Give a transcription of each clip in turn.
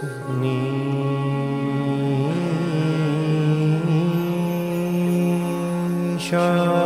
शा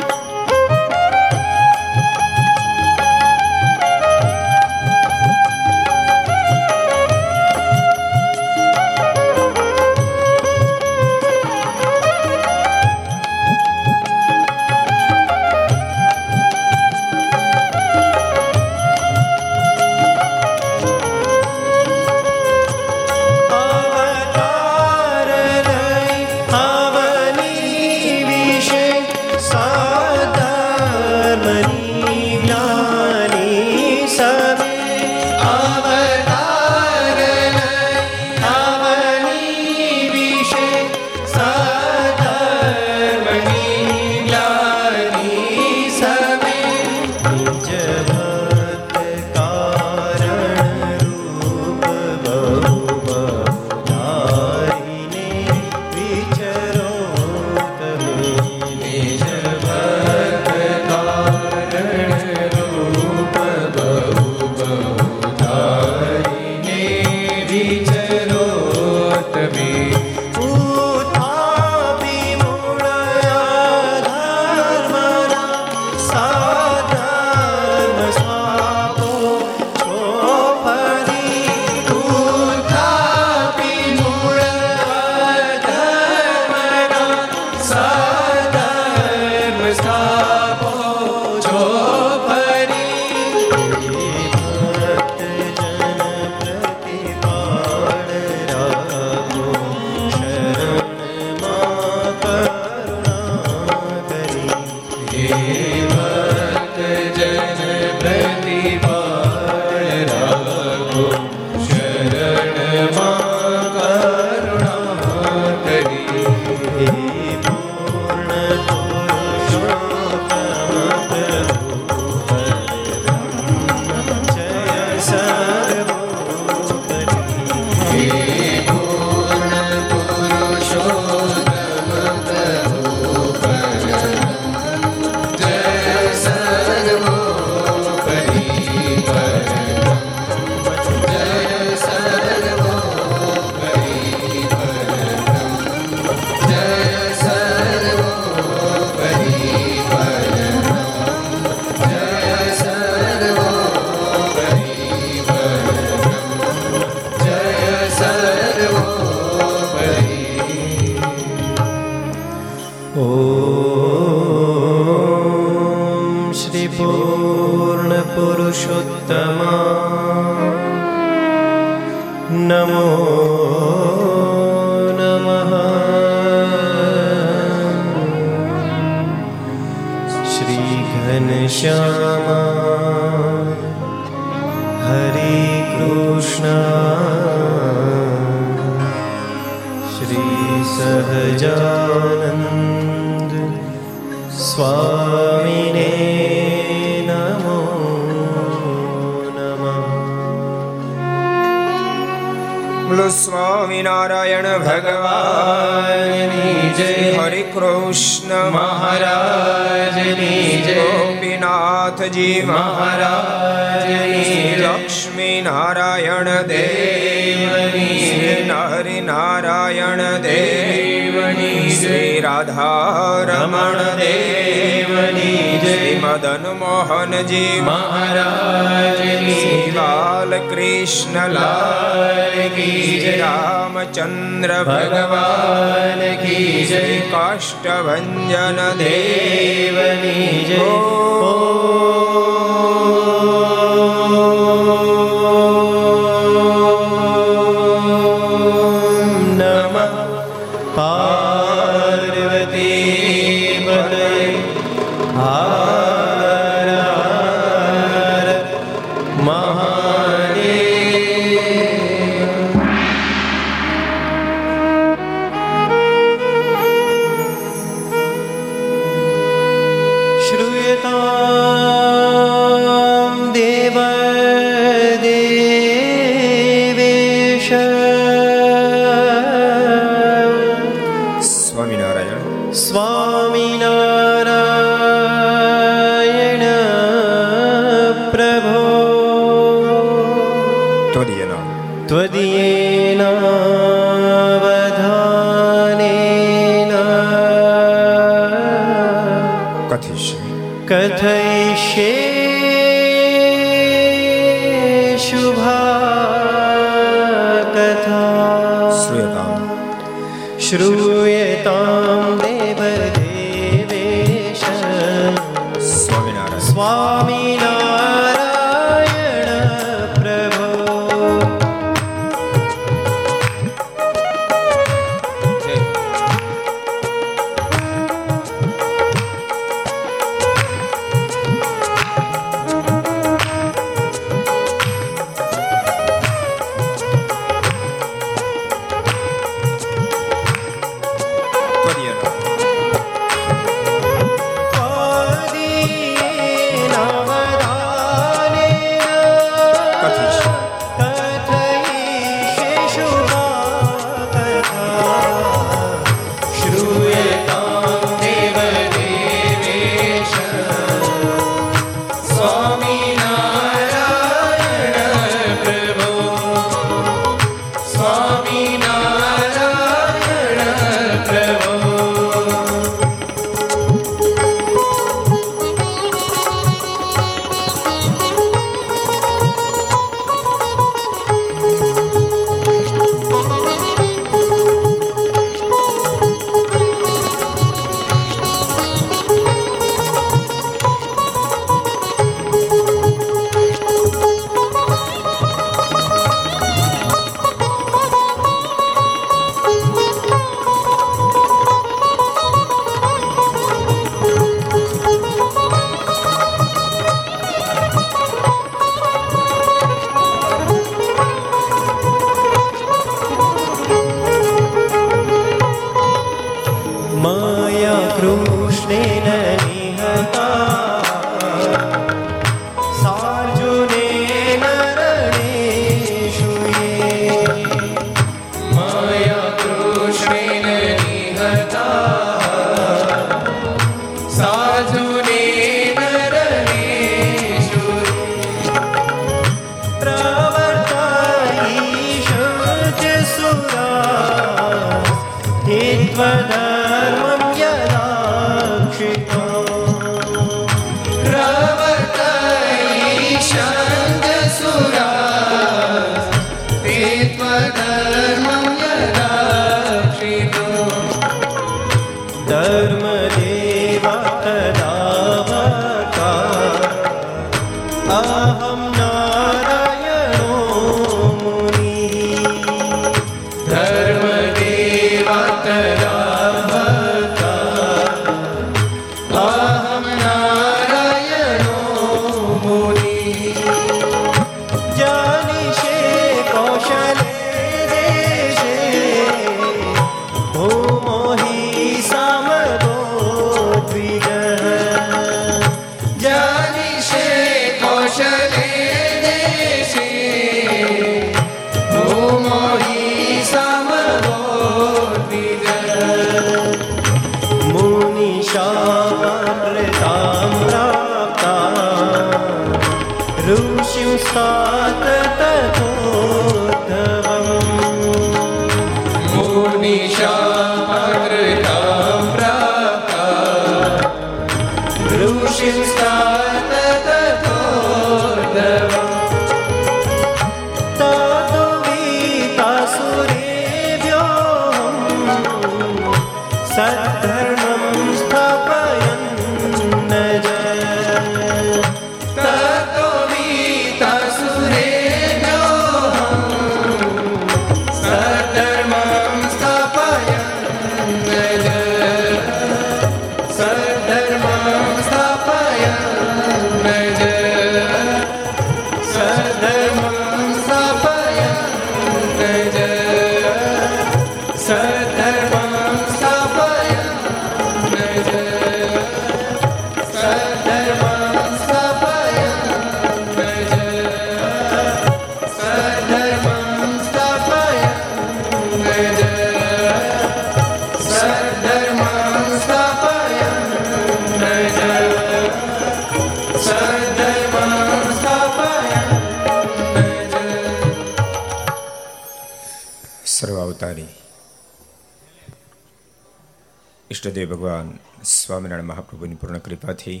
પૂર્ણ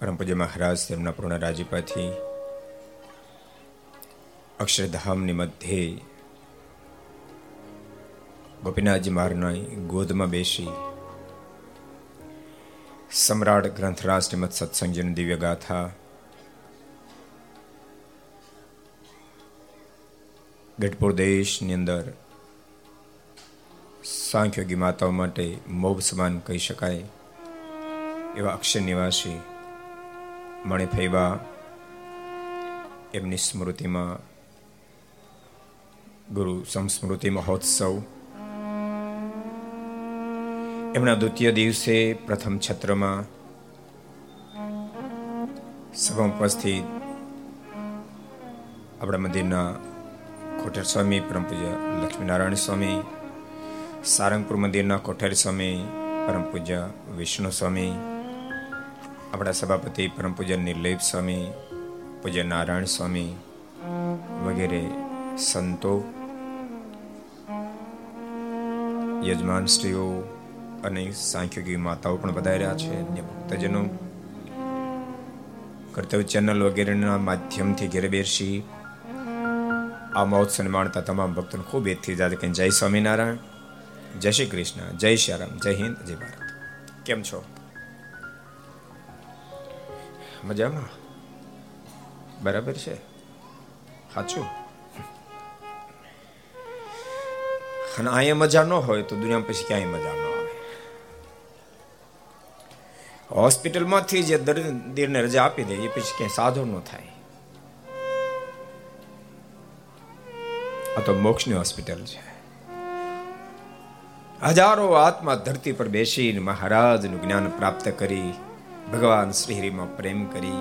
પરમ પૂજ્ય મહારાજ તેમના પૂર્ણ રાજીપાથી, અક્ષરધામની મધ્યે ગોપીનાથજી મહારાજના ગોદમાં બેસી સમ્રાટ ગ્રંથરાજ શ્રીમદ સત્સંગજીની દિવ્ય ગાથા, ગઢપુર દેશની અંદર સાંખ્યોગી માતાઓ માટે મોભ સમાન કહી શકાય. એવા અક્ષર નિવાસી મણિફૈવા એમની સ્મૃતિમાં, ગુરુ સંસ્મૃતિ મહોત્સવ. એમના દ્વિતીય દિવસે પ્રથમ છત્રમાં સભા ઉપસ્થિત આપણા મંદિરના કોઠેર સ્વામી, પરમ પૂજ્ય લક્ષ્મીનારાયણ સ્વામી, સારંગપુર મંદિરના કોઠેર સ્વામી, પરમ પૂજ્ય વિષ્ણુ સ્વામી આપણા સભાપતિ પરમ પૂજન નિર્લેપ સ્વામી પૂજ્ય નારાયણ સ્વામી વગેરે સંતો, યજમાન શ્રીઓ અને સાંખ્યોગી માતાઓ પણ પધાર્યા છે, અન્ય ભક્તજનો. કર્તવ્ય ચેનલ વગેરેના માધ્યમથી ઘેરે બેસી આ મહોત્સવ માણતા તમામ ભક્તોને ખૂબ એથી જાતે કે જય સ્વામિનારાયણ, જય શ્રી કૃષ્ણ, જય શ્રી રામ, જય હિન્દ, જય ભારત. કેમ છો? મજામાં. બરાબર છે. સાચું. અને અહીંયા મજા ન હોય તો દુનિયા પછી ક્યાંય મજા ન આવે. હોસ્પિટલમાંથી જે દર્દીને રજા આપી દે, એ પછી ક્યાંય સાધો ન થાય. આ તો મોક્ષની હોસ્પિટલ છે. હજારો આત્મા ધરતી પર બેસીને મહારાજનું જ્ઞાન પ્રાપ્ત કરી ભગવાન શ્રીહરિમાં પ્રેમ કરી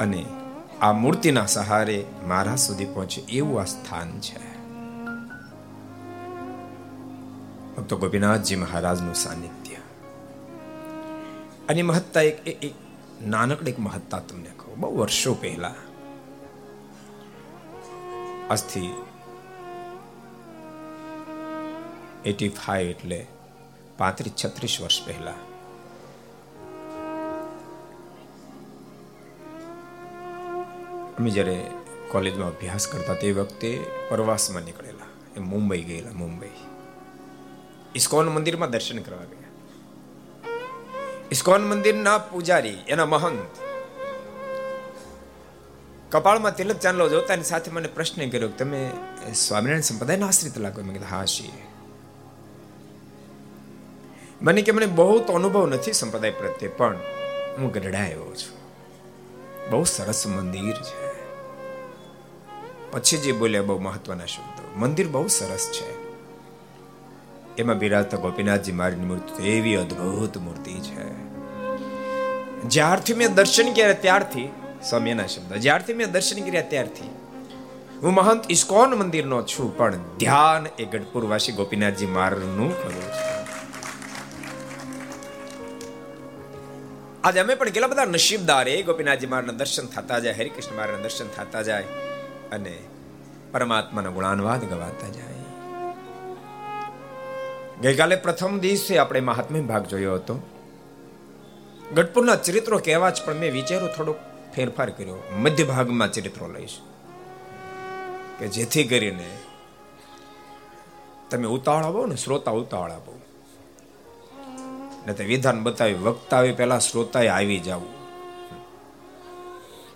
અને આ મૂર્તિના સહારે મારા સુધી પહોંચે એવું આ સ્થાન છે. ભક્તો ગોપીનાથજી મહારાજનું સાનિધ્ય. અને મહત્તા એક એક નાનકડી એક મહત્તા તમને કહું. બહુ વર્ષો પહેલા આજથી એટી ફાઈવ એટલે પાંત્રીસ, છત્રીસ વર્ષ પહેલા. અમે જ્યારે કોલેજમાં અભ્યાસ કરતા તે વખતે પ્રવાસમાં નીકળેલા. એ મુંબઈ ગયેલા, મુંબઈ. ઇસ્કોન મંદિરમાં દર્શન કરવા ગયા. ઇસ્કોન મંદિરના પૂજારી, એના મહંત. કપાળમાં તિલક ચાંદલો જોતા સાથે મને પ્રશ્ન કર્યો કે તમે સ્વામિનારાયણ સંપ્રદાયના આશ્રિત લાગો? મેં કીધું, હા, છીએ. મને કે મને બહુ તો અનુભવ નથી સંપ્રદાય પ્રત્યે, પણ હું ગઢડાયો છું. બહુ સરસ મંદિર છે. પછી જે બોલ્યા બહુ મહત્વના શબ્દો. મંદિર બહુ સરસ છે. એમાં બિરાજતા ગોપીનાથજી મારીની મૂર્તિ એવી અદ્ભુત મૂર્તિ છે. જ્યારથી મેં દર્શન કર્યા ત્યારથી સ્વામીના શબ્દ, જ્યારથી મેં દર્શન કર્યા ત્યારથી, હું મહંત ઇસ્કોન મંદિરનો છું, પણ ધ્યાન એ ગઢપુરવાસી ગોપીનાથજી મારનું કરું છું. આજે અમે પણ કેટલા બધા નસીબદાર એ ગોપીનાથજી મારના દર્શન થતા જાય, હરિકૃષ્ણ મારના દર્શન થતા જાય અને પરમાત્માના ગુણાનુવાદ ગવાતા જાય. ગઈકાલે પ્રથમ દિવસે આપણે મહાત્મ્ય ભાગ જોયો હતો. ગઢપુરના ચરિત્રો કહેવા જ પણ મેં વિચાર્યું, થોડોક ફેરફાર કર્યો. મધ્ય ભાગમાં ચરિત્રો લઈશ. કે જેથી કરીને તમે ઉતાવળ આવો ને, શ્રોતા ઉતાવળ આપો. તે વિધાન બતાવી, વક્તાવે પહેલા શ્રોતાએ આવી જાવ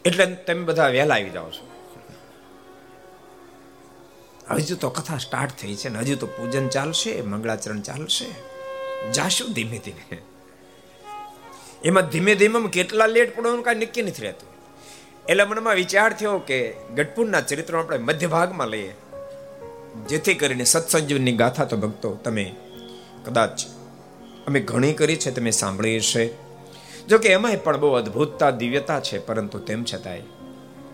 એટલે તમે બધા વહેલા આવી જાઓ છો. હજુ તો કથા સ્ટાર્ટ થઈ છે ને, હજુ તો પૂજન ચાલશે, મંગળાચરણ ચાલશે. જાશું ધીમે ધીમે? એમાં ધીમે ધીમે કેટલા લેટ પડવાનું કાંઈ નક્કી નથી રહેતું. એટલે મનમાં વિચાર થયો કે ગઢપુરના ચરિત્રો આપણે મધ્ય ભાગમાં લઈએ. જેથી કરીને સત્સંજીવની ગાથા તો ભક્તો, તમે કદાચ અમે ઘણી કરી છે, તમે સાંભળી હશે જો કે એમાંય પણ બહુ અદ્ભુતતા, દિવ્યતા છે, પરંતુ તેમ છતાંય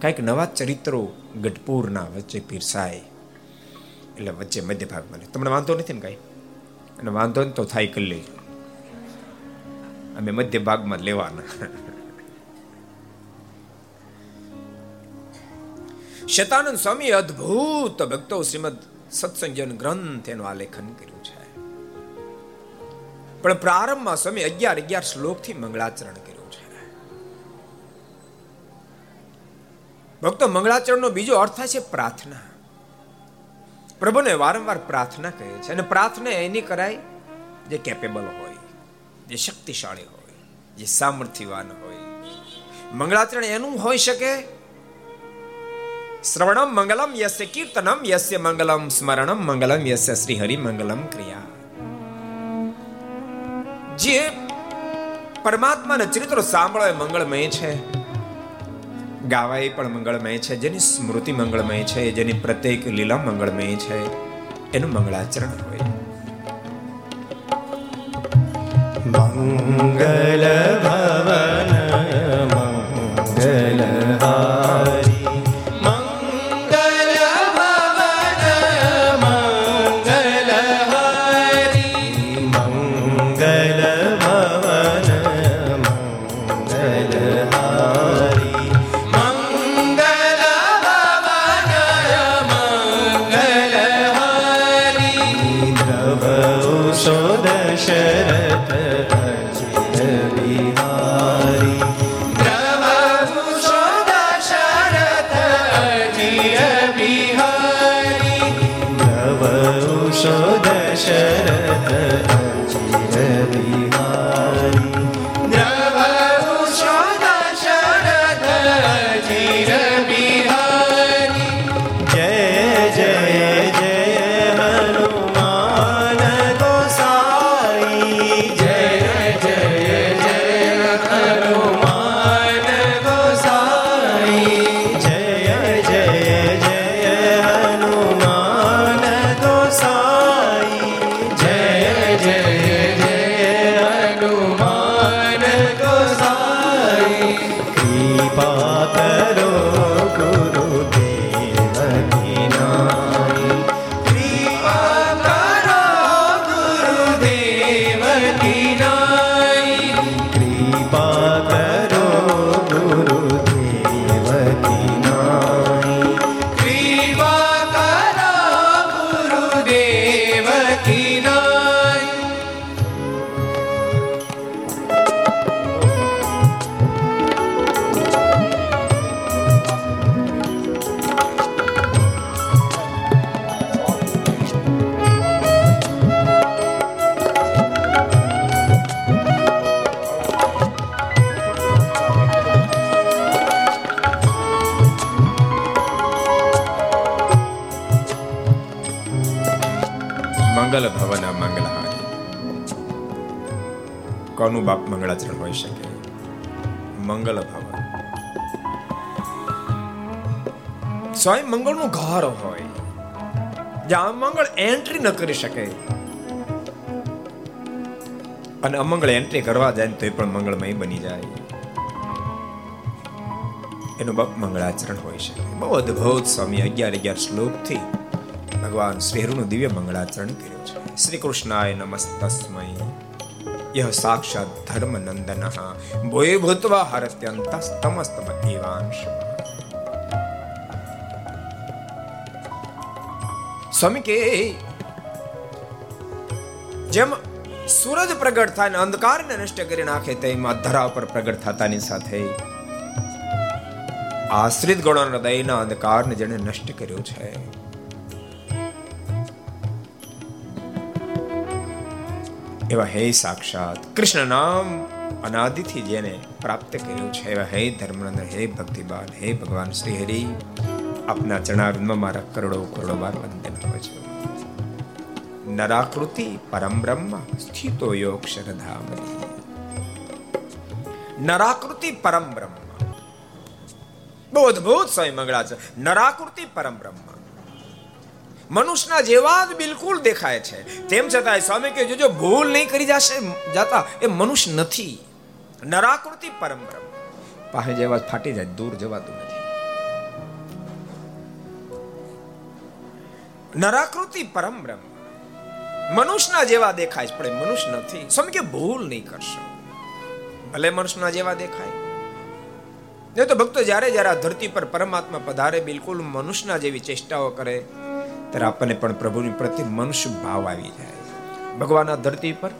કંઈક નવા ચરિત્રો ગઢપુરના વચ્ચે પીરસાય. એટલે વચ્ચે મધ્ય ભાગમાં તમને વાંધો નથી ને કાંઈ? અને વાંધો ને તો થાય કલ્લી. અમે મધ્ય ભાગમાં લેવાના. શતાનંદ સ્વામી અદ્ભુત ભક્તો શ્રીમદ સત્સંજન ગ્રંથ એનું આલેખન કર્યું છે. પણ પ્રારંભમાં સ્વામી અગિયાર અગિયાર શ્લોકથી મંગળાચરણ કર્યું છે. ભક્તો, મંગળાચરણનો બીજો અર્થ થાય છે પ્રાર્થના. પ્રભુને વારંવાર પ્રાર્થના કહે છે અને પ્રાર્થના એની કરાય જે કેપેબલ હોય, જે શક્તિશાળી હોય, જે સામર્થ્યવાન હોય. મંગળાચરણ એનું હોઈ શકે. શ્રવણમ મંગલમ યસ્ય કીર્તનમ યસ્ય મંગલમ સ્મરણમ મંગલમ યસ્ય શ્રી હરિ મંગલમ ક્રિયા. જે પરમાત્માના ચરિત્રો સાંભળવા મંગળમય છે. ગાવાય પણ મંગળમય છે. જેની સ્મૃતિ મંગળમય છે. જેની પ્રત્યેક લીલા મંગળમય છે. એનું મંગળાચરણ હોય. મંગલ ભવન કોનું બાપ મંગળાચરણ હોઈ શકે. મંગલ ભવન સ્વયં મંગળનું ઘર હોય, જ્યાં મંગળ એન્ટ્રી ન કરી શકે. અને અમંગળ એન્ટ્રી કરવા જાય ને એ પણ મંગળમય બની જાય. એનું બાપ મંગળાચરણ હોઈ શકે. બહુ અદભુત સ્વામી અગિયાર અગિયાર શ્લોકથી ભગવાન શ્રી હરિનું દિવ્ય મંગળાચરણ કર્યું છે. શ્રી કૃષ્ણાય નમસ્તસ્મય ધર્મ નંદન ભોય ભૂતવા હરત્યંતસ્તમસ્તમ એવાંશ સ્વામી કે જેમ સૂરજ પ્રગટ થાય અંધકારને નષ્ટ કરી નાખે તેમાં ધરા પર પ્રગટ થતાની સાથે આશ્રિત ગણો હૃદયના અંધકારને જેને નષ્ટ કર્યો છે એવા હે સાક્ષાત કૃષ્ણ નામ અનાદિથી જેને પ્રાપ્ત કર્યું છે. એવા હે ધર્મનંદન હે ભક્તિબાન હે ભગવાન શ્રી હરિ. આપના ચરણારવિંદમાં મારા કરોડો કરોડો વાર વંદન હોય છે. નરાકૃતિ પરમ બ્રહ્મ સ્થિતો યોગ શરધામની નરાકૃતિ પરમ બ્રહ્મ બહુ અદભુત સ્વયં મંગળા છે. નરાકૃતિ પરમ બ્રહ્મ મનુષ્યના જેવા જ બિલકુલ દેખાય છે. તેમ છતાં સ્વામી કે જોજો ભૂલ નહીં કરી જશે, જાતા એ મનુષ્ય નથી. નરાકૃતિ પરમ બ્રહ્મ. પાસે જેવા ફાટી જાય, દૂર જવાતું નથી. નરાકૃતિ પરમ બ્રહ્મ. મનુષ્યના જેવા દેખાય છે, પણ મનુષ્ય નથી. સ્વામી કે ભૂલ નહીં કરશો. ભલે મનુષ્યના જેવા દેખાય. નહીં તો ભક્તો જ્યારે જ્યારે ધરતી પર પરમાત્મા પધારે, બિલકુલ મનુષ્યના જેવી ચેષ્ટાઓ કરે. ત્યારે આપણને પણ પ્રભુની પ્રત્યે મનુષ્ય ભાવ આવી જાય ભગવાનના ધરતી પર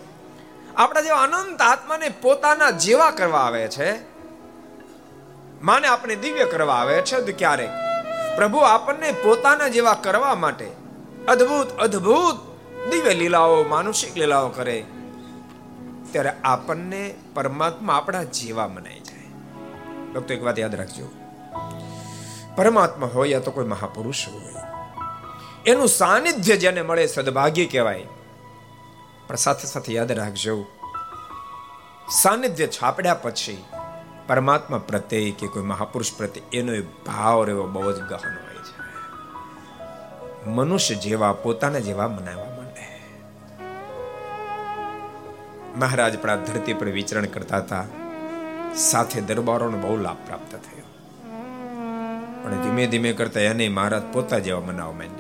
આપણા જેવા અનંત આત્માને પોતાના જેવા કરવા આવે છે. માને આપણે દિવ્ય કરવા આવે છે તો ક્યારેક. પ્રભુ આપણને પોતાના જેવા કરવા માટે અદ્ભુત અદ્ભુત દિવ્ય લીલાઓ, માનુષિક લીલાઓ કરે. ત્યારે આપણને પરમાત્મા આપણા જેવા મનાય જાય ભક્તો, એક વાત યાદ રાખજો. પરમાત્મા હોય યા તો કોઈ મહાપુરુષ હોય. એનું સાનિધ્ય જેને મળે સદભાગ્ય કહેવાય. પણ સાથે સાથે યાદ રાખજો, સાનિધ્ય છાપડ્યા પછી પરમાત્મા પ્રત્યે કે કોઈ મહાપુરુષ પ્રત્યે એનો ભાવ રહેવો બહુ જ ગહન હોય છે. મનુષ્ય જેવા પોતાના જેવા મનાવવા માંડે. મહારાજ પણ આ ધરતી પર વિચરણ કરતા હતા. સાથે દરબારોનો બહુ લાભ પ્રાપ્ત થયો. પણ ધીમે ધીમે કરતા એને મહારાજ પોતા જેવા મનાવવા માંડ્યા.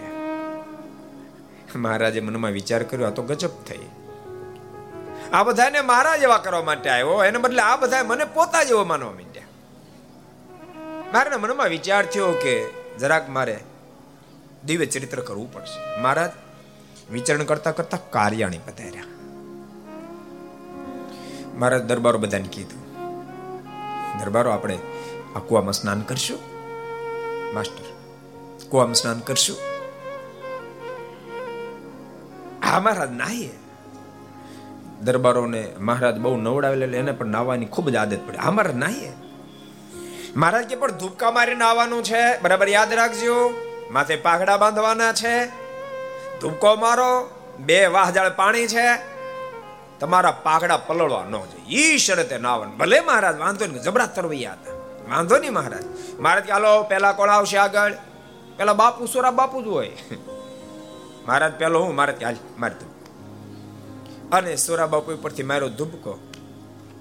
મહારાજે મનમાં વિચાર કર્યો, આ તો ગજબ થઈ. આ બધાને મારા જેવા કરવા માટે આવ્યો? એને બદલે આ બધા મને પોતા જેવો માનવા માંડ્યા. મારા મનમાં વિચાર થયો કે જરાક મારે દિવ્ય ચરિત્ર કરવું પડશે. મહારાજ, વિચરણ કરતા કરતા કાર્યાણી પધાર્યા. મહારાજ દરબારો બધાને કીધું, દરબારો, આપણે આ કુવામાં સ્નાન કરશું. માસ્ટર, કુવામાં સ્નાન કરશું. હા, મહારાજ નાહીએ દરબારોને મહારાજ બહુ નવડાવેલા એને પણ નાવાની ખૂબ જ આદત પડી. હા, મહારાજ નાહીએ મહારાજ કે, પણ ધૂપકા મારી નાવાનું છે. બરાબર યાદ રાખજો. માથે પાઘડા બાંધવાના છે. ધૂપકો મારો. બે વાહજાળ પાણી છે. તમારા પાઘડા પલળવા ન જોઈએ. ઈ શરતે નાવન ભલે મહારાજ, વાંધો નહીં, જબરા તરવૈયા હતા. વાંધો નહીં, મહારાજ. મહારાજ કે હાલો, પેલા કોણ આવશે આગળ? પેલા બાપુ, સોરા બાપુ જ હોય. મહારાજ પેલો હું, મારે ત્યાં હાલ, માર અને સોરા બાપુ ઉપરથી માર્યો ધુબકો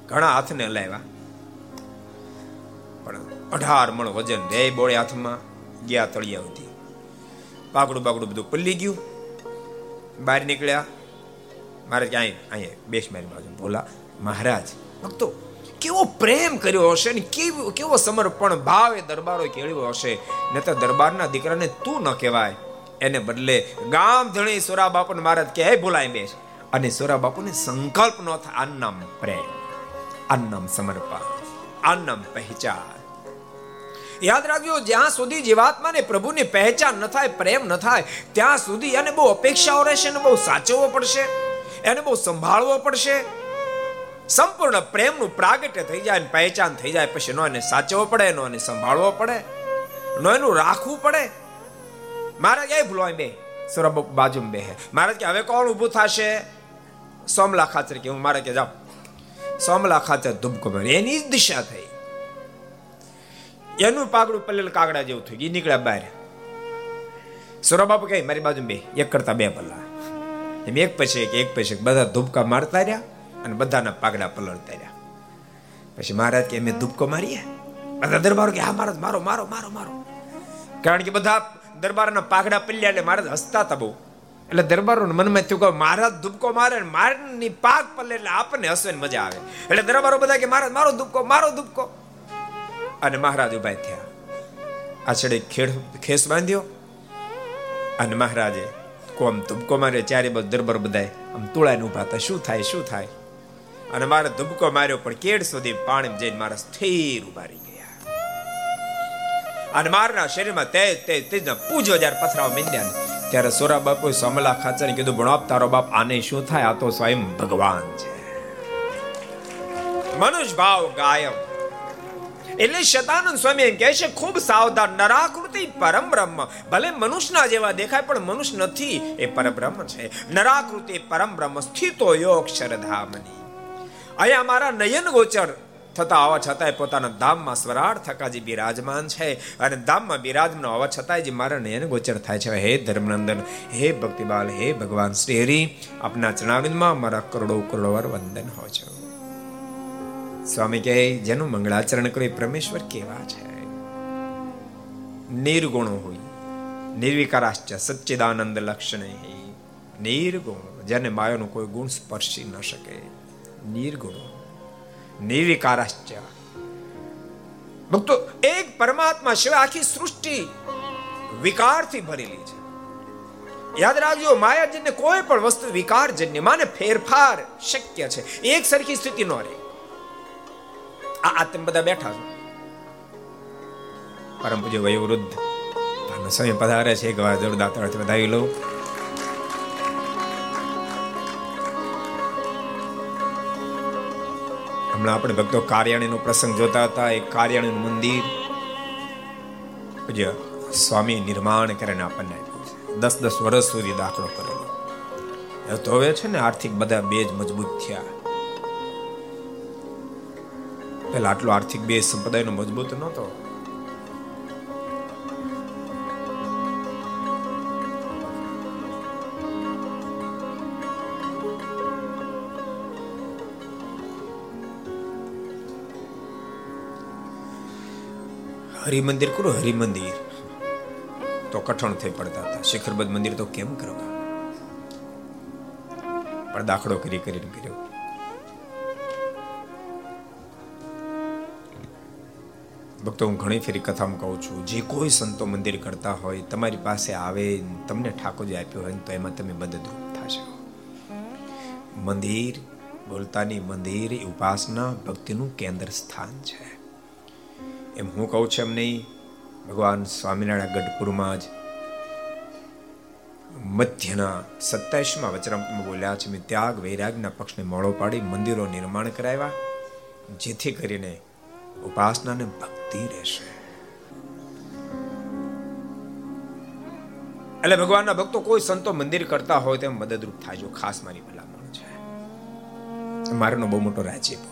ઘણા હાથને લાવ્યા પણ અઢાર મણ વજન બે બોળે હાથમાં ગયા તળિયા સુધી. પાકડું બાકડું બધું પલ્લી ગયું. બહાર નીકળ્યા. મહારાજ કે અહીંયા બેસ મારી બાજુ. બોલા મહારાજ, ભક્તો, કેવો પ્રેમ કર્યો હશે ને કેવો કેવો સમર્પણ ભાવે દરબારો કેળવ્યો હશે. નહીં તો દરબારના દીકરાને તું ન કહેવાય. એને બદલે ગામ ધણી સોરા બાપુને મહારાજ કે બોલાય બેસ અને સોરા બાપુને સંકલ્પ ન થાય આ પ્રેમ આ નામ સમર્પણ આ પહેચાન. યાદ રાખજો, જ્યાં સુધી જીવાત્માને પ્રભુની પહેચાન ન થાય, પ્રેમ ન થાય, ત્યાં સુધી એને બહુ અપેક્ષાઓ રહેશે એને બહુ સાચવવો પડશે, એને બહુ સંભાળવો પડશે. સંપૂર્ણ પ્રેમનું પ્રાગટ્ય થઈ જાય પહેચાન થઈ જાય, પછી નો એને સાચવવો પડે, નો એને સંભાળવો પડે, નો એનું રાખવું પડે. મારે ક્યાંય ભૂલવાય બે સૌરભ બાજુ બે હે મારે કે હવે કોણ ઊભું થશે? સોમલા ખાચર કે હું મારે કે જાઉં. સોમલા ખાચર ધુબકો એની જ દિશા થઈ. એનું પાગડું પલ્લેલ કાગડા જેવું થયું એ નીકળ્યા બહાર. સૌરભ કહે, મારી બાજુ બે એક કરતા બે પલ્લા એમ એક પછી એક એક પછી બધા ધૂપકા મારતા રહ્યા અને બધાના પાગડા પલળતા રહ્યા. પછી મહારાજ કે, અમે ધૂપકો મારીએ? બધા દરબારો કે, હા મહારાજ મારો મારો મારો મારો. કારણ કે બધા દરબારના પાઘડા પલ્યા એટલે મહારાજ હસતા હતા બહુ. એટલે દરબારો મનમાં થયું કે મહારાજ ધુબકો મારે મારની પાક પલ્લે એટલે આપણને હસવે મજા આવે. એટલે દરબારો બધા કે, મહારાજ, મારો ધુબકો મારો ધુબકો અને મહારાજ ઊભા થયા. આછડે ખેડ, ખેસ બાંધ્યો. અને મહારાજે કોમ ધુબકો માર્યો, ચારે બાજુ દરબાર બધાય આમ તુળાઈને ઊભા હતા શું થાય શું થાય? અને મારે ધુબકો માર્યો, પણ કેડ સુધી પાણી જઈને મારા સ્થિર ઊભા રહી અને મારના શરીરમાં તેજ તેજ તેજના પૂજો જ્યારે પથરાવ મીંડ્યા ત્યારે સોરા બાપુ સમલા ખાચર કીધું, ભણો તારો બાપ, આને શું થાય? આ તો સ્વયં ભગવાન છે. મનુષ્ય ભાવ ગાયબ. એટલે શતાનંદ સ્વામી એમ કહે છે, ખૂબ સાવધાન, નરાકૃતિ પરમ બ્રહ્મ ભલે મનુષ્યના જેવા દેખાય, પણ મનુષ્ય નથી. એ પરબ્રહ્મ છે. નરાકૃતિ પરમ બ્રહ્મ સ્થિતો યોગ શરધામની. અહીંયા અમારા નયન ગોચર થતા હોવા છતાંય પોતાના ધામમાં સ્વરાટ થકાજી બિરાજમાન છે અને ધામમાં બિરાજમાન હોવા છતાંય જે મારા નયન ગોચર થાય છે. હે ધર્મનંદન, હે ભક્તિબાલ, હે ભગવાન શ્રી હરિ, આપના ચરણાવિંદમાં મારા કરોડો કરોડો વાર વંદન હોય છે. સ્વામી કહે, જેનું મંગળાચરણ કરે પરમેશ્વર કેવા છે? નિર્ગુણ હોય, નિર્વિકારાશ્ચ સચ્ચિદાનંદ લક્ષણ નિર્ગુણ, જેને માયાનો કોઈ ગુણ સ્પર્શી ન શકે. નિર્ગુણ નિર્વિકારાશ્ચ ભક્તો એક પરમાત્મા સિવાય આખી સૃષ્ટિ વિકારથી ભરેલી છે. યાદ રાખજો માયાજન્ય કોઈ પણ વસ્તુ વિકારજન્ય માને ફેરફાર શક્ય છે. એક સરખી સ્થિતિ નો રહે. આ આ તમે બધા બેઠા છો. પરમ પૂજ્ય વયોવૃદ્ધ સમય પધારે છે, એક વાર જરૂર દાતાળથી વધાવી લઉં હમણાં આપણે ભક્તો કાર્યાણીનો પ્રસંગ જોતા હતા એ કાર્યાણીનું મંદિર. સ્વામી નિર્માણ કરીને આપણને દસ દસ વર્ષ સુધી દાખલો કરેલો. તો હવે છે ને આર્થિક બધા બે જ મજબૂત થયા. પેલા આટલો આર્થિક બે સંપ્રદાયનો મજબૂત નહોતો. હરિમંદિર કરો હરિમંદિર. તો કઠણ થઈ પડતા હતા. શિખરબદ્ધ મંદિર તો કેમ કરવા? પણ દાખલો કરી કરીને કર્યો. ભક્તો, હું ઘણી ફેરી કથામાં કહું છું. જે કોઈ સંતો મંદિર કરતા હોય, તમારી પાસે આવે, તમને ઠાકોરજી આપ્યો હોય તો એમાં તમે મદદરૂપ થશો. મંદિર, બોલતાની મંદિર ઉપાસના, ભક્તિનું કેન્દ્ર સ્થાન છે. એમ હું કહું છું એમ નહીં. ભગવાન સ્વામિનારાયણ ગઢપુરમાં જ મધ્યના સત્તાવીસમાં વચરામૃતમાં બોલ્યા છે, મેં ત્યાગ વૈરાગના પક્ષને મોડો પાડી મંદિરો નિર્માણ કરાવ્યા, જેથી કરીને ઉપાસનાને ભક્તિ રહેશે. એટલે ભગવાનના ભક્તો કોઈ સંતો મંદિર કરતા હોય તેમ મદદરૂપ થાય, જો ખાસ મારી ભલામણ છે. મારનો બહુ મોટો રાજીપો.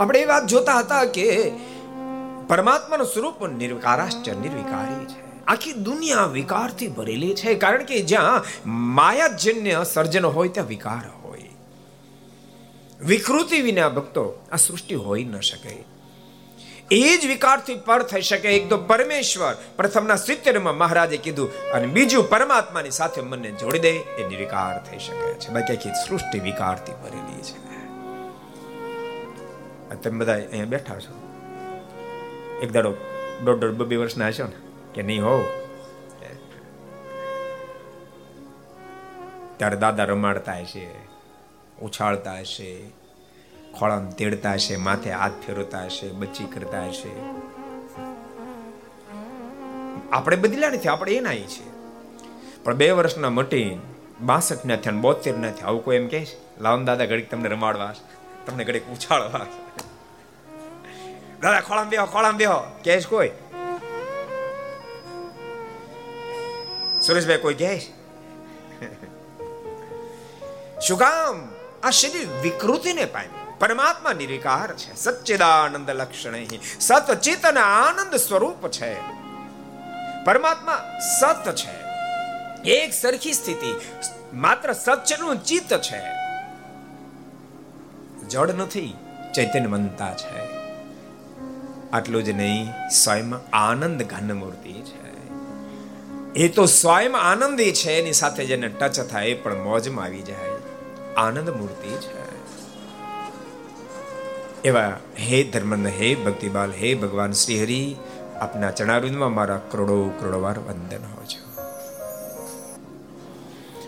આપણે એ વાત જોતા હતા કે પરમાત્માનું સ્વરૂપ નિર્વિકારાશ્ચ નિર્વિકારી છે. આખી દુનિયા વિકારથી ભરેલી છે. કારણ કે જ્યાં માયાજન્ય સર્જન હોય, ત્યાં વિકાર હોય. વિકૃતિ વિના ભક્તો આ સૃષ્ટિ હોઈ ન શકે. એ જ વિકારથી પર થઈ શકે. એક તો પરમેશ્વર પ્રથમના સિત્તેરમાં મહારાજે કીધું, અને બીજું પરમાત્માની સાથે મનને જોડી દે. એ નિર્વિકાર થઈ શકે છે. બાકી આખી સૃષ્ટિ વિકારથી ભરેલી છે. તમે બધા અહીંયા બેઠા છો? એક દાડો દોઢ દોઢ બે વર્ષના હશો ને, કે નહીં હોવ ત્યારે દાદા રમાડતા હશે, ઉછાળતા હશે ખોળામ તેડતા હશે, માથે હાથ ફેરવતા હશે, બચ્ચી કરતા હશે. આપણે બદલ્યા નથી, આપણે એના છે પણ બે વર્ષના મટી બાસઠ ના થયા બોતેર ના થયા, આવું કોઈ એમ કે લાવન દાદા, ઘડીક તમને રમાડવા તમને ઘડીક ઉછાળવા દાદા, ખોળામ બેહો ખોળામ બેહો. કે કોઈ. સુરેશભાઈ, કોઈ કહે શું કામ? આ શરીર વિકૃતિને પામ્યું. પરમાત્મા નિરીકાર છે. સચ્ચિદાનંદ લક્ષણ સત અને આનંદ સ્વરૂપ છે. પરમાત્મા સત છે. એક સરખી સ્થિતિ. માત્ર સચ્ચનું ચિત્ત છે. જડ નથી, ચૈતન્યવંતા છે. આટલું જ નહીં, સ્વયં આનંદ ઘન મૂર્તિ છે. એ તો સ્વયં આનંદી છે, એની સાથે જેને ટચ થાય એ પણ મોજમાં આવી જાય. આનંદ મૂર્તિ છે. એવા હે ધર્મન હે ભક્તિબાલ હે ભગવાન શ્રી હરિ આપના ચણારૂદમાં મારા કરોડો કરોડો વાર વંદન હો છો.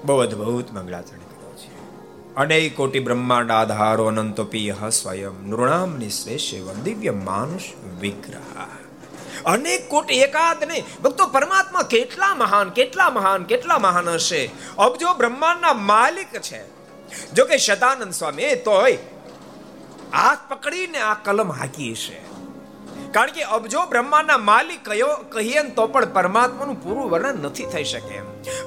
બહુ અદભુત મંગળાચરણ. અનેક કોટી બ્રહ્માંડ આધારો અનંતોપી સ્વયં નૃણામ નિશ્રેષ દિવ્ય માનુષ વિગ્રહ અનેક કોટી એકાદ નહીં ભક્તો પરમાત્મા કેટલા મહાન કેટલા મહાન કેટલા મહાન હશે અબજો બ્રહ્માંડના માલિક છે જો કે શતાનંદ સ્વામી તોય હાથ પકડીને આ કલમ હાકી છે કારણ કે અબજો બ્રહ્માંડના માલિક કયો કહીએ તો પણ પરમાત્માનું પૂરું વર્ણન નથી થઈ શકે.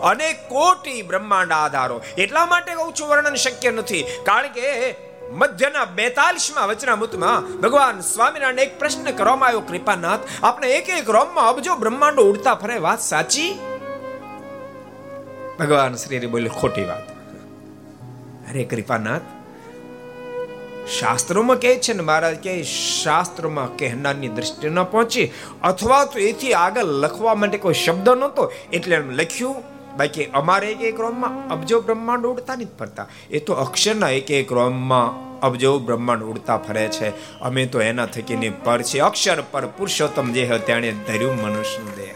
અને કોટી બ્રહ્માંડ આધારો. એટલા માટે ઓછું વર્ણન શક્ય નથી. કારણ કે મધ્યના બેતાલીસમાં વચનામૃતમાં ભગવાન સ્વામિનારાયણ એક પ્રશ્ન કરવામાં આવ્યો, કૃપાનાથ, આપણે એક એક રોમમાં અબજો બ્રહ્માંડો ઉડતા ફરે? વાત સાચી? ભગવાન શ્રી બોલે, ખોટી વાત. અરે કૃપાનાથ શાસ્ત્રોમાં કહે છે ને મહારાજ, કે શાસ્ત્રોમાં કહેનારની દ્રષ્ટિ ન પહોંચી, અથવા તો એથી આગળ લખવા માટે કોઈ શબ્દ નહોતો, એટલે એમ લખ્યું, બાકી અમારે એક એક રોમમાં અબજો બ્રહ્માંડ ઉડતા નથી ફરતા. એ તો અક્ષરના એક એક રોમમાં અબજો બ્રહ્માંડ ઉડતા ફરે છે. અમે તો એના થકીને પર છે અક્ષર પર પુરુષોત્તમ જે તેણે ધર્યું મનુષ્યનું દેહ.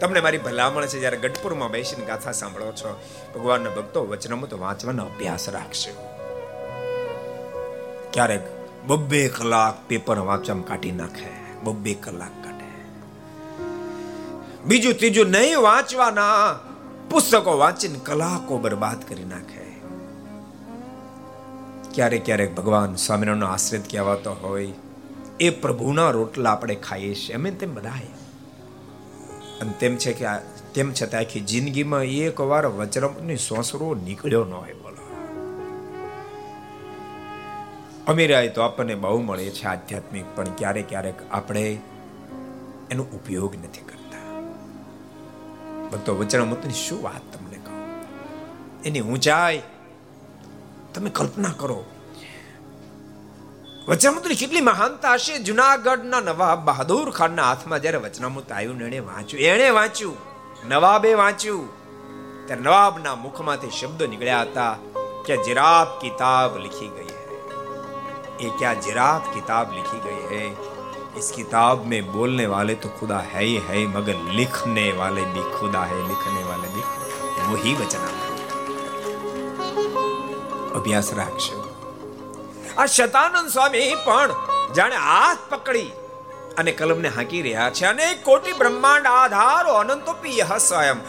તમને મારી ભલામણ છે, જ્યારે ગઢપુરમાં બેસીને ગાથા સાંભળો છો, ભગવાનના ભક્તો વચનમત વાંચવાનો અભ્યાસ રાખશે. ક્યારેક બબ્બે કલાક પેપર વાંચવામાં કાઢી નાખે, બબ્બે કલાક કાઢે. બીજું ત્રીજું નહીં વાંચવાના, પુસ્તકો વાંચીને કલાકો બરબાદ કરી નાખે. ક્યારેક ક્યારેક ભગવાન સ્વામિનારાયણનો આશ્રિત કહેવાતો હોય, એ પ્રભુના રોટલા આપણે ખાઈએ છીએ. અમે તેમ બધાય અને તેમ છે કે તેમ છતાં આખી જિંદગીમાં એક વાર વચરમની સોસરો નીકળ્યો ન હોય. અમીરાય તો આપણને બહુ મળે છે આધ્યાત્મિક, પણ ક્યારેક ક્યારેક આપણે એનો ઉપયોગ નથી કરતા. ભક્તો વચનામૃતની શું વાત તમને કહું? એની ઊંચાઈ તમે કલ્પના કરો. વચનામૃતની કેટલી મહાનતા હશે? જુનાગઢના નવાબ બહાદુર ખાનના હાથમાં જ્યારે વચનામૃત આવ્યું એણે વાંચ્યું એણે વાંચ્યું, નવાબે વાંચ્યું. ત્યારે નવાબના મુખમાંથી શબ્દો નીકળ્યા હતા કે જિરાબ કિતાબ લખી ગઈ. ये क्या जिराफ किताब लिखी गई है इस किताब में बोलने वाले तो खुदा है ही है मगर लिखने वाले भी खुदा है लिखने वाले भी वही वचना અભ્યાસ રાખશો આ શતાનંદ સ્વામી પણ જાણે હાથ પકડી અને કલમને હાંકી રહ્યા છે અને કોટી બ્રહ્માંડ આધારો અનંતોપી યહ સ્વયં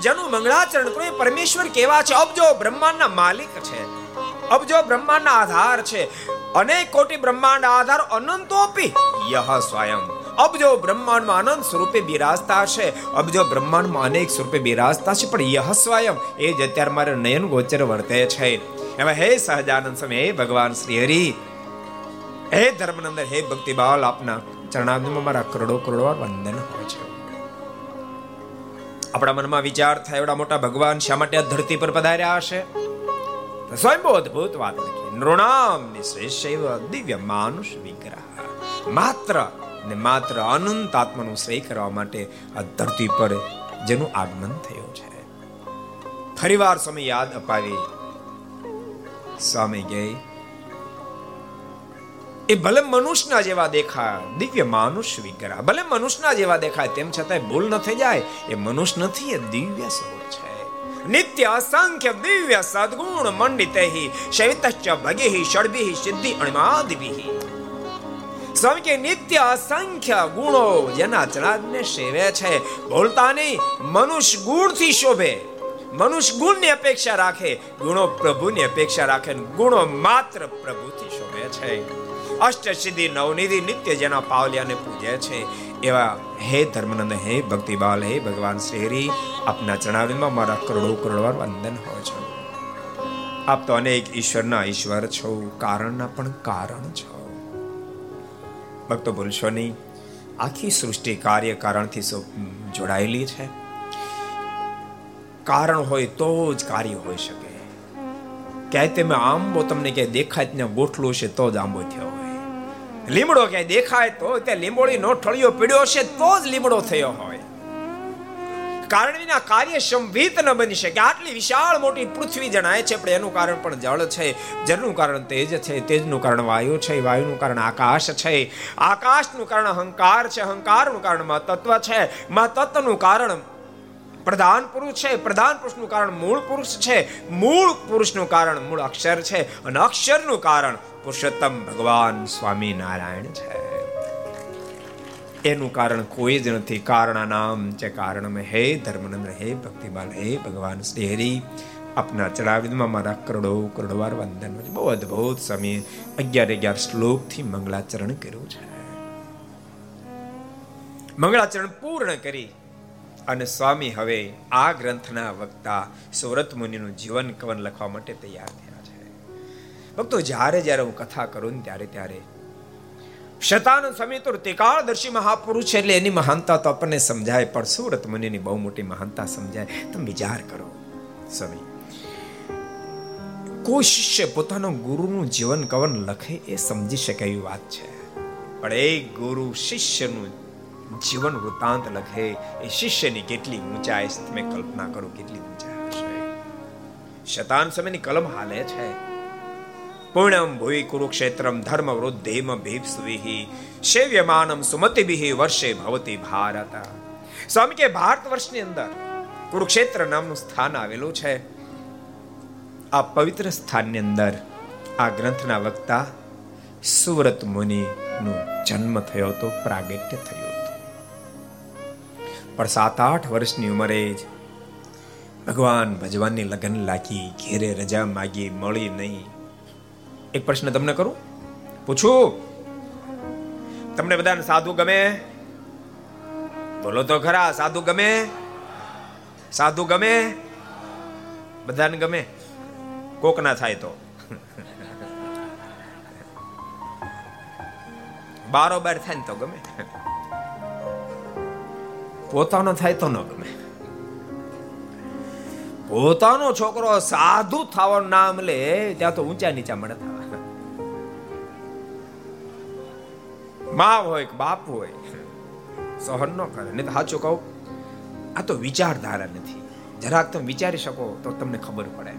જેનું મંગળાચરણ તો પરમેશ્વર કેવા છે અબજો બ્રહ્માંડના માલિક છે અબજો બ્રહ્માંડના આધાર છે અનેક કોટી બ્રહ્માંડ આધાર અનંતોપી યહ સ્વયં. અબજો બ્રહ્માંડમાં અનંત સ્વરૂપે બિરાજતા છે અબજો બ્રહ્માંડમાં અનેક સ્વરૂપે બિરાજતા છે પણ યહ સ્વયં, એ જ અત્યારે મારે નયન ગોચર વર્તે છે. એમાં હે સહજાનંદ સ્વામી, હે ભગવાન શ્રી હરિ. હે ધર્મનંદન, હે ભક્તિબાલ, આપના ચરણાબ્દમાં મારા કરોડો કરોડો વંદન હોય છે. આપણા મનમાં વિચાર થાય, એવડા મોટા ભગવાન શા માટે આ ધરતી પર પધાર્યા હશે? સ્વયં બહુ અદભુત વાત લખી નૃણામ નિશ્રેષૈવ દિવ્ય માનુષ વિગ્રહ માત્ર ને માત્ર અનંત આત્માનું શ્રેય કરવા માટે આ ધરતી પર જેનું આગમન થયું છે ફરીવાર સમય યાદ અપાવી સ્વામી ગઈ એ ભલે મનુષ્યના જેવા દેખાય દિવ્ય માનુષ વિગ્રહ ભલે મનુષ્યના જેવા દેખાય તેમ છતાંય ભૂલ ન થઈ જાય એ મનુષ્ય નથી એ દિવ્ય સ્વરૂપ છે નિત્ય અસંખ્ય દિવ્ય સદગુણ મંડિતૈ શૈતશ્ચ ભગેહિ ષડભિઃ સિદ્ધિ અણિમાદિભિઃ સ્વામી કે નિત્ય અસંખ્ય ગુણો જેના ચરાજને સેવે છે બોલતા નહીં મનુષ્ય ગુણથી શોભે મનુષ્ય ગુણની અપેક્ષા રાખે ગુણો પ્રભુની અપેક્ષા રાખે ગુણો માત્ર પ્રભુથી શોભે છે અષ્ટ સિદ્ધિ નવનિધિ નિત્ય જેના પાવલિયાને પૂજે છે. એવા હે ધર્મનંદ, હે ભક્તિબાલ, હે ભગવાન શ્રી હરિ આપના ચણાવીમાં મારા કરોડો કરોડ વાર વંદન હોય છે. આપ તો અનેક ઈશ્વરના ઈશ્વર છો, કારણના પણ કારણ છો. ભક્તો ભૂલશો નહીં આખી સૃષ્ટિ કાર્ય કારણથી જોડાયેલી છે. કારણ હોય તો જ કાર્ય હોઈ શકે. ક્યાંય તમે આંબો તમને ક્યાંય દેખાય ત્યાં ગોઠલું છે તો જ આંબો થયો લીમડો ક્યાંય દેખાય તો ત્યાં લીંબોળી નો ઠળિયો પીડ્યો છે તો જ લીમડો થયો હોય. કારણ વિના કાર્ય સંવિત ન બની શકે. આટલી વિશાળ મોટી પૃથ્વી જણાય છે, પણ એનું કારણ પણ જળ છે. જળનું કારણ તેજ છે, તેજનું કારણ વાયુ છે, વાયુનું કારણ આકાશ છે. આકાશનું કારણ અહંકાર છે, અહંકારનું કારણ મા તત્વ છે. મા તત્વનું કારણ પ્રધાન પુરુષ છે, પ્રધાન પુરુષનું કારણ મૂળ પુરુષ છે. મૂળ પુરુષનું કારણ મૂળ અક્ષર છે અને અક્ષરનું કારણ પુરુષોત્તમ ભગવાન સ્વામી નારાયણ છે. એનું કારણ કોઈ જ નથી. કારણ નામ છે કારણ હે ધર્મનંદ્ર હે ભક્તિબાલ હે, ભગવાન શ્રી આપના ચડાવિદમાં મારા કરોડો કરોડો વાર વંદન બહુ અદભુત સમયે અગિયાર અગિયાર શ્લોકથી મંગળાચરણ કર્યું છે. મંગળાચરણ પૂર્ણ કરી. અને સ્વામી હવે આ ગ્રંથના વક્તા સુરત મુનિનું જીવન કવન લખવા માટે તૈયાર થયા છે. ભક્તો, જ્યારે જ્યારે હું કથા કરું ને ત્યારે ત્યારે શતાનંદ સ્વામી તો તિકાળદર્શી મહાપુરુષ એટલે એની મહાનતા તો આપણને સમજાય, પણ સુરત મુનિની બહુ મોટી મહાનતા સમજાય. તમે વિચાર કરો સ્વામી. કોઈ શિષ્ય પોતાનો ગુરુનું જીવન કવન લખે એ સમજી શકે એવી વાત છે. પણ એક ગુરુ શિષ્યનું જીવન વૃત્તાંત લખે, એ શિષ્યની કેટલી ઊંચાઈ તમે કલ્પના કરો કેટલી ઊંચાઈ હશે. શતાન સમયની કલમ હાલે છે. પૂર્ણમ ભૂઈ કુરુક્ષેત્રમ ધર્મ વૃદ્ધિમ ભીપ્સુવિહિ, સેવ્યમાનમ સુમતિભિ વર્ષે ભવતી ભારત. સ્વામી કે ભારત વર્ષની અંદર કુરુક્ષેત્ર નામનું સ્થાન આવેલું છે. આ પવિત્ર સ્થાનની અંદર આ ગ્રંથના વક્તા સુવ્રત મુનિનો જન્મ થયો હતો, પ્રાગટ્ય થયું પણ સાત આઠ વર્ષની ઉંમરે જ ભગવાન ભજવાનની લગ્ન લાગી, ઘેરે રજા માગી, મળી નહીં. એક પ્રશ્ન તમને કરું? પૂછું? તમને બધાને સાધુ ગમે? બોલો તો ખરા, સાધુ ગમે? સાધુ ગમે? બધાને ગમે? કોક ના થાય તો. બારોબાર થાય ને તો ગમે. પોતાનો થાય તો ન ગમે. પોતાનો છોકરો સાધુ થવાનું નામ લે, ત્યાં તો ઊંચા નીચા મળે થવા. મા હોય કે બાપ હોય, સહન ન કરે. નહીં તો સાચું કહું, આ તો વિચારધારા નથી. જરાક તમે વિચારી શકો તો તમને ખબર પડે.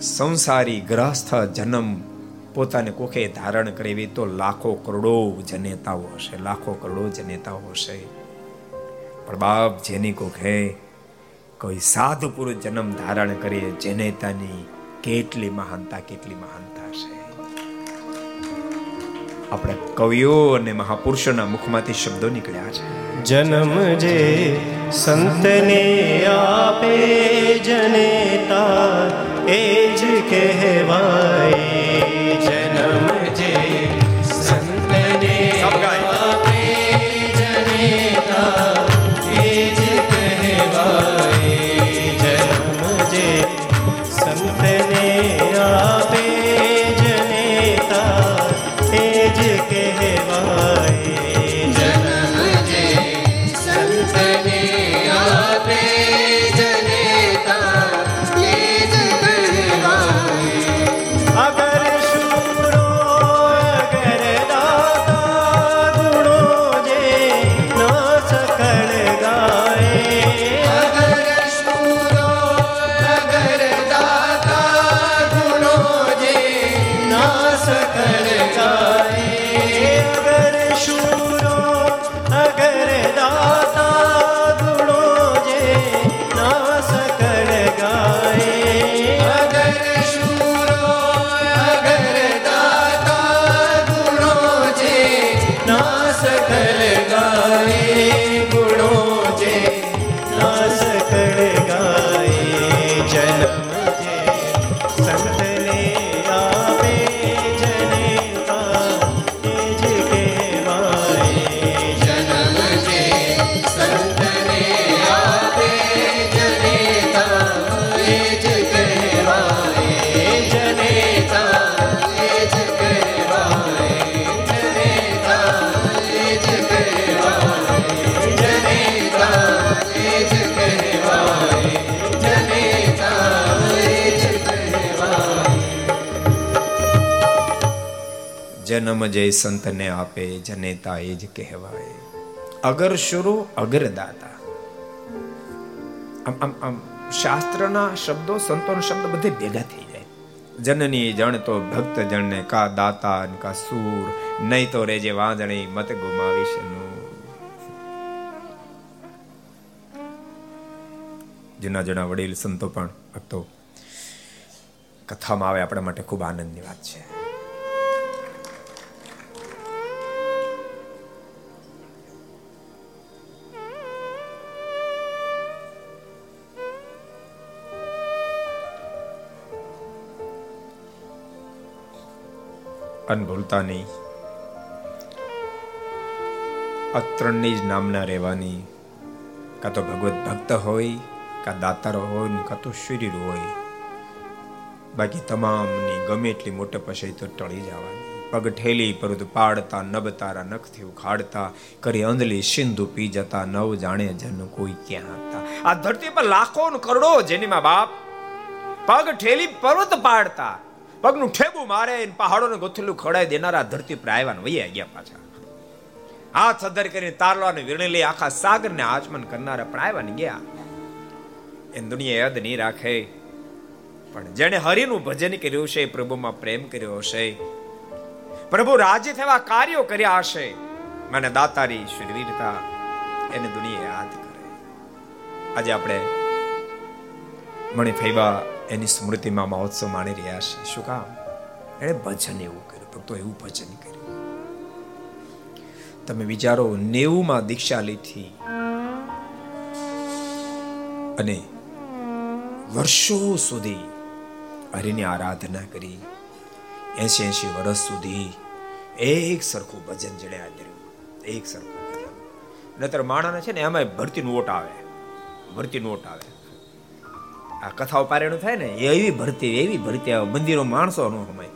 સંસારી ગ્રસ્થ જન્મ પોતાને કોખે ધારણ કરેવી તો લાખો કરોડો જનેતાઓ હશે, લાખો કરોડો જનેતાઓ હશે. પણ બાપ જેની કોખે કોઈ સાધુ પુરુષ જન્મ ધારણ કરીએ, જનેતાની કેટલી મહાનતા કેટલી મહાનતા હશે. આપણે કવિઓ અને મહાપુરુષોના મુખમાંથી શબ્દો નીકળ્યા છે. જન્મ જે સંતને આપે જનેતા, એ જ કહેવાય. જન્મ જય સંતને આપે, જનેતા એ જ કહેવાય. અગર શુરુ અગર દાતા આમ આમ આમ, શાસ્ત્રના શબ્દો, સંતોના શબ્દ બધે ભેગા થઈ જાય. જનની જણ તો ભક્ત જણને કા દાતા કા સૂર નહીં તો રેજે વાંદણી મત ગુમાવીશ જૂના જૂના વડીલ, સંતો પણ ભક્તો, કથામાં આવે, આપણા માટે ખૂબ આનંદની વાત છે. અન ભૂલતા નહીં. આ ત્રણની જ નામના રહેવાની, કાં તો ભગવત ભક્ત હોય, કાં દાતારો હોય, ને કાં તો શરીર હોય. બાકી તમામની ગમે એટલી મોટે હશે તો ટળી જવાની. પગ ઠેલી પરંતુ પાડતા નબતારા નખથી ઉખાડતા, કરી અંધલી સિંધુ પી જતા, નવ જાણે જન કોઈ ક્યાં હતા. આ ધરતી પર લાખો કરોડો જેની માં બાપ પગ ઠેલી પર્વત પાડતા. પગનું ઠેગું મારે પહાડોને ગોથેલું ખડાઈ દેનારા ધરતી પર આવ્યા વૈયા ગયા પાછા. હાથ સદર કરીને તારલાને વિરણી લઈ આખા સાગરને આચમન કરનારા પણ આવ્યા ને ગયા. એ દુનિયા યાદ નહીં રાખે. પણ જેણે હરિનું ભજન કર્યું છે પ્રભુમાં પ્રેમ કર્યો હશે. પ્રભુ રાજી થવા કાર્યો કર્યા હશે. મને દાતારી શરીરતા એને દુનિયા યાદ કરે. આજે આપણે મણી ફૈવા એની સ્મૃતિમાં મહોત્સવ માણી રહ્યા છે. શું કામ? એણે ભજન એવું કર્યું, ભક્તો એવું ભજન કર્યું. તમે વિચારો નેવું માં દીક્ષા લીધી અને વર્ષો સુધી હરિની આરાધના કરી એસી એસી વર્ષ સુધી એક સરખું ભજન જડ્યા કર્યું, એક સરખું ભજન. નતર માણાને છે ને એમાં ભરતી નોટ આવે ભરતી નોટ આવે. આ કથાઓ પારેણું થાય ને એવી ભરતી એવી ભરતી. આવે મંદિરો માણસો નો સમય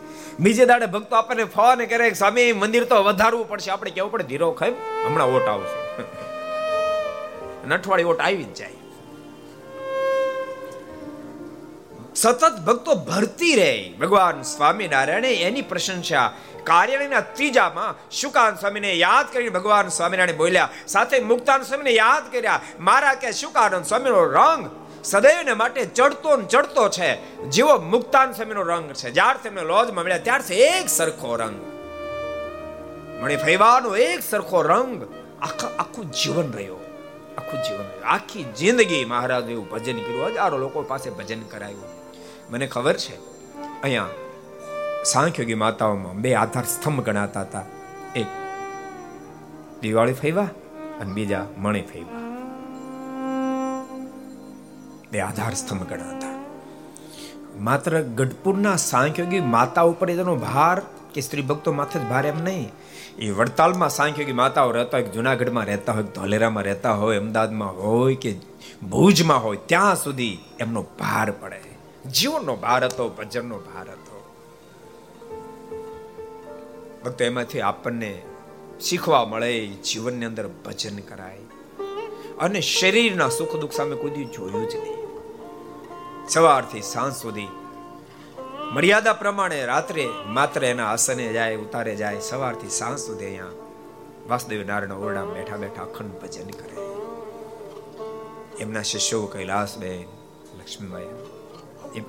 બીજે દાડે ભક્તો આપણને ફોન કરે સ્વામી, મંદિર તો વધારવું પડશે. આપણે કેવું પડે? ધીરો ખાઈ. હમણાં ઓટ આવશે. નઠવાડી ઓટ આવી જ જાય. સતત ભક્તો ભરતી રહે. ભગવાન સ્વામિનારાયણે એની પ્રશંસા કાર્યાલયના ત્રીજામાં શુકાન સ્વામીને યાદ કરીને ભગવાન સ્વામિનારાયણ બોલ્યા, સાથે મુક્તાન સ્વામીને યાદ કર્યા. મારા કે શુકાનંદ સ્વામીનો રંગ સદૈવને માટે ચડતો ને ચડતો છે. જેવો મુક્તાન સમયનો રંગ છે. જ્યાર તેમને લોજમાં મળ્યા ત્યારથી એક સરખો રંગ. મણી ફૈવાનો એક સરખો રંગ. આખા, આખું જીવન રહ્યો. આખું જીવન રહ્યું. આખી જિંદગી મહારાજ એવું ભજન કર્યું. હજારો લોકો પાસે ભજન કરાયું. મને ખબર છે, અહીંયા સાંખ્યોગી માતાઓમાં બે આધાર સ્તંભ ગણાતા હતા. એક દિવાળી ફૈવા અને બીજા મણી ફૈવા બે આધાર સ્તંભ ગણાતા. માત્ર ગઢપુરના સાંખ્યોગી માતા ઉપર એનો ભાર કે સ્ત્રી ભક્તો માથે જ ભાર એમ નહીં. એ વડતાલમાં સાંખ્યોગી માતાઓ રહેતા હોય જુનાગઢમાં રહેતા હોય ધોલેરામાં રહેતા હોય, અમદાવાદમાં હોય કે ભુજમાં હોય, ત્યાં સુધી એમનો ભાર પડે. જીવનનો ભાર હતો, ભજનનો ભાર હતો. ભક્તો એમાંથી આપણને શીખવા મળે જીવનની અંદર ભજન કરાય. અને શરીરના સુખ દુઃખ સામે કોઈ જોયું જ નહીં. સવારથી સાંજ સુધી. મર્યાદા પ્રમાણે રાત્રે માત્ર એના આસને જાય, ઉતારે જાય, સવારથી સાંજ સુધી અહીંયા વાસુદેવ નારાયણ ઓરડા બેઠા બેઠા અખંડ ભજન કરે. એમના શિષ્યો કૈલાસબેન, લક્ષ્મીબાઈ,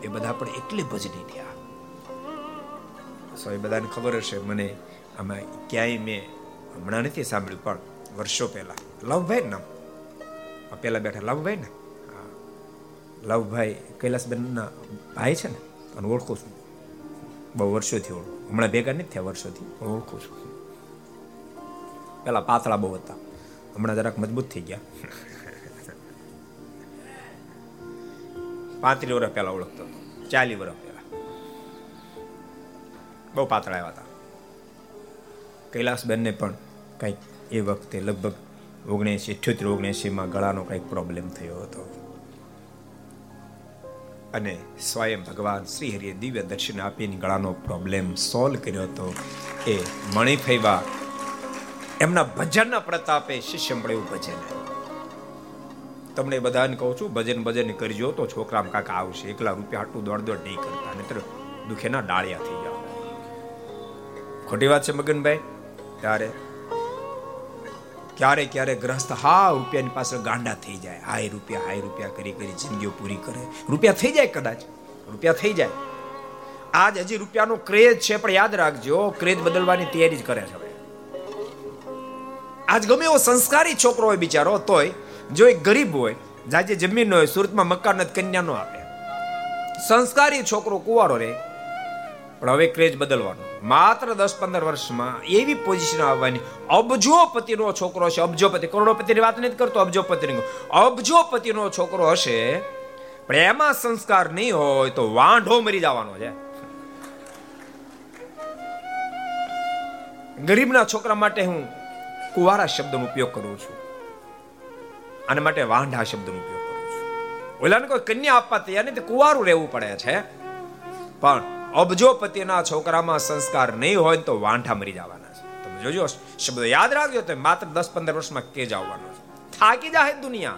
એ બધા પણ એટલે ભજની થયા. સો એ બધાને ખબર હશે, મને આમાં ક્યાંય મેં હમણાં નથી સાંભળ્યું, પણ વર્ષો પહેલા લવભાઈ નામ. પહેલા બેઠા લવભાઈ ને લવભાઈ કૈલાસબેનના ભાઈ છે ને અને ઓળખું છું. બહુ વર્ષોથી ઓળખું. હમણાં ભેગા નથી થયા વર્ષોથી. ઓળખું છું. પેલા પાતળા બહુ હતા. હમણાં જરાક મજબૂત થઈ ગયા. પાંત્રીસ વર્ષ પહેલા ઓળખતો હતો. ચાલીસ વર્ષ પહેલા. બહુ પાતળા આવ્યા હતા. કૈલાસબેનને પણ કંઈક એ વખતે લગભગ ઓગણએંસી અઠ્યોતેર ઓગણીસીમાં ગળાનો કંઈક પ્રોબ્લેમ થયો હતો. અને સ્વયં ભગવાન શ્રી હરિએ દિવ્ય દર્શન આપીને ગળાનો પ્રોબ્લેમ સોલ્વ કર્યો હતો. એ મણિફૈવા એમના ભજનના પ્રતાપે શિષ્ય મળે એવું ભજન. તમને બધાને કહું છું, ભજન ભજન કરજો તો છોકરામાં કાકા આવશે. એકલા રૂપિયા હાટું દોડ દોડ નહીં કરતા, નહીતર દુખેના ડાળિયા થઈ જાવ ખોટી વાત છે મગનભાઈ? ત્યારે ક્યારે ક્યારે ગ્રસ્ત, હા, રૂપિયાની પાછળ ગાંડા થઈ જાય. હાય રૂપિયા હાય રૂપિયા કરી કરી જિંદગીઓ પૂરી કરે. રૂપિયા થઈ જાય કદાચ. રૂપિયા થઈ જાય. આજ હજી રૂપિયાનો ક્રેઝ છે, પણ યાદ રાખજો, ક્રેઝ બદલવાની તૈયારી જ કરે છે આજ ગમે એવો સંસ્કારી છોકરો હોય બિચારો, તોય જો એક ગરીબ હોય, જાજે જમીન હોય, સુરતમાં મકાન કન્યા નો આપે. સંસ્કારી છોકરો કુવારો રે પણ હવે ક્રેઝ બદલવાનો. માત્ર દસ પંદર વર્ષમાં એવી પોઝિશન આવવાની, અબજોપતિનો છોકરો છે અબજોપતિ, કરોડોપતિની વાત નથી કરતો, અબજોપતિની અબજોપતિનો છોકરો હશે, પણ એમાં સંસ્કાર નહીં હોય તો વાંઢો મરી જવાનો છે. ગરીબના છોકરા માટે હું કુવારા શબ્દનો ઉપયોગ કરું છું. આને માટે વાંઢા શબ્દનો ઉપયોગ કરું છું. ઓલાને કોઈ કન્યા આપવા તૈયાર નહીં કુવારું રહેવું પડે છે. પણ અબજોપતિના છોકરામાં સંસ્કાર નહીં હોય તો વાંઠા મરી જવાના છે. તમે જોજો, શબ્દ યાદ રાખજો, તો માત્ર દસ પંદર વર્ષમાં કે જ આવવાનો છે. થાકી જાહે દુનિયા.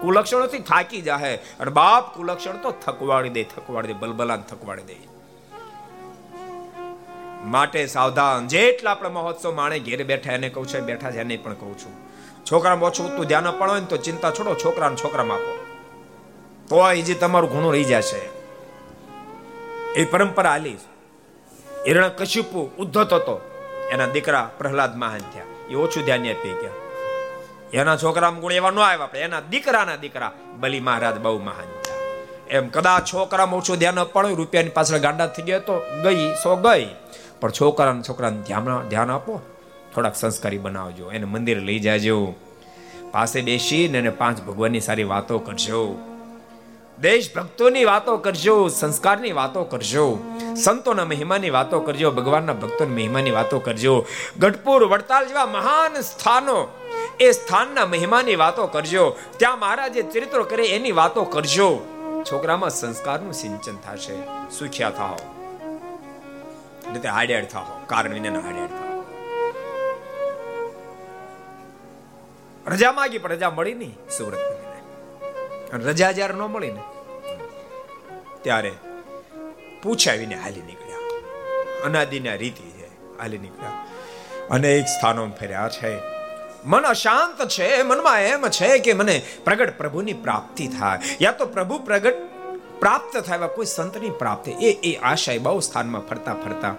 કુલક્ષણોથી થાકી જાહે. અને બાપ કુલક્ષણ તો થકવાડી દે થકવાડી દે, બલબલાન થકવાડી દે. માટે સાવધાન, જેટલા આપણે મહોત્સવ માણે ઘેરે બેઠા, એને કહું છું, બેઠા છે, એને પણ કહું છું. છોકરામાં ઓછું તું ધ્યાન પણ હોય ને તો ચિંતા છોડો, છોકરાને છોકરામાં આપો. તો એ જે તમારું ઘણું રહી જશે. એ પરંપરા આલી હિરણ કશ્યપુ ઉદ્ધત હતો. એના દીકરા પ્રહલાદ મહાન થયા. એ ઓછું ધ્યાન આપી ગયા. એના છોકરા ગુણ એવા ન આવ્યા, પણ એના દીકરાના દીકરા બલી મહારાજ બહુ મહાન થયા. એમ કદાચ છોકરામાં ઓછું ધ્યાન અપાણું રૂપિયાની પાછળ ગાંડા થઈ ગયો તો ગઈ સો ગઈ. પણ છોકરાને છોકરાને ધ્યાન ધ્યાન આપો. થોડાક સંસ્કારી બનાવજો. એને મંદિર લઈ જાજો. પાસે બેસીને એને પાંચ ભગવાનની સારી વાતો કરજો. દેશ ભક્તોની વાતો કરજો, સંસ્કારની વાતો કરજો, સંતોના મહિમાની વાતો કરજો, ભગવાનના ભક્તોની મહિમાની વાતો કરજો. ગઢપુર વડતાલ જેવા મહાન સ્થાનો, એ સ્થાનના મહિમાની વાતો કરજો. ત્યાં મહારાજે ચરિત્રો કરે એની વાતો કરજો. છોકરામાં સંસ્કારનું સિંચન થશે. સુખ્યા થાઓ. એટલે તો હાડેડ થાઓ. કારણ વિના હાડેડ થાઓ. રજા માગી, પણ રજા મળી નહીં સુરત રજા જ્યારે ન મળી ને ત્યારે પૂછાવીને હાલી નીકળ્યા. અનાદિના રીતિ છે, હાલી નીકળ્યા. અનેક સ્થાનો ફેર્યા છે. મન અશાંત છે, મનમાં એમ છે કે મને પ્રગટ પ્રભુની પ્રાપ્તિ થાય. યા તો પ્રભુ પ્રગટ પ્રાપ્ત થાય કોઈ સંતની પ્રાપ્તિ. એ એ આશય બહુ સ્થાનમાં ફરતા ફરતા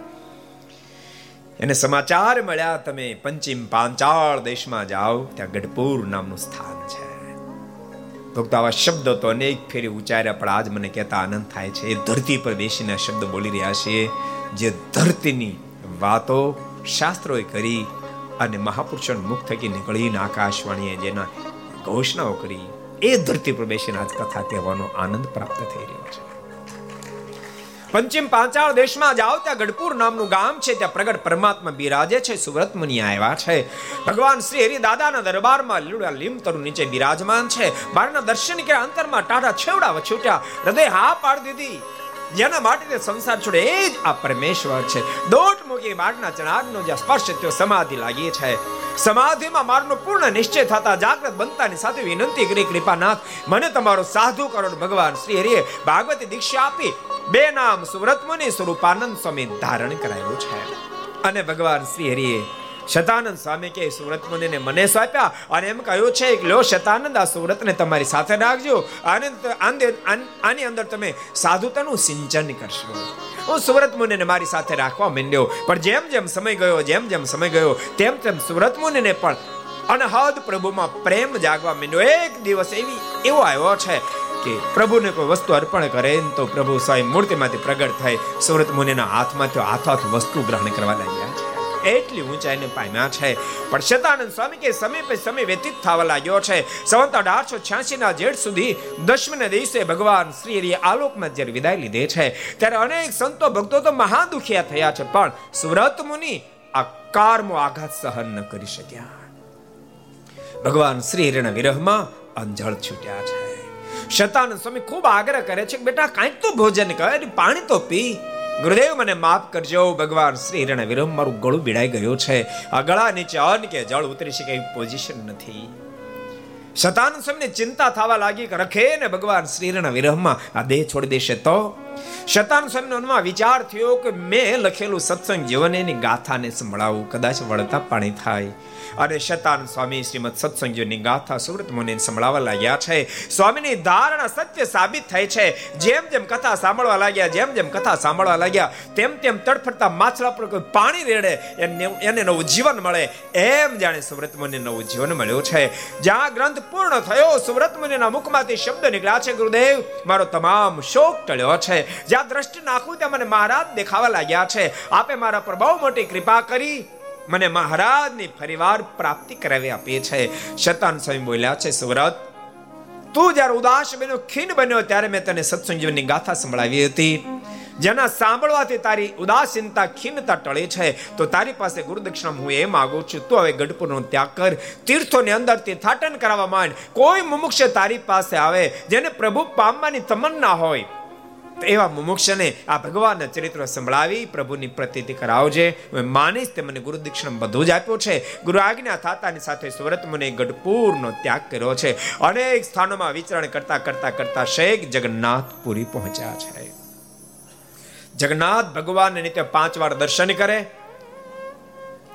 એને સમાચાર મળ્યા, તમે પંચિમ પાંચાળ દેશમાં જાઓ, ત્યાં ગઢપુર નામનું સ્થાન છે. ભક્તો, આવા શબ્દો તો અનેક ફેરી ઉચ્ચાર્યા, પણ આજ મને કહેતા આનંદ થાય છે. એ ધરતી પર બેસીને શબ્દ બોલી રહ્યા છે. જે ધરતીની વાતો શાસ્ત્રોએ કરી અને મહાપુરુષો મુખ થકી નીકળીને આકાશવાણીએ જેના ઘોષણાઓ કરી, એ ધરતી પર બેસીને આજ કથા, કહેવાનો આનંદ પ્રાપ્ત થઈ રહ્યો છે. પંચિમ પાંચાળ દેશમાં જાઓ ત્યાં ગઢપુર નામનું ગામ છે, ત્યાં પ્રગટ પરમાત્મા બિરાજે છે, સુવ્રત મુનિ આવ્યા છે. ભગવાન શ્રી હરિ દાદાના દરબારમાં લીલુડા લીમ તરુ નીચે બિરાજમાન છે. બારના દર્શન કે અંતરમાં ટાટા છેવડા છૂટ્યા હૃદય હા પાડી દીધી. જેના માટે સંસાર છોડે એ જ આ પરમેશ્વર છે. દોટ મૂકી બાળના ચણાગનો જ્યાં સ્પર્શ થયો સમાધિ લાગી છે. સમાધિમાં મારનો પૂર્ણ નિશ્ચય થતા જાગ્રત બનતાની સાથે વિનંતી કરી, કૃપાનાથ, મને તમારો સાધુ કરો ભગવાન શ્રી હરિએ ભાગવતી દીક્ષા આપી. બે નામ સુવ્રત મુનિ સ્વરૂપાનંદ સ્વામી ધારણ કરાયું છે. અને ભગવાન શ્રી હરિએ શતાનંદ સ્વામી કે સુરત મુનિને મને સોંપ્યા અને એમ કહ્યું છે કે લો શતાનંદ, આ સુરતને તમારી સાથે રાખજો. અને આની અંદર તમે સાધુતાનું સિંચન કરશો. હું સુરત મુનિને મારી સાથે રાખવા માંડ્યો. પણ જેમ જેમ સમય ગયો, જેમ જેમ સમય ગયો, તેમ તેમ સુરત મુનિને પણ અનહદ પ્રભુમાં પ્રેમ જાગવા માંડ્યો. એક દિવસ એવી, એવો આવ્યો છે કે પ્રભુને કોઈ વસ્તુ અર્પણ કરે તો પ્રભુ સ્વયં મૂર્તિમાંથી પ્રગટ થાય સુરત મુનિના હાથમાંથી હાથોહાથ વસ્તુ ગ્રહણ કરવા લાગ્યા. એટલી ઊંચાઈને પામ્યા છે. પણ શતાનંદ સ્વામી કે સમય પે સમય વ્યતીત થવા લાગ્યો છે. સંવત અઢારસો છ્યાસી ના જેઠ સુધી દસમને દિવસે ભગવાન શ્રી હરિએ આલોકમાં જ્યારે વિદાય લીધે છે, ત્યારે અનેક સંતો ભક્તો તો મહા દુખિયા થયા છે, પણ સુરત મુનિ આ કારમો આઘાત સહન ન કરી શક્યા. ભગવાન શ્રી હરિના વિરહમાં અંજળ છૂટ્યા છે. શતાનંદ સ્વામી ખૂબ આગ્રહ કરે છે બેટા કાંઈક તો ભોજન કર પાણી તો પી. ગુરુદેવ, મને માફ કરજો. ભગવાન શ્રી હિરણ વિરમ મારું ગળું બીડાઈ ગયું છે. આ ગળા નીચે અન્ન કે જળ ઉતરી શકે એવી પોઝિશન નથી. શતાનંદ સ્વામીને ચિંતા થવા લાગી કે રખે ને ભગવાન શ્રી હિરણ વિરહમાં આ દેહ છોડી દેશે તો? શતાન સ્વામીનો મનમાં વિચાર થયો કે મેં લખેલું સત્સંગ જીવન એની ગાથાને સંભળાવું. કદાચ વળતા પાણી થાય. અને શતાન સ્વામી શ્રીમદ સત્સંગીઓની ગાથા સુરત મુનિ સંભળાવવા લાગ્યા છે. સ્વામીની ધારણા સત્ય સાબિત થાય છે. જેમ જેમ કથા સાંભળવા લાગ્યા, જેમ જેમ કથા સાંભળવા લાગ્યા, તેમ તેમ તડફડતા માછલા પર કોઈ પાણી રેડે, એને નવું જીવન મળે, એમ જાણે સુરત મુનિ નવું જીવન મળ્યું છે. જ્યાં ગ્રંથ પૂર્ણ થયો સુરત મુનિના મુખમાંથી શબ્દ નીકળ્યા છે, ગુરુદેવ, મારો તમામ શોક ટળ્યો છે. જ્યાં દ્રષ્ટિ નાખું ત્યાં મને મહારાજ દેખાવા લાગ્યા છે. આપે મારા પર બહુ મોટી કૃપા કરી મને મહારાજની ફરીવાર પ્રાપ્તિ કરાવી આપી છે. શતાન સ્વામી બોલ્યા છે, સુવ્રત, તું જ્યારે ઉદાસ બન્યો, ખીન બન્યો, ત્યારે મેં તને સત્સંગ જીવનની ગાથા સંભળાવી હતી. જેના સાંભળવાથી તારી ઉદાસીનતા, ખીનતા ટળે છે. તો તારી પાસે ગુરુદક્ષિણા હું એ માગું છું, તું હવે ગઢપુરનો ત્યાગ કર. તીર્થોની અંદર તીર્થાટન કરાવવા માંડ. કોઈ મુમુક્ષ તારી પાસે આવે, જેને પ્રભુ પામવાની તમન્ના હોય. એવા મુમુક્ષને આ ભગવાનના ચરિત્ર સંભળાવી પ્રભુની પ્રતિતિ કરાવજે. હું માનીશ તે મને ગુરુ દીક્ષણ બધું જ આપ્યું છે. ગુરુ આજ્ઞા થાતાની સાથે સુરત મને ગઢપુરનો ત્યાગ કર્યો છે. અનેક સ્થાનોમાં વિચરણ કરતા કરતા કરતા શેખ જગન્નાથપુરી પહોંચ્યા છે. જગન્નાથ ભગવાન નિત્ય પાંચ વાર દર્શન કરે.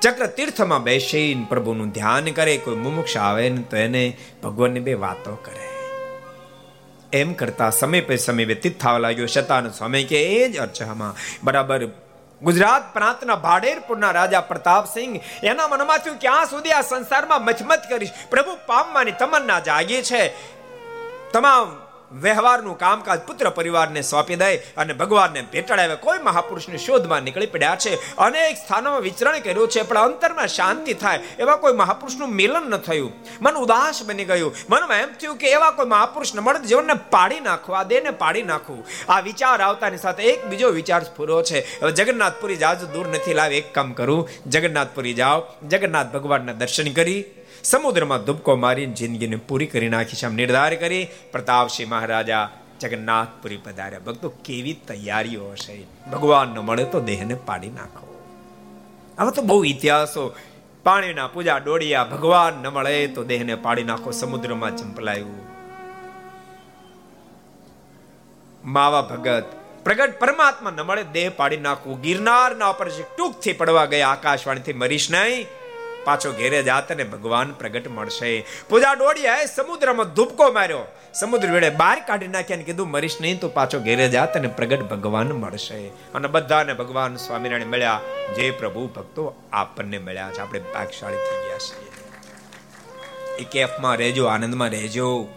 ચક્ર તીર્થમાં બેસીને પ્રભુનું ધ્યાન કરે. કોઈ મુમુક્ષ આવે ને તો એને ભગવાનની બે વાતો કરે. એમ કરતા સમય પે સમય વ્યતીત થવા લાગ્યો શતાન સ્વામી કે, એ જ અર્ચામાં બરાબર. ગુજરાત પ્રાંતના ભાડેરપુરના રાજા પ્રતાપસિંહ એના મનમાં થયું, ક્યાં સુધી આ સંસારમાં મચમચ કરીશ? પ્રભુ પામવાની તમન્ના જાગી છે. તમામ વ્યવહારનું કામકાજ પુત્ર પરિવારને સોંપી દે અને ભગવાનને ભેટાડાવે કોઈ મહાપુરુષની શોધમાં નીકળી પડ્યા છે. અનેક સ્થાનોમાં વિચરણ કર્યું છે, પણ અંતરમાં શાંતિ થાય એવા કોઈ મહાપુરુષનું મિલન ન થયું. મન ઉદાસ બની ગયું. મનમાં એમ થયું કે એવા કોઈ મહાપુરુષને મળે જીવનને પાડી નાખવું આ દેહને પાડી નાખવું. આ વિચાર આવતાની સાથે એક બીજો વિચાર પૂરો છે. હવે જગન્નાથપુરી જાજુ દૂર નથી લાવે, એક કામ કરું. જગન્નાથપુરી જાઓ. જગન્નાથ ભગવાનના દર્શન કરી સમુદ્રમાં ધુબકો મારીને જિંદગીને પૂરી કરી નાખી છે. આમ નિર્ધાર કરી પ્રતાપસિંહ મહારાજા જગન્નાથપુરી પધાર્યા. ભક્તો, કેવી તૈયારીઓ હશે? ભગવાન ન મળે તો દેહને પાડી નાખો. આવા તો બહુ ઇતિહાસો. પાણીના પૂજા ડોડિયા ભગવાન ન મળે તો દેહને પાડી નાખો. સમુદ્રમાં ચંપલાયું. માવા ભગત, પ્રગટ પરમાત્મા ન મળે, દેહ પાડી નાખવું ગિરનારના ઉપર ટૂંકથી પડવા ગયા, આકાશવાણીથી મરીશ નહીં. પાછો ઘેરે જાત ને ભગવાન પ્રગટ મળશે. પૂજા ડોડિયાએ સમુદ્રમાં ધૂપકો માર્યો. સમુદ્ર વેળે બહાર કાઢી નાખ્યા કીધું, મરીશ નહીં, તો પાછો ઘેરે જાત ને પ્રગટ ભગવાન મળશે. અને બધાને ભગવાન સ્વામિનારાયણ મળ્યા. જે પ્રભુ ભક્તો આપણને મળ્યા છે. આપણે ભાગશાળી થઈ ગયા છીએ. એ કેફમાં રહેજો, આનંદમાં રહેજો.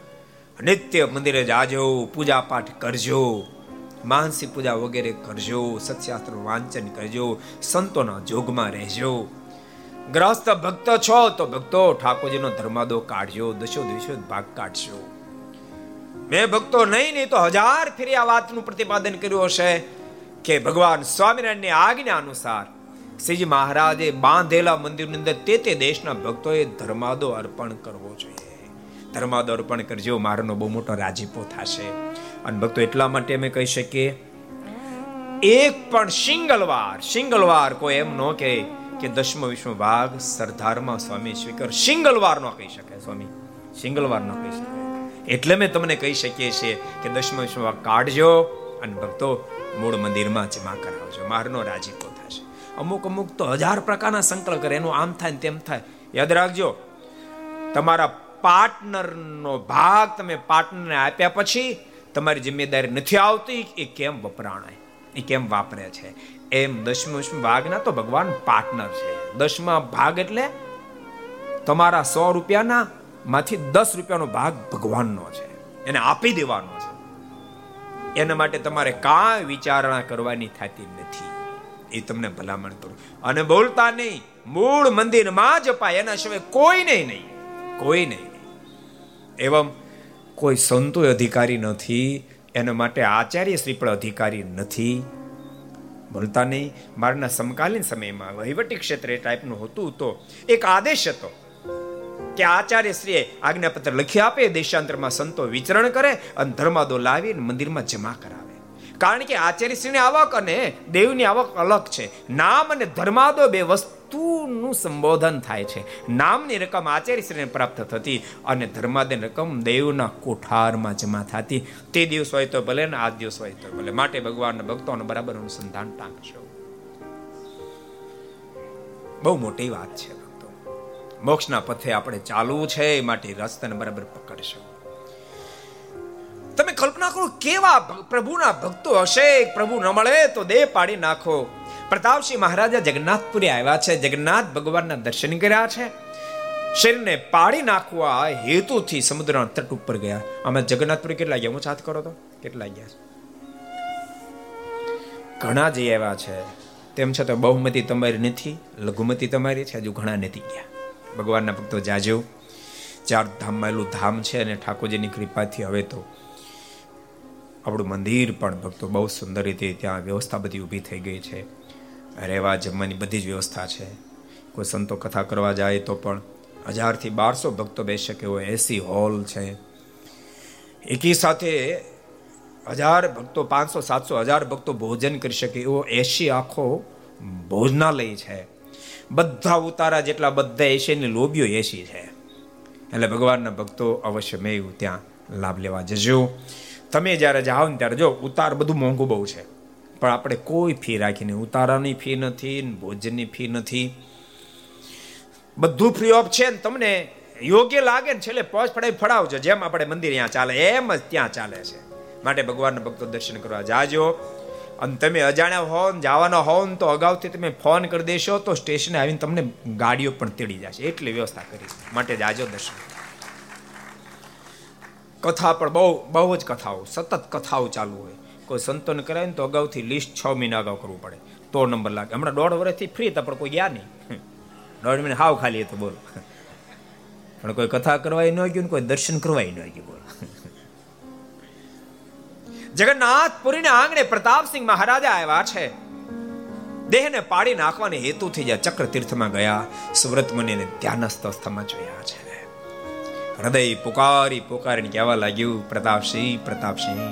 નિત્ય મંદિરે જાજો પૂજા પાઠ કરજો. માનસી પૂજા વગેરે કરજો. સત્શાસ્ત્ર વાંચન કરજો. સંતોના જોગમાં રહેજો. ગ્રસ્ત ભક્ત છો તો ભક્તો ઠાકોરજીનો ધર્માદો કાઢજો, દશો દિવસો ભાગ કાઢશો. મેં ભક્તો નહીં નહીં તો હજાર ફેરી આ વાતનું પ્રતિપાદન કર્યું હશે કે ભગવાન સ્વામિનારાયણની આજ્ઞા અનુસાર શ્રીજી મહારાજે બાંધેલા મંદિરની અંદર તે તે દેશના ભક્તોએ ધર્માદો અર્પણ કરવો જોઈએ. ધર્માદો અર્પણ કરજો મારાનો બહુ મોટો રાજીપો થશે. અને ભક્તો એટલા માટે અમે કહી શકીએ, એક પણ સિંગલવાર સિંગલવાર કોઈ એમ ન કે કે દસમો વિશ્વ ભાગ સરદારમાં સ્વામી સ્વીકાર સિંગલવાર નો કહી શકે સ્વામી. સિંગલવાર નો કહી શકે એટલે મેં તમને કહી શકીએ છીએ કે દસમો વિશ્વ ભાગ કાઢજો અને ભક્તો મૂળ મંદિરમાં જમા કરાવજો. મારનો રાજીપો થશે. અમુક અમુક તો હજાર પ્રકારના સંકલ્પ કરે. એનું આમ થાય તેમ થાય. યાદ રાખજો, તમારા પાર્ટનરનો ભાગ તમે પાર્ટનરને આપ્યા પછી તમારી જિમ્મેદારી નથી આવતી. એ કેમ વપરાણાય? એ કેમ વાપરે છે? એમ દશમ ભાગના તો ભગવાન પાર્ટનર છે. દસમા ભાગ એટલે તમારા સો રૂપિયાના માંથી દસ રૂપિયાનો ભાગ ભગવાનનો છે. એને આપી દેવાનો છે. એના માટે તમારે કાંઈ વિચારણા કરવાની થતી નથી. એ તમને ભલામણ કરું. અને બોલતા નહીં. મૂળ મંદિરમાં જ અપાય. એના સિવાય કોઈ નહીં. નહીં કોઈ નહીં. એવમ કોઈ સંતો અધિકારી નથી. એના માટે આચાર્ય શ્રી પણ અધિકારી નથી. ભૂલતા નહીં. મારના સમકાલીન સમયમાં વહીવટી ક્ષેત્રે ટાઈપનું હતું તો એક આદેશ હતો કે આચાર્ય શ્રીએ આજ્ઞાપત્ર લખી આપે, દેશાંતરમાં સંતો વિચરણ કરે અને ધર્માદો લાવીને મંદિરમાં જમા કરાવે. કારણ કે આચાર્ય શ્રીની આવક અને દેવની આવક અલગ છે. નામ અને ધર્માદો બે વસ્તુનું સંબોધન થાય છે. નામની રકમ આચાર્યશ્રીને પ્રાપ્ત થતી અને ધર્માદની રકમ દેવના કોઠારમાં જમા થતી. તે દિવસ હોય તો ભલે ને આ દિવસ હોય તો ભલે. માટે ભગવાનના ભક્તોનું બરાબર અનુસંધાન ટાંકશો બહુ મોટી વાત છે ભક્તો. મોક્ષના પથે આપણે ચાલવું છે માટે રસ્તાને બરાબર પકડશો. તમે કલ્પના કરો કેવા પ્રભુના ભક્તો હશે? પ્રભુ ન મળે તો દેહ પાડી નાખો. પ્રતાપસિંહ મહારાજા જગન્નાથપુરી આવ્યા છે. જગન્નાથ ભગવાનના દર્શન કર્યા છે. શરીરને પાડી નાખવા હેતુથી સમુદ્રના તટ ઉપર ગયા. અમે જગન્નાથપુરી કેટલા ગયા હું સાથ કરો તો? કેટલા ગયા ઘણા જઈ આવ્યા છે. તેમ છતાં બહુમતી તમારી નથી, લઘુમતી તમારી છે. હજુ ઘણા નથી ગયા. ભગવાનના ભક્તો જાજો. ચાર ધામમાં એલું ધામ છે અને ઠાકોરજીની કૃપાથી હવે તો આપણું મંદિર પણ ભક્તો બહુ સુંદર રીતે ત્યાં વ્યવસ્થા બધી ઊભી થઈ ગઈ છે. રહેવા, જમવાની બધી જ વ્યવસ્થા છે. કોઈ સંતો કથા કરવા જાય તો પણ હજારથી બારસો ભક્તો બેસી શકે એવો એસી હોલ છે. એકી સાથે હજાર ભક્તો, પાંચસો, સાતસો હજાર ભક્તો ભોજન કરી શકે એવો એસી આખો ભોજનાલય છે. બધા ઉતારા જેટલા બધા એસીની લોબીઓ એસી છે. એટલે ભગવાનના ભક્તો અવશ્ય મેં ત્યાં લાભ લેવા જજો. તમે જ્યારે જાઓ ને ત્યારે જો, ઉતાર બધું મોંઘું બહુ છે. પણ આપણે કોઈ ફી રાખીને ઉતારાની ફી નથી ભોજનની ફી નથી. બધું ફ્રી ઓફ છે ને તમને યોગ્ય લાગે ને છેલ્લે પોચ ફડાવી ફડાવજો. જેમ આપણે મંદિર ત્યાં ચાલે, એમ જ ત્યાં ચાલે છે. માટે ભગવાનના ભક્તો દર્શન કરવા જાજો. અને તમે અજાણ્યા હો ને, જવાના હો ને, તો અગાઉથી તમે ફોન કરી દેશો, તો સ્ટેશને આવીને તમને ગાડીઓ પણ તેડી જશે. એટલી વ્યવસ્થા કરી. માટે જાજો દર્શન. કથા પણ બહુ બહુ જ કથાઓ, સતત કથાઓ ચાલુ હોય. કોઈ સંતોને કરાય ને તો અગાઉથી લિસ્ટ છ મહિના અગાઉ કરવું પડે. તો નંબર લાગે. હમણાં દોઢ વર્ષથી ફ્રી હતા પણ કોઈ ગયા નહીં. દોઢ મહિને હાવ ખાલી હતું બોલો. પણ કોઈ કથા કરવાય ન ગયું કોઈ દર્શન કરવાય ન ગયું બોલો. જગન્નાથપુરીને આંગણે પ્રતાપસિંહ મહારાજા આવ્યા છે. દેહને પાડી નાખવાને હેતુથી જ્યાં ચક્ર તીર્થમાં ગયા, સુવ્રત મુનિને ધ્યાનસ્થ અવસ્થામાં જોયા છે. હૃદય પુકારી પુકારીને કહેવા લાગ્યું, પ્રતાપસિંહ પ્રતાપસિંહ.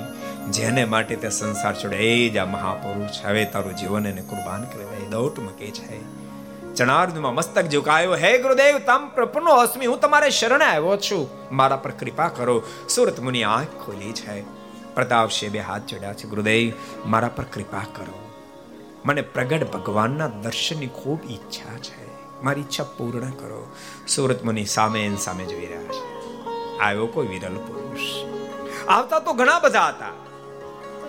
જેને માટે તે સંસાર છોડે. એ જ આ મહાપુરુષ. હવે તારું જીવન એને કુરબાન કરે એ દૌટમાં કે છે ચણાર્દમાં મસ્તક ઝુકાયો હે ગુરુદેવ, તમ પ્રપન્નો અસ્મી હું તમારે શરણે આવ્યો છું. મારા પર કૃપા કરો. સુરત મુનિ આંખ ખોલી છે. પ્રતાપસિંહ બે હાથ જોડ્યા છે, ગુરુદેવ, મારા પર કૃપા કરો. મને પ્રગટ ભગવાનના દર્શનની ખૂબ ઈચ્છા છે. મારી ઈચ્છા પૂર્ણ કરો. સુરત મુનિ સામે સામે જોઈ રહ્યા છે. આવ્યો કોઈ વિરલ પુરુષ. આવતા તો ઘણા બધા હતા.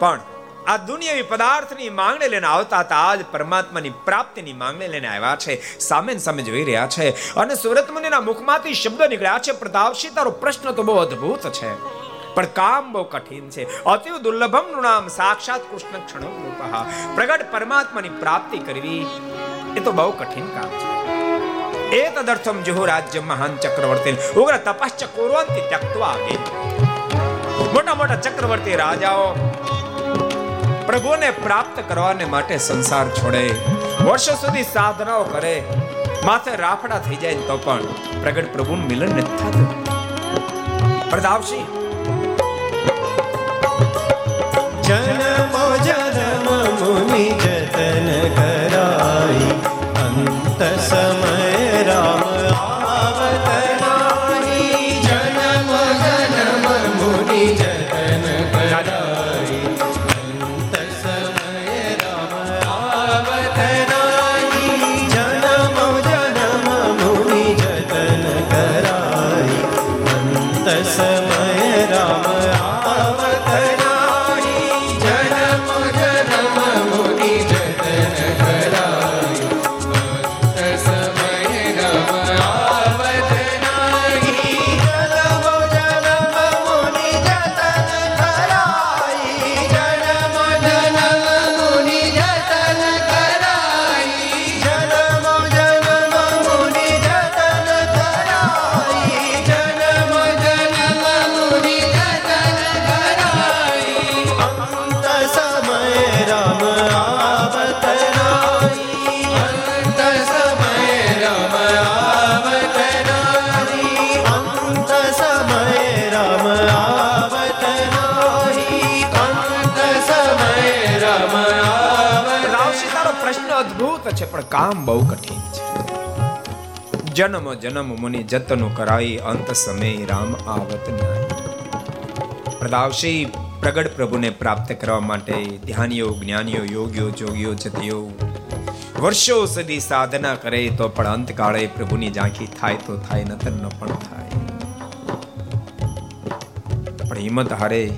પણ આ દુનિયાવી પદાર્થની માંગણે લઈને આવતા હતા. આજ પરમાત્માની પ્રાપ્તિની માંગણે લઈને આવ્યા છે. સામે સામે જોઈ રહ્યા છે. અને સુરત મુનિના મુખમાંથી શબ્દ નીકળ્યા છે. પ્રતાપસિંહ તારો પ્રશ્ન તો બહુ અદ્ભુત છે. પણ કામ બહુ કઠિન છે. અતિ દુર્લભમનું નામ સાક્ષાત કૃષ્ણ ક્ષણો પ્રગટ પરમાત્માની પ્રાપ્તિ કરવી એ તો બહુ કઠિન કામ છે. એ તદર્થમ જુહુ રાજ્ય મહાન ચક્રવર્તી ઉગ્ર તપશ્ચ કુર્વંતી ત્યક્તવા મોટા મોટા ચક્રવર્તી રાજાઓ પ્રભુને પ્રાપ્ત કરવાને માટે સંસાર છોડે. વર્ષો સુધી સાધનાઓ કરે. માથે રાફડા થઈ જાય તો પણ પ્રગટ પ્રભુનું મિલન નથી થતું. પ્રતાપસિંહ જન્મ જન્મ મુનિ જતન કરાઈ. અંત સમય પણ કામ બહુ કઠિન છે. જન્મ જન્મ મુનિ જતનો કરાઈ, અંત સમય રામ આવત નાય પ્રદાવશી પ્રગટ પ્રભુને પ્રાપ્ત કરવા માટે ધ્યાનીઓ, જ્ઞાનીઓ, યોગીઓ, જોગીઓ, જતીઓ વર્ષો સુધી સાધના કરે તો પણ અંતકાળે પ્રભુની ઝાંખી થાય તો થાય, નતર ન પણ થાય. પણ હિંમત હારે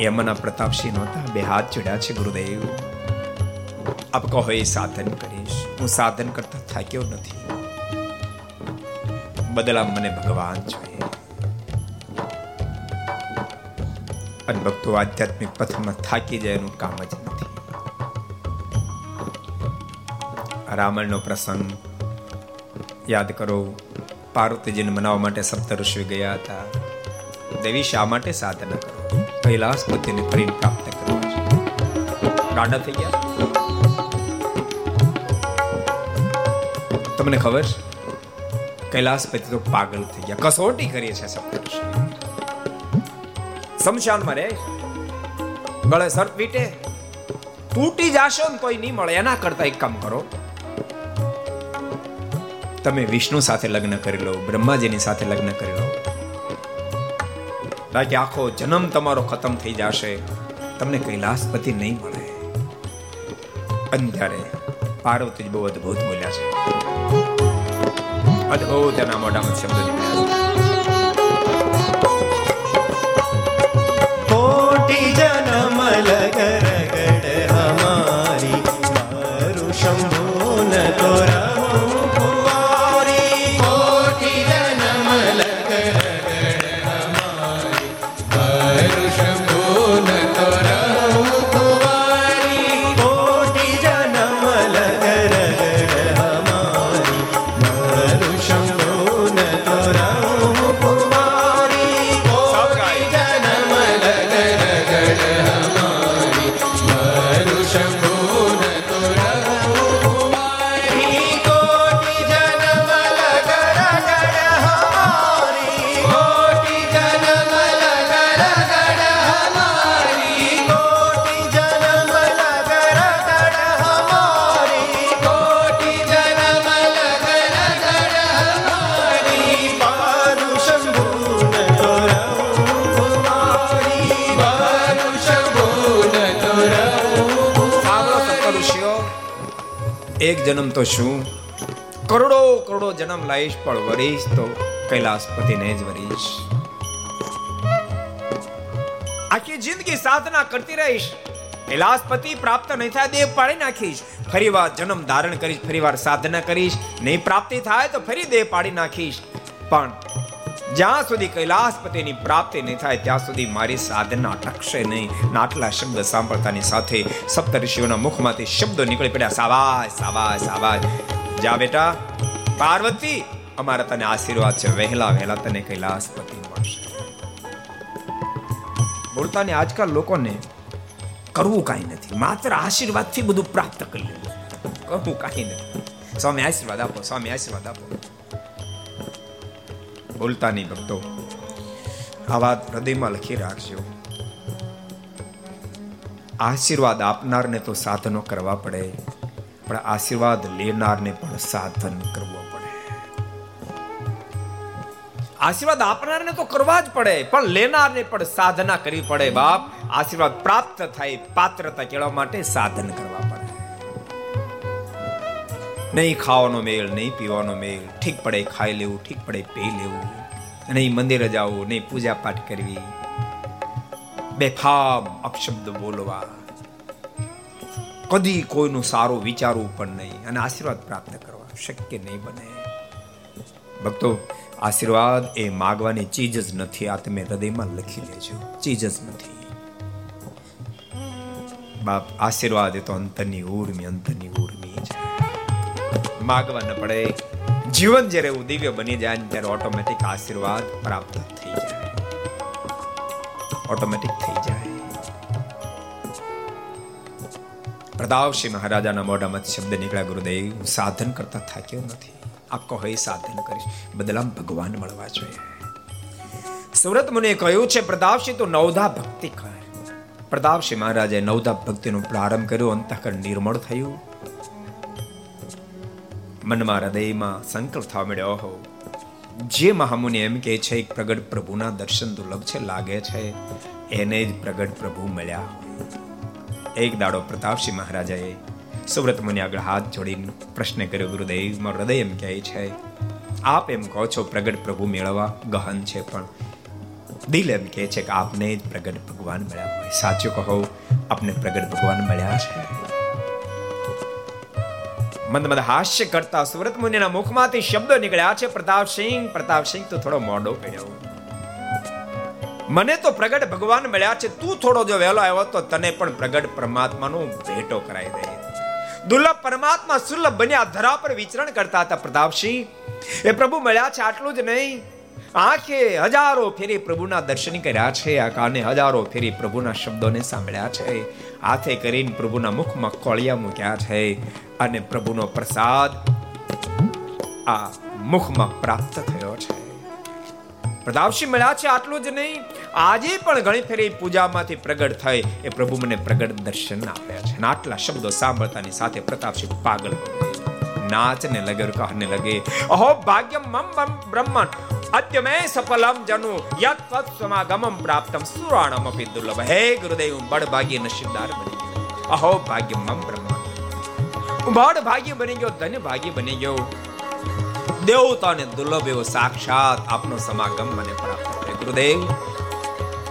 એમના પ્રતાપસિંહ નહોતા, બે હાથ ચડ્યા છે ગુરુદેવ. આપ કહો, એ સાધન કરીશ. હું સાધન કરતા થાક્યો નથી. બદલા મને ભગવાન જોઈએ. અને ભક્તો આધ્યાત્મિક પથમાં થાકી જાય એનું કામ જ નથી. રામણનો પ્રસંગ યાદ કરો. પાર્વતીજીને મનાવવા માટે સપ્તઋષિ ગયા હતા. દેવી શા માટે સાધના કરો? કૈલાસ પતિને પ્રેમ પ્રાપ્ત કરવા ગાંડા થઈ ગયા તમને ખબર? કૈલાસપતિ તો પાગલ થઈ ગયા. કસોટી કરીએ છે શમશાનમાં રહે? ગળે સર્પ વીટે? તૂટી જાશો ને કોઈ નહીં મળે. એના કરતા એક કામ કરો. તમે વિષ્ણુ સાથે લગ્ન કરી લો, બ્રહ્માજીની સાથે લગ્ન કરી લો. બાકી આખો જન્મ તમારો ખતમ થઈ જશે. તમને કૈલાસપતિ નહીં મળે. ત્યારે પાર્વતી બહુ અદભુત બોલ્યા છે. અદભુત એના મોઢામાં શબ્દ નીકળ્યા છે જન્મ તો શું? કરોડો કરોડો જન્મ લઈશ, પણ વરીશ તો કૈલાસપતિને જ વરીશ. આખી જિંદગી સાધના કરતી રહીશ. કૈલાસપતિ પ્રાપ્ત નહીં થાય દેહ પાડી નાખીશ. ફરી વાર જન્મ ધારણ કરીશ, ફરી વાર સાધના કરીશ. નહીં પ્રાપ્તિ થાય તો ફરી દેહ પાડી નાખીશ. પણ જ્યાં સુધી કૈલાસપતિની પ્રાપ્તિ નહીં થાય, ત્યાં સુધી મારી સાધના અટકશે નહીં. આટલા શબ્દ સાંભળતાની સાથે સપ્ત ઋષિઓના મુખમાંથી શબ્દો નીકળી પડ્યા. સાવાજ સાવાજ સાવાજ જા બેટા, પાર્વતી, અમારા તને આશીર્વાદ છે. વહેલા વહેલા તને કૈલાસપતિ મળશે. બોલતાને આજકાલ લોકોને કરવું કાંઈ નથી. માત્ર આશીર્વાદથી બધું પ્રાપ્ત કરી લેવું કરવું કાંઈ નથી. સ્વામી, આશીર્વાદ આપો, સ્વામી, આશીર્વાદ આપો. બોલતા નહીં ભક્તો આ વાત હૃદયમાં લખી રાખજો. આશીર્વાદ આપનારને તો સાધનો કરવા પડે, પણ આશીર્વાદ લેનારને પણ સાધન કરવો પડે. આશીર્વાદ આપનારને તો કરવા જ પડે, પણ લેનારને પણ સાધના કરવી પડે બાપ. આશીર્વાદ પ્રાપ્ત થાય, પાત્રતા કેળવવા માટે સાધન કરવા નહીં ખાવાનો મેળ નહીં પીવાનો મેળ ઠીક પડે ખાઈ લેવું, ઠીક પડે પી લેવું. નહીં મંદિરે જવું નહીં પૂજા પાઠ કરવી. બેફામ અપશબ્દ બોલવા. કદી કોઈનું સારું વિચારવું પણ નહીં અને આશીર્વાદ પ્રાપ્ત કરવા. શક્ય નહીં બને. ભક્તો, આશીર્વાદ એ માગવાની ચીજ જ નથી. આ તમે હૃદયમાં લખી લેજો. ચીજ જ નથી. બાપ, આશીર્વાદ એ તો અંતરની ઉર્મી અંતરની ઉર્મી છે માગવા ન પડે. જીવન જ્યારે એવું દિવ્ય બની જાય ત્યારે ઓટોમેટિક આશીર્વાદ પ્રાપ્ત થઈ જાય. ઓટોમેટિક થઈ જાય. પ્રતાપસિંહ મહારાજાના મોઢામાં શબ્દ નીકળ્યા, ગુરુદેવ, સાધન કરતા થાક્યો નથી. આપ કહો, એ સાધન કરીશ. બદલામ ભગવાન મળવા જોઈએ. સુરત મુનિએ કહ્યું છે, પ્રતાપસિંહ, તો નવધા ભક્તિ કર. પ્રતાપસિંહ મહારાજે નવધા ભક્તિનો પ્રારંભ કર્યો, અંતઃકરણ નિર્મળ થયું. મનમાં હૃદયમાં સંકલ્પ થવા મળ્યો. હો જે મહામુનિ એમ કહે છે કે પ્રગટ પ્રભુના દર્શન દુર્લભ છે, લાગે છે, એને જ પ્રગટ પ્રભુ મળ્યા. એક દાડો પ્રતાપસિંહ મહારાજાએ સુવ્રત મુનિ આગળ હાથ જોડીને પ્રશ્ન કર્યો, ગુરુદેવ, મારું હૃદય એમ કહે છે, આપ એમ કહો છો, પ્રગટ પ્રભુ મેળવવા ગહન છે, પણ દિલ એમ કહે છે કે આપને જ પ્રગટ ભગવાન મળ્યા હોય. સાચું કહો, આપને પ્રગટ ભગવાન મળ્યા છે. મંદ મંદ હાસ્ય કરતા સુરત મુનિના મુખમાંથી શબ્દો નીકળ્યા છે પ્રતાપસિંહ પ્રતાપસિંહ તો થોડો મોડો પડ્યો. મને તો પ્રગટ ભગવાન મળ્યા છે, તું થોડો જો વહેલો આવ્યો તો તને પણ પ્રગટ પરમાત્માનો ભેટો કરાવી દે. દુર્લભ પરમાત્મા સુલભ બન્યા, ધરા પર વિચરણ કરતા હતા પ્રતાપસિંહ એ પ્રભુ મળ્યા છે આટલું જ નહીં. આંખે હજારો ફેરી પ્રભુના દર્શન કર્યા છે આ કાને હજારો ફેરી પ્રભુના શબ્દોને સાંભળ્યા છે. હાથે કરીને પ્રભુના મુખમાં કોળિયા મૂક્યા છે? અને પ્રભુનો પ્રસાદ આ મુખમાં પ્રાપ્ત થયો છે. પ્રતાપસિંહ મળ્યા છે આટલું જ નહીં. આજે પણ ઘણી ફેરી પૂજામાંથી પ્રગટ થઈ. એ પ્રભુ મને પ્રગટ દર્શન આપ્યા છે. આટલા શબ્દો સાંભળતાની સાથે પ્રતાપસિંહ પાગલ નાચને લગે કહને લગે અહો ભાગ્યમ મમ બ્રહ્મણ અદ્યમે સફલમ જનુ યત તત સમાગમમ પ્રાપ્તમ સુરાણમ અપી દુર્લભ હે ગુરુદેવ બડ ભાગ્ય નસીબદાર બની ગયો અહો ભાગ્યમ મમ બ્રહ્મણ બડ ભાગ્ય બની ગયો ધન્ય ભાગ્ય બની ગયો દેવતાને દુર્લભ એવો સાક્ષાત આપનો સમાગમ મને પ્રાપ્ત થયો ગુરુદેવ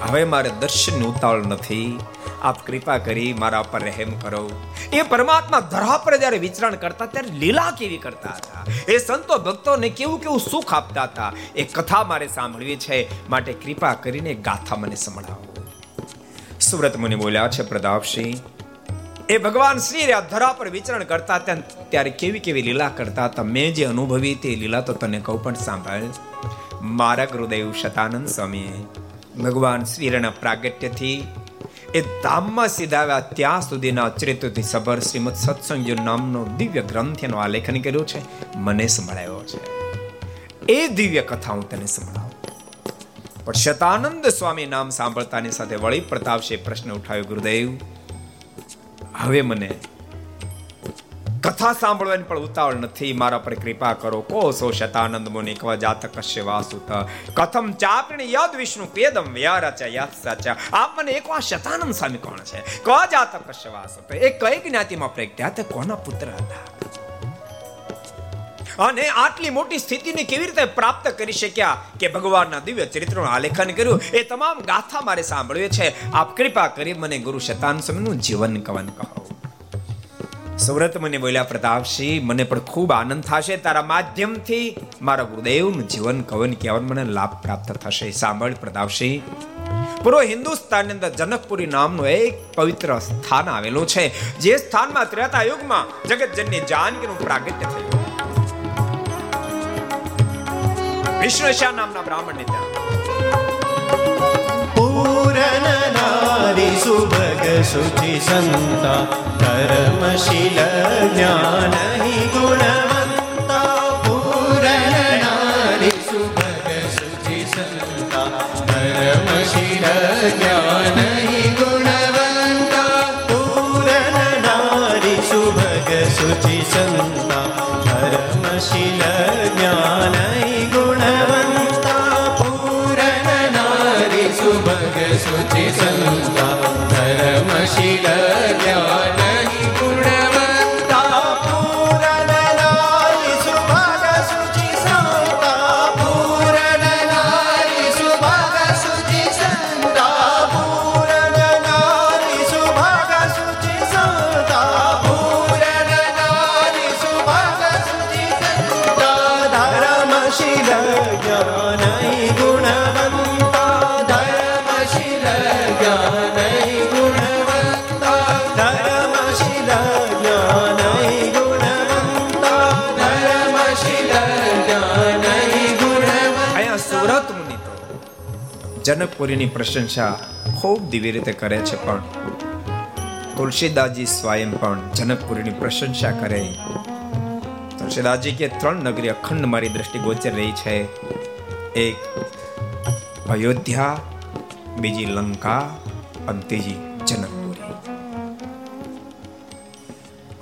હવે મારે દર્શનની ઉતાવળ નથી આપ કૃપા કરી મારા પર રહેમ કરો. એ પરમાત્મા ધરા પર જ્યારે વિચરણ કરતા ત્યારે લીલા કેવી કરતા હતા? એ સંતો ભક્તોને કેવું કેવું સુખ આપતા હતા? એ કથા મારે સાંભળવી છે. માટે કૃપા કરીને ગાથા મને સંભળાવો. સુરત મુનિ બોલ્યા છે પ્રતાપસિંહ એ ભગવાન શ્રી ધરા પર વિચરણ કરતા ત્યારે કેવી કેવી લીલા કરતા હતા? મેં જે અનુભવી તે લીલા તો તને કહું પણ સાંભળ. મારા ગુરુદેવ શતાનંદ સ્વામીએ ભગવાન શ્રીના પ્રાગટ્યથી એ ધામમાં સીધાવ્યા ત્યાં સુધીના ચરિત્રથી સભર શ્રીમદ સત્સંગ નામનો દિવ્ય ગ્રંથ એનું આલેખન કર્યું છે. મને સંભળાયો છે. એ દિવ્ય કથા હું તને સંભળાવું. પણ શતાનંદ સ્વામી નામ સાંભળતાની સાથે વળી પ્રતાપશે પ્રશ્ન ઉઠાવ્યો, ગુરુદેવ, હવે મને કથા સાંભળવાની પણ ઉતાવળ નથી. મારા પર કૃપા કરો. કો સો શતાનંદ મુનિ, કવ કશ્ય વાસુત. કથમ ચાપણી યદ વિષ્ણુ પેદમ વ્યારચા યત સચા. આપ મને એક વાર શતાનંદ સ્વામી કોણ છે? ક કશ્ય વાસુત. એ કઈ જ્ઞાતિમાં પ્રગટ્યા તે કોના પુત્ર હતા? અને આટલી મોટી સ્થિતિને કેવી રીતે પ્રાપ્ત કરી શક્યા કે ભગવાનના દિવ્ય ચરિત્રનું આલેખન કર્યું? એ તમામ ગાથા મારે સાંભળવી છે. આપ કૃપા કરી મને ગુરુ શતાન સ્વામીનું જીવન કવન કહો. સુરત મને બોલ્યા પ્રતાપસિંહ મને પણ ખૂબ આનંદ થશે. તારા માધ્યમથી મારા ગુરુદેવનું જીવન કવન કહેવાનું મને લાભ પ્રાપ્ત થશે. સાંભળ પ્રતાપસિંહ પૂરો હિન્દુસ્તાનની અંદર જનકપુરી નામનું એક પવિત્ર સ્થાન આવેલું છે, જે સ્થાનમાં ત્રેતા યુગમાં જગતજનની જાનકીનું પ્રાગટ્ય થયું. વિષ્ણુશા નામના બ્રાહ્મણને ત્યાં પૂરન નારી સુભગ શુચિ સંતા કર્મશીલ જ્ઞાન હિ ગુણવંતા પૂરન નારી સુભગ શુચિ સંતા કર્મશીલ જ્ઞાન હિ ગુણવંતા પૂરન નારી સુભગ શુચિ સંતા જનકપુરીની પ્રશંસા ખૂબ દિવ્ય રીતે કરે છે પણ. તુલસીદાસજી સ્વયં પણ જનકપુરીની પ્રશંસા કરે. તુલસીદાસજી કે ત્રણ નગરી અખંડ મારી દ્રષ્ટિ ગોચર રહી છે. એક અયોધ્યા, બીજી લંકા, અને ત્રીજી જનકપુરી.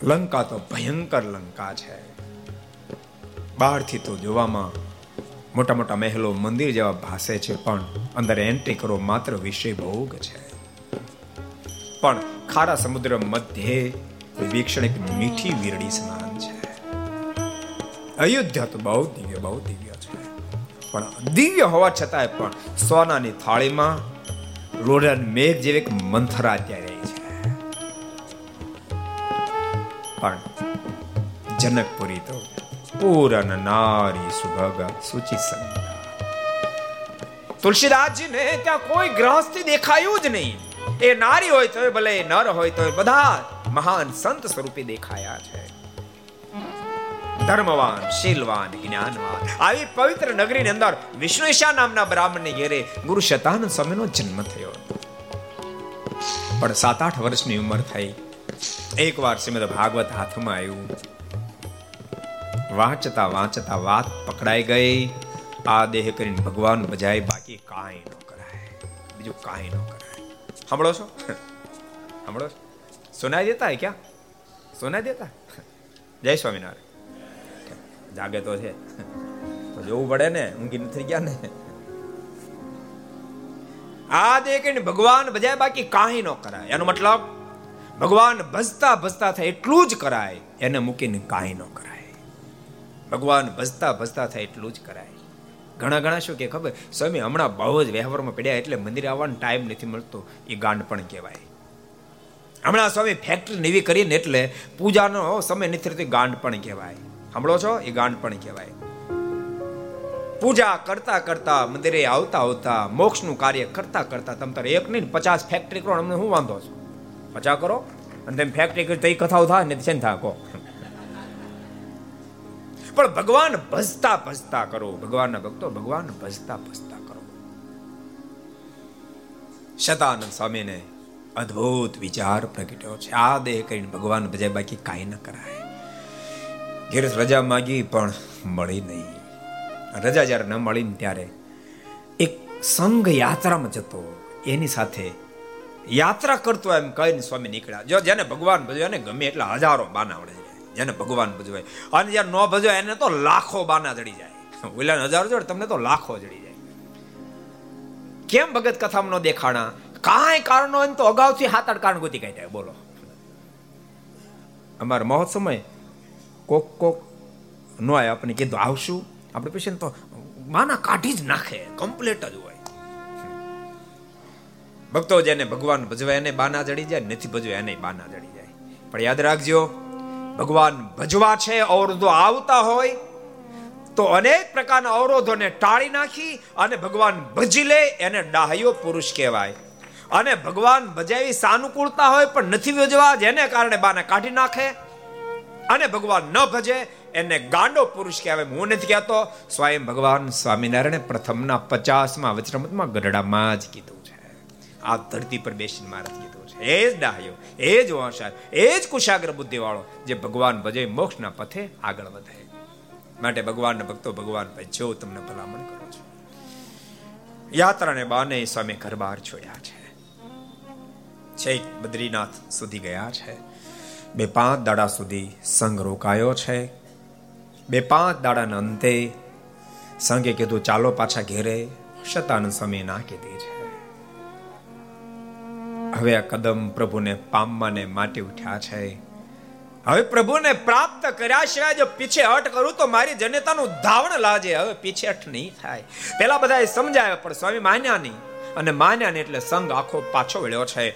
લંકા તો ભયંકર લંકા છે. બહારથી તો જોવામાં મોટા મોટા મહેલો મંદિર જેવા ભાસે છે, પણ અંદર એન્ટ્રી કરો માત્ર વિષય ભોગ છે. પણ ખારા સમુદ્ર મધ્યે વીક્ષણ એક મીઠી વીરડી સમાન છે. અયોધ્યા તો બહુ દિવ્ય બહુ દિવ્ય છે. પણ દિવ્ય હોવા છતાંય પણ સોનાની થાળીમાં રોડન મેઘ જેવી એક મંથરા ત્યારે છે. પણ જનકપુરી તો પૂરન નારી સુભગ સુચિ સંગા તુલસીદાસજીને ત્યાં કોઈ ગ્રહસ્થી દેખાયું જ નહીં એ નારી હોય તો ભલે નર હોય તો બધા મહાન સંત સ્વરૂપે દેખાયા છે ધર્મવાન શીલવાન જ્ઞાનવાન આવી પવિત્ર નગરીની અંદર વિષ્ણુશા નામના બ્રાહ્મણને ઘેરે ગુરુ શતાનંદ સ્વામીનો જન્મ થયો પણ સાત આઠ વર્ષની ઉંમર થઈ એકવાર શ્રીમદ ભાગવત હાથમાં આવ્યું વાંચતા વાંચતા વાત પકડાઈ ગઈ. આ દેહ કરીને ભગવાન ભજાય બાકી કાંઈ ન કરાય. બીજું કાંઈ ન કરાય. સાંભળો છો? સાંભળો છો? સુનાઈ દેતા હે ક્યાં? સુનાઈ દેતા? જય સ્વામિનારાયણ. જાગે તો છે. તો જોવું પડે ને, ઊંઘી નથી ગયા ને. આ દેહ કરીને ભગવાન ભજાય બાકી કાંઈ ન કરાય. એનો મતલબ, ભગવાન ભજતા ભજતા થાય એટલું જ કરાય, એને મૂકીને કાંઈ ન કરાય. ભગવાન ભજતા ભજતા થાય એટલું જ કરાય. ઘણા ઘણા શું કે ખબર? સ્વામી, હમણાં બહુ જ વ્યવહારમાં પડ્યા એટલે મંદિરે આવવાનો ટાઈમ નથી મળતો. એ ગાંડ પણ કહેવાય. હમણાં સ્વામી ફેક્ટરી નવી કરીને એટલે પૂજાનો સમય નથી રહેતો ગાંડ પણ કહેવાય. સાંભળો છો? એ ગાંડ પણ કહેવાય. પૂજા કરતા કરતા મંદિરે આવતા આવતા, મોક્ષનું કાર્ય કરતા કરતા તમ તારે એક નહીં, પચાસ ફેક્ટરી કરો અમને શું વાંધો છો? પચાસ કરો? અને તેમ ફેક્ટરી કરી એ કથાઓ થાય ને છે ને થાય? કહો. પણ ભગવાન ભજતા ભજતા કરો. ભગવાનના ભક્તો ભગવાન ભજતા ભજતા કરો. શતાનંદ સ્વામીને અદ્ભુત વિચાર પ્રગટ્યો છે. આ દેહ કરીને ભગવાન ભજાય બાકી કાંઈ ન કરાય. ઘેર રજા માગી પણ મળી નહીં. રજા જ્યારે ન મળી ને ત્યારે એક સંઘ યાત્રામાં જતો. એની સાથે યાત્રા કરતો એમ કહીને સ્વામી નીકળ્યા. જો જેને ભગવાન ભજવે એને ગમે એટલા હજારો બાના આવડે જેને ભગવાન ભજવાય. અને જ્યાં ન ભજવાય, એને તો લાખો બાના જડી જાય. ઓલા હજારો જોડે તમને તો લાખો જડી જાય. કેમ ભગત કથામાં ન દેખાણા? કાંઈ કારણો હોય તો અગાઉથી હાથ આઠ કારણ ગોતી કાઢ્યા બોલો. અમારા મહોત્સવમાં કોક કોક ન આવે આપણે કીધું, આવશું. આપણે પછી તો માના કાઢી જ નાખે. કમ્પ્લીટ જ હોય. ભક્તો જેને ભગવાન ભજવાય એને બાના જડી જાય, નથી ભજવાય એને બાના જડી જાય. પણ યાદ રાખજો ભગવાન ભજવા છે, અવરોધો આવતા હોય, તો અનેક પ્રકારના અવરોધોને ટાળી નાખી અને ભગવાન ભજી લે, એને ડાહ્યો પુરુષ કહેવાય. અને ભગવાન ભજાવી સાનુકૂળતા હોય પણ નથી ભજવા, જેને કારણે બાને કાઢી નાખે. અને ભગવાન ન ભજે, એને ગાંડો પુરુષ કહેવાય. હું નથી કહેતો, સ્વયં ભગવાન સ્વામિનારાયણે પ્રથમના પચાસમાં વચરામતમાં ગઢડામાં જ કીધું છે. આ ધરતી પર બેસીને મહારાજ કીધું એ જ ડાહ્યો, એ જ વંશાર, એ જ કુશાગ્ર બુદ્ધિ વાળો જે ભગવાન ભજે, મોક્ષના પથે આગળ વધે. માટે ભગવાનના ભક્તો, ભગવાન ભજો તમને ભલામણ કરો છો. યાત્રાને બાને સ્વામી ઘર બહાર છોડ્યા છે. છેક બદ્રીનાથ સુધી ગયા છે. બે પાંચ દાડા સુધી સંઘ રોકાયો છે. બે પાંચ દાડાના અંતે સંઘે કીધું, ચાલો પાછા ઘેરે, શતાનંદ સ્વામી ના કીધી છે. હવે આ કદમ પ્રભુને પામવાને માટે ઉઠ્યા છે. હવે પ્રભુને પ્રાપ્ત કર્યા સિવાય જો પીછે હટ કરું તો મારી જનતાનું ધાવણ લાજે. હવે પીછે હટ નહીં થાય. પેલા બધાએ સમજાવ્યા, પણ સ્વામી માન્યા નહીં. અને માન્યા નહીં એટલે સંઘ આખો પાછો વળ્યો છે.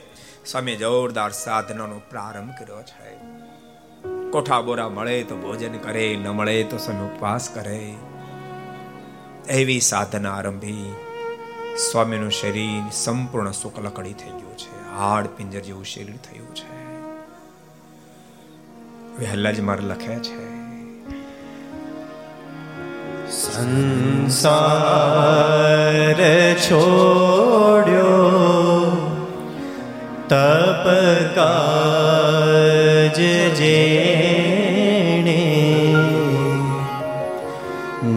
સ્વામી જોરદાર સાધનાનો પ્રારંભ કર્યો છે. કોઠા બોરા મળે તો ભોજન કરે, ન મળે તો સ્વામી ઉપવાસ કરે. એવી સાધના આરંભી સ્વામીનું શરીર સંપૂર્ણ શુક્લકડી થઈ ગયું. હાડ પિંજર જેવું શરીર થયું છે. વહેલા જ મારે લખે છે. સંસાર છોડ્યો તપ કાજ જેણે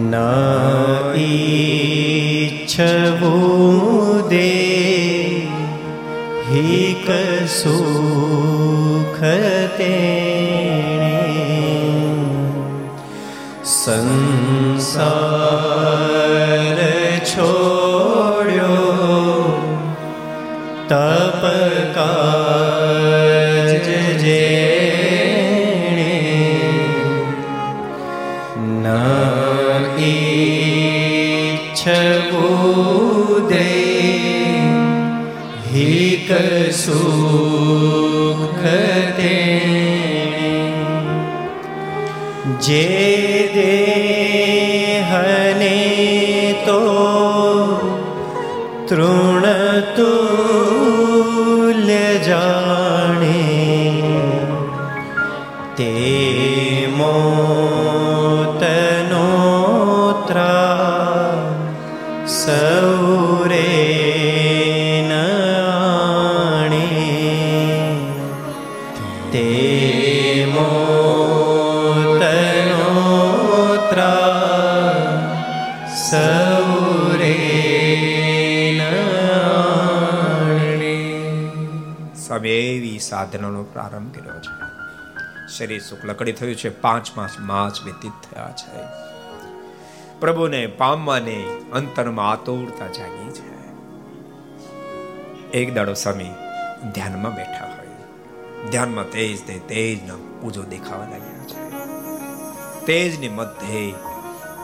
ના ઈચ્છવું દે હિક સુખ તેણે સંસાર છોડ્યો તપ હિક સુખ જે દેહને તો તૃણ સાધનાનો પ્રારંભ કર્યો છે. શરીર શુક્લકડી થયું છે. પાંચ પાંચ માસ વ્યતીત થયા છે. પ્રભુને પામવાને અંતરમાં આતુરતા જાગી છે. એક દાડો સ્વામી ધ્યાનમાં બેઠા હોય. ધ્યાનમાં તેજ તે તેજના પૂજો દેખાવા લાગ્યા છે. તેજની મધ્યે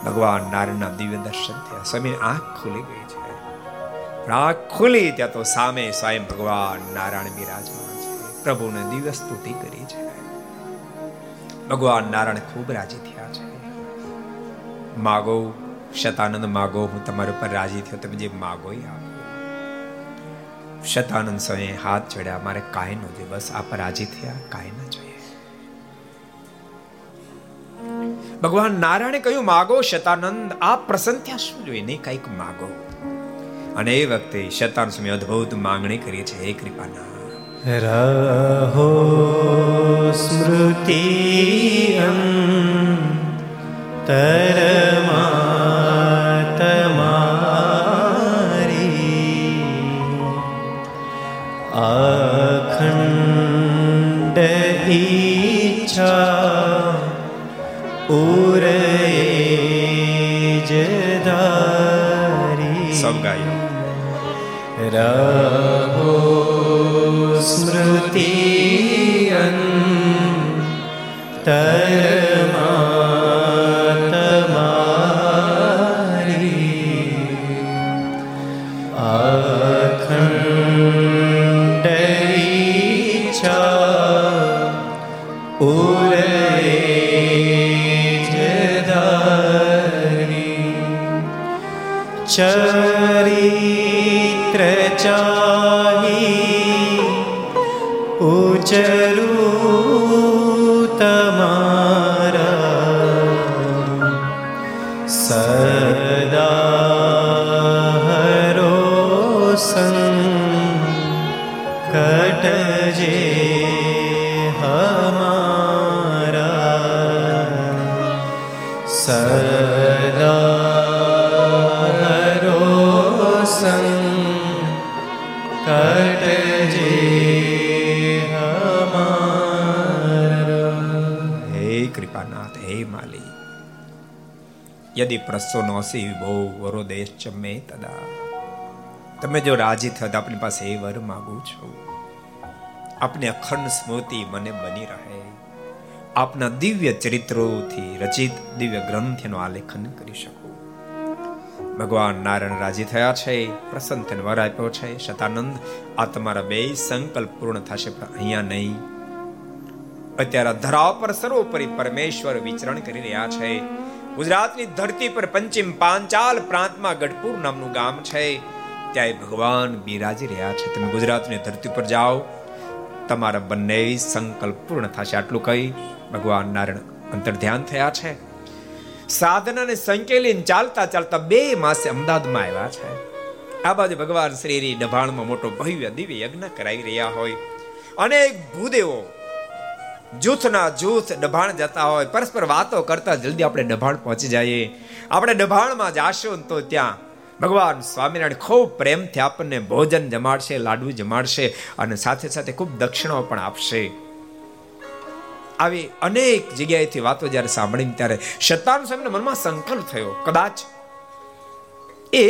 ભગવાન નારાયણના દિવ્ય દર્શન થયા. સ્વામીની આંખ ખુલી ગઈ છે. આંખ ખુલી ત્યાં તો સામે સ્વયં ભગવાન નારાયણ બિરાજમાન છે પ્રભુને દિવ્ય સ્તુતિ કરી છે. ભગવાન નારાયણ ખૂબ રાજી થયા છે. માગો, શતાનંદ માગો, હું તમારા ઉપર રાજી થયો, તમે જે માગો એ આપો. શતાનંદ સ્વયં હાથ જોડ્યા, મારે કાંઈ નો જોઈએ બસ આપ રાજી થયા, કાંઈ ન જોઈએ. ભગવાન નારાયણે કહ્યું, માગો, શતાનંદ, આપ પ્રસન્ન થયા શું જોઈએ? નહીં, કંઈક માગો. અને એ વખતે શતાન સ્વામી અદ્ભુત માંગણી કરી છે, હે કૃપાના રહો સ્મૃતિ અંતરમાં તમારી અખંડ ઈચ્છા ઉરે જદારી સૌ ગાયો સ્મૃતિ યદિ પ્રસન્નો અસી વિભો વરો દેશ ચમે તદા તમે જો રાજી થત આપની પાસે એ વર માગું છું આપની અખંડ સ્મૃતિ મને બની રહે આપના દિવ્ય ચરિત્રોથી રચિત દિવ્ય ગ્રંથનું આલેખન કરી શકું ભગવાન નારાયણ રાજી થયા છે પ્રસન્ન થઈને વર આપ્યો છે શતાનંદ આ તમારા બે સંકલ્પ પૂર્ણ થશે પણ અહીંયા નહીં અત્યારે ધરા પર સર્વોપરી પરમેશ્વર વિચરણ કરી રહ્યા છે ગુજરાતની ધરતી પર પંચિમ પાંચાલ પ્રાંતમાં ગઢપુર નામનું ગામ છે. ત્યાં ભગવાન બિરાજી રહ્યા છે. તમે ગુજરાતની ધરતી પર જાઓ. તમારા બંને સંકલ્પ પૂર્ણ થશે. આટલું કહી ભગવાન નારાયણ અંતર ધ્યાન થયા છે. સાધનાને સંકેલીને ચાલતા ચાલતા બે માસે અમદાવાદમાં આવ્યા છે. આ બાજુ ભગવાન શ્રી ડભાણમાં મોટો ભવ્ય દિવ્ય યજ્ઞ કરાવી રહ્યા હોય. અનેક ભૂદેવો જૂથના જૂથ ડભાણ જતા હોય, પરસ્પર વાતો કરતા જલ્દી આપણે ડભાણ પહોંચી જઈએ. આપણે ડભાણમાં જાશું તો ત્યાં ભગવાન સ્વામિનારાયણ ખૂબ પ્રેમથી આપણને ભોજન જમાડશે, લાડુ જમાડશે અને સાથે સાથે ખૂબ દક્ષિણાઓ પણ આપશે. આવી અનેક જગ્યાએથી વાતો જ્યારે સાંભળીને ત્યારે શતાન સ્વામીના મનમાં સંકલ્પ થયો, કદાચ એ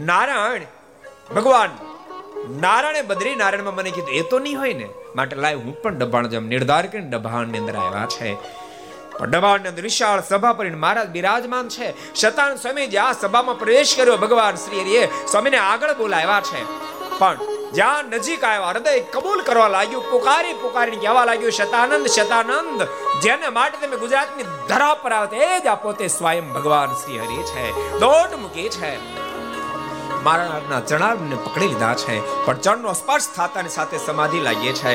નારાયણ ભગવાન નારાયણે બદ્રી, નારાયણમાં મને કીધું, એ તો નહીં હોય ને. માટે લાય, હું પણ ડભાણ જેમ નિર્ધાર કરીને ડભાણની અંદર આવ્યા છે. ડબાણની અંદર વિશાળ સભા પર મહારાજ બિરાજમાન છે. શતાન સ્વામી જે આ સભામાં પ્રવેશ કર્યો, ભગવાન શ્રી હરિએ સ્વામીને આગળ બોલાવ્યા છે. પણ જ્યાં નજીક આવ્યા, હૃદય કબૂલ કરવા લાગ્યું, પુકારી પુકારીને કહેવા લાગ્યું, શતાનંદ શતાનંદ, જેને માટે તમે ગુજરાતની ધરા પર આવે એ જ આ પોતે સ્વયં ભગવાન શ્રી હરિ છે. દોટ મૂકી છે. મારા ચરણાને પકડી લીધા છે, પણ ચરણનો સ્પર્શ થતાની સાથે સમાધિ લાગીએ છે.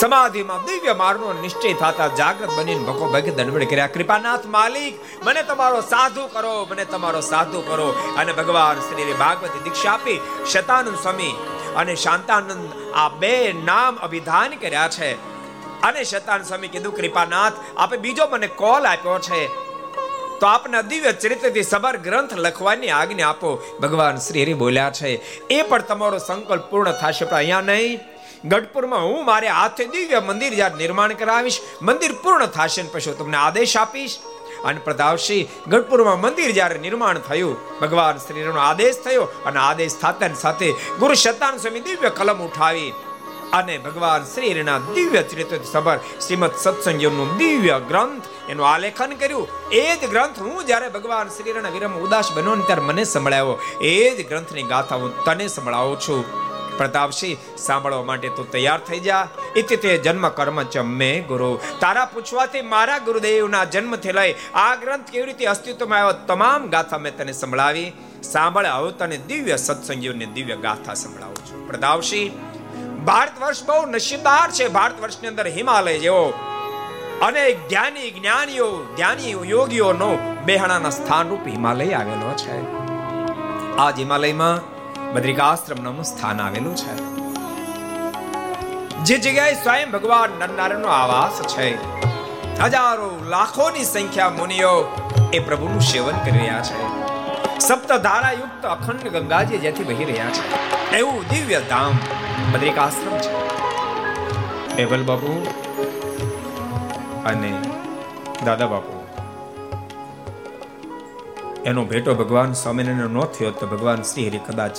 સમાધિમાં દિવ્ય માર્ગનો નિશ્ચય થતા જાગૃત બનીને ભકો ભગે દંડવડ કર્યા. કૃપાનાથ માલિક, મને તમારો સાધુ કરો, મને તમારો સાધુ કરો. અને ભગવાન શ્રી ભાગવતી દીક્ષા આપી શતાનંદ સ્વામી અને શાંતાનંદ આ બે નામ અભિધાન કર્યા છે. અને શતાનંદ સ્વામી કીધું, કૃપાનાથ, આપે બીજો મને કોલ આપ્યો છે. તો આપના દિવ્ય ચરિત્રથી સબર ગ્રંથ લખવાની આજ્ઞા આપો. ભગવાન શ્રી હરિ બોલ્યા છે, એ પણ તમારો સંકલ્પ પૂર્ણ થશે, પણ અહીંયા નહીં. ગઢપુરમાં હું મારે હાથે દિવ્ય મંદિર જ્યારે નિર્માણ કરાવીશ. મંદિર પૂર્ણ થશે ને પછી તમને આદેશ આપીશ. અને પ્રતાપસિંહ ગઢપુરમાં મંદિર જ્યારે નિર્માણ થયું, ભગવાન શ્રીનો આદેશ થયો અને આદેશ થતાની સાથે ગુરુ શતાન સ્વામી દિવ્ય કલમ ઉઠાવી. અને ભગવાન શ્રીના દિવ્ય ચરિત્ર સભર શ્રીમદ સત્સંગનું દિવ્ય ગ્રંથ એનું આલેખન કર્યું. એ જ ગ્રંથ હું જ્યારે ભગવાન શ્રીના વિરમ ઉદાસ બન્યો ને ત્યારે મને સંભળાયો. એ જ ગ્રંથની ગાથા હું તને સંભળાવું છું. પ્રતાપસિંહ સાંભળવા માટે તું તૈયાર થઈ જા. ઇતિ તે જન્મ કર્મ ચમે ગુરુ. તારા પૂછવાથી મારા ગુરુદેવના જન્મથી લઈ આ ગ્રંથ કેવી રીતે અસ્તિત્વમાં આવ્યો તમામ ગાથા મેં તને સંભળાવી. સાંભળ, આવો તને દિવ્ય સત્સંગીઓની દિવ્ય ગાથા સંભળાવું છું. પ્રતાપસિંહ ભારત વર્ષ બહુ નસીબદાર છે. ભારત વર્ષની અંદર હિમાલય જેવો. અનેક જ્ઞાની જ્ઞાનીઓ, જ્ઞાની યોગીઓનો બેહણાના સ્થાન રૂપ હિમાલય આવેલો છે. આ હિમાલયમાં બદ્રિકાશ્રમ નામનું સ્થાન આવેલું છે. જે જગ્યાએ સ્વયં ભગવાન નરનારાયણનો આવાસ છે. હજારો લાખોની સંખ્યા મુનિઓ એ પ્રભુનું સેવન કરી રહ્યા છે. સપ્ત ધારા યુક્ત અખંડ ગંગાજી જેથી વહી રહ્યા છે. એવું દિવ્ય ધામ બદ્રિકાશ્રમ છે. એવલ બાપુ અને દાદા બાપુ. એનો ભેટો ભગવાન સ્વામિનારાયણ નો થયો તો ભગવાન શ્રી હરિ કદાચ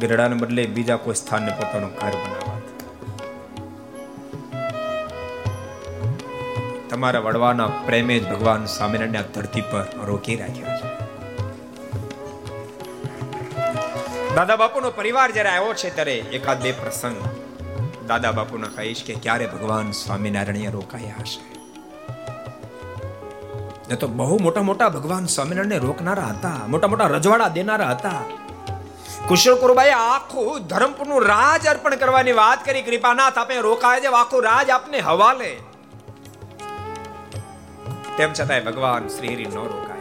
ગરડાને બદલે બીજા કોઈ સ્થાનને પોતાનું ઘર બનાવવા તમારા વડવાના પ્રેમે જ ભગવાન સ્વામિનારાયણ ધરતી પર રોકી રાખ્યા. દાદા બાપુનો પરિવાર જ્યારે આવ્યો છે ત્યારે એકાદ બે પ્રસંગ. દાદા બાપુને કહીશ કે ક્યારે ભગવાન સ્વામિનારાયણ રોકાયા હશે? એ તો બહુ મોટા મોટા ભગવાન સ્વામિનારાયણ રોકનારા હતા, મોટા મોટા રજવાડા દેનારા હતા. કુશળ કુરબાએ આખું ધર્મપુરનું રાજ અર્પણ કરવાની વાત કરી, કૃપાનાથ આપે રોકાય છે, આખું રાજ આપને હવાલે. તેમ છતાંય ભગવાન શ્રી હરિ ન રોકાયા.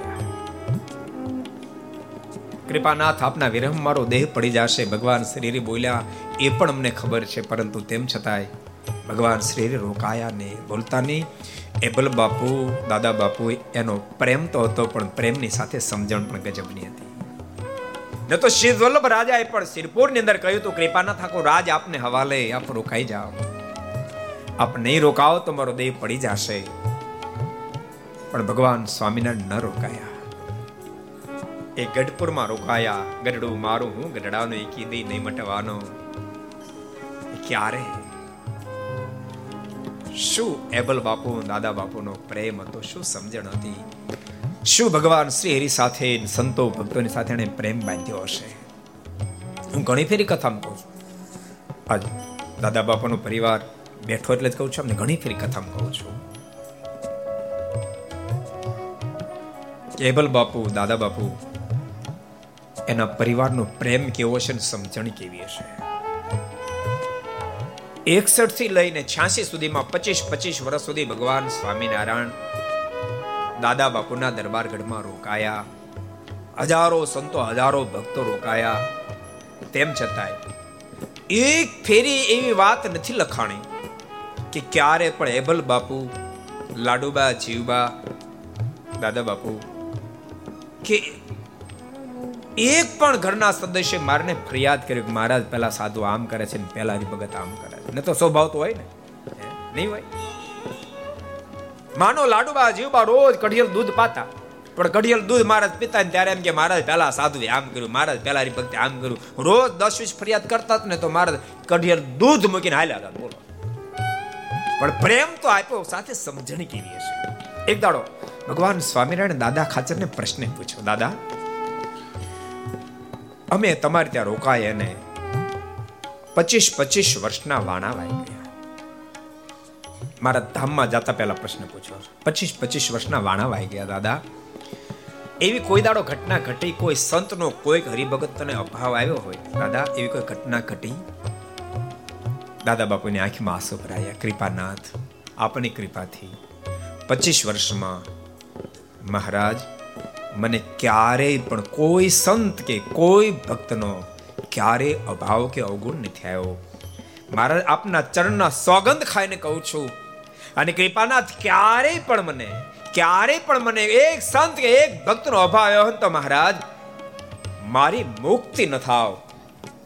કૃપાનાથ, આપના વિરહ મારો દેહ પડી જશે. ભગવાન શ્રી હરિ બોલ્યા, એ પણ અમને ખબર છે, પરંતુ તેમ છતાંય ભગવાન શ્રીરે રોકાયા ને બોલતા નહીં. એબલ બાપુ, દાદા બાપુ એનો પ્રેમ તો હતો, પણ પ્રેમની સાથે સમજણ પણ ગજબની હતી. ન તો શ્રી વલ્લભ રાજાએ પણ સિરપુરની અંદર કહ્યું તો કૃપાના થાકો રાજ આપને હવાલે, આપ રોકાઈ જાઓ. આપ નહીં રોકાવો તો મારો દેહ પડી જશે. પણ ભગવાન સ્વામિનારાયણ ન રોકાયા. એ ગઢપુરમાં રોકાયા. ગઢડું મારું, હું ગઢડાનો એકી દઈ નહીં મટવાનો. ક્યારે? શું એબલ બાપુ, દાદા બાપુનો પ્રેમ હતો? શું સમજણ હતી? શું ભગવાન શ્રી હરિ સાથે, સંતો ભક્તોની સાથે એને પ્રેમ બાંધ્યો હશે? હું ઘણી ફેરી કથામાં કહું છું. આજ દાદા બાપાનો પરિવાર બેઠો એટલે જ કહું છું, અમને ઘણી ફેરી કથામાં કહું છું. કેબલ બાપુ, દાદા બાપુ એના પરિવારનો પ્રેમ કેવો છે સમજણ કેવી હશે? એકસઠથી લઈને છ્યાસી સુધીમાં પચીસ પચીસ વર્ષ સુધી ભગવાન સ્વામિનારાયણ દાદા બાપુના દરબારગઢમાં રોકાયા. હજારો સંતો, હજારો ભક્તો રોકાયા. તેમ છતાંય એક ફેરી એવી વાત નથી લખાણી કે ક્યારે પણ એબલ બાપુ, લાડુબા જીવબા, દાદા બાપુ, કે એક પણ ઘરના સદસ્ય મારને ફરિયાદ કરી મહારાજ પહેલા સાધુ આમ કરે છે ને પહેલા ભગત આમ કરે છે. ને તો સ્વભાવ તો હોય ને. નહીં હોય? માનો લાડુબા જીવબા રોજ કઢિયલ દૂધ પાતા. પણ કઢિયલ દૂધ મહારાજ પીતા ને ત્યારે એમ કે મહારાજ પહેલા સાધુ આમ કર્યું, મહારાજ પહેલા ભક્તિ આમ કર્યું. રોજ દસ વીસ ફરિયાદ કરતા ને તો મહારાજ કઢિયલ દૂધ મૂકીને હાલ્યા હતા. બોલો. પણ પ્રેમ તો આપ્યો, સાથે સમજણ કેવી હશે? એક દાડો ભગવાન સ્વામિનારાયણ દાદા ખાચરને પ્રશ્ન પૂછ્યો. દાદા અમે તમારે ત્યાં રોકાય અને પચીસ પચીસ વર્ષના વાણા વાઈ ગયા. મારા ધામમાં જતા પહેલા પ્રશ્ન પૂછ્યો પચીસ પચીસ વર્ષના વાણા વાઈ ગયા, દાદા. એવી કોઈ દાડો ઘટના ઘટી, કોઈ સંતનો કોઈ હરિભગતને અભાવ આવ્યો હોય, દાદા? એવી કોઈ ઘટના ઘટી? દાદા બાપુની આંખમાં આંસુ ભરાયા. કૃપાનાથ, આપની કૃપાથી પચીસ વર્ષમાં મહારાજ મને ક્યારેય પણ કોઈ સંત કે કોઈ ભક્તનો ક્યારેય અભાવ કે અવગુણ નથી આવ્યો. મારા આપના ચરણના સોગંદ ખાઈને કહું છું, અને કૃપાનાથ ક્યારેય પણ મને, ક્યારેય પણ મને એક સંત કે એક ભક્તનો અભાવ આવ્યો તો મહારાજ, મારી મુક્તિ ન થાવ.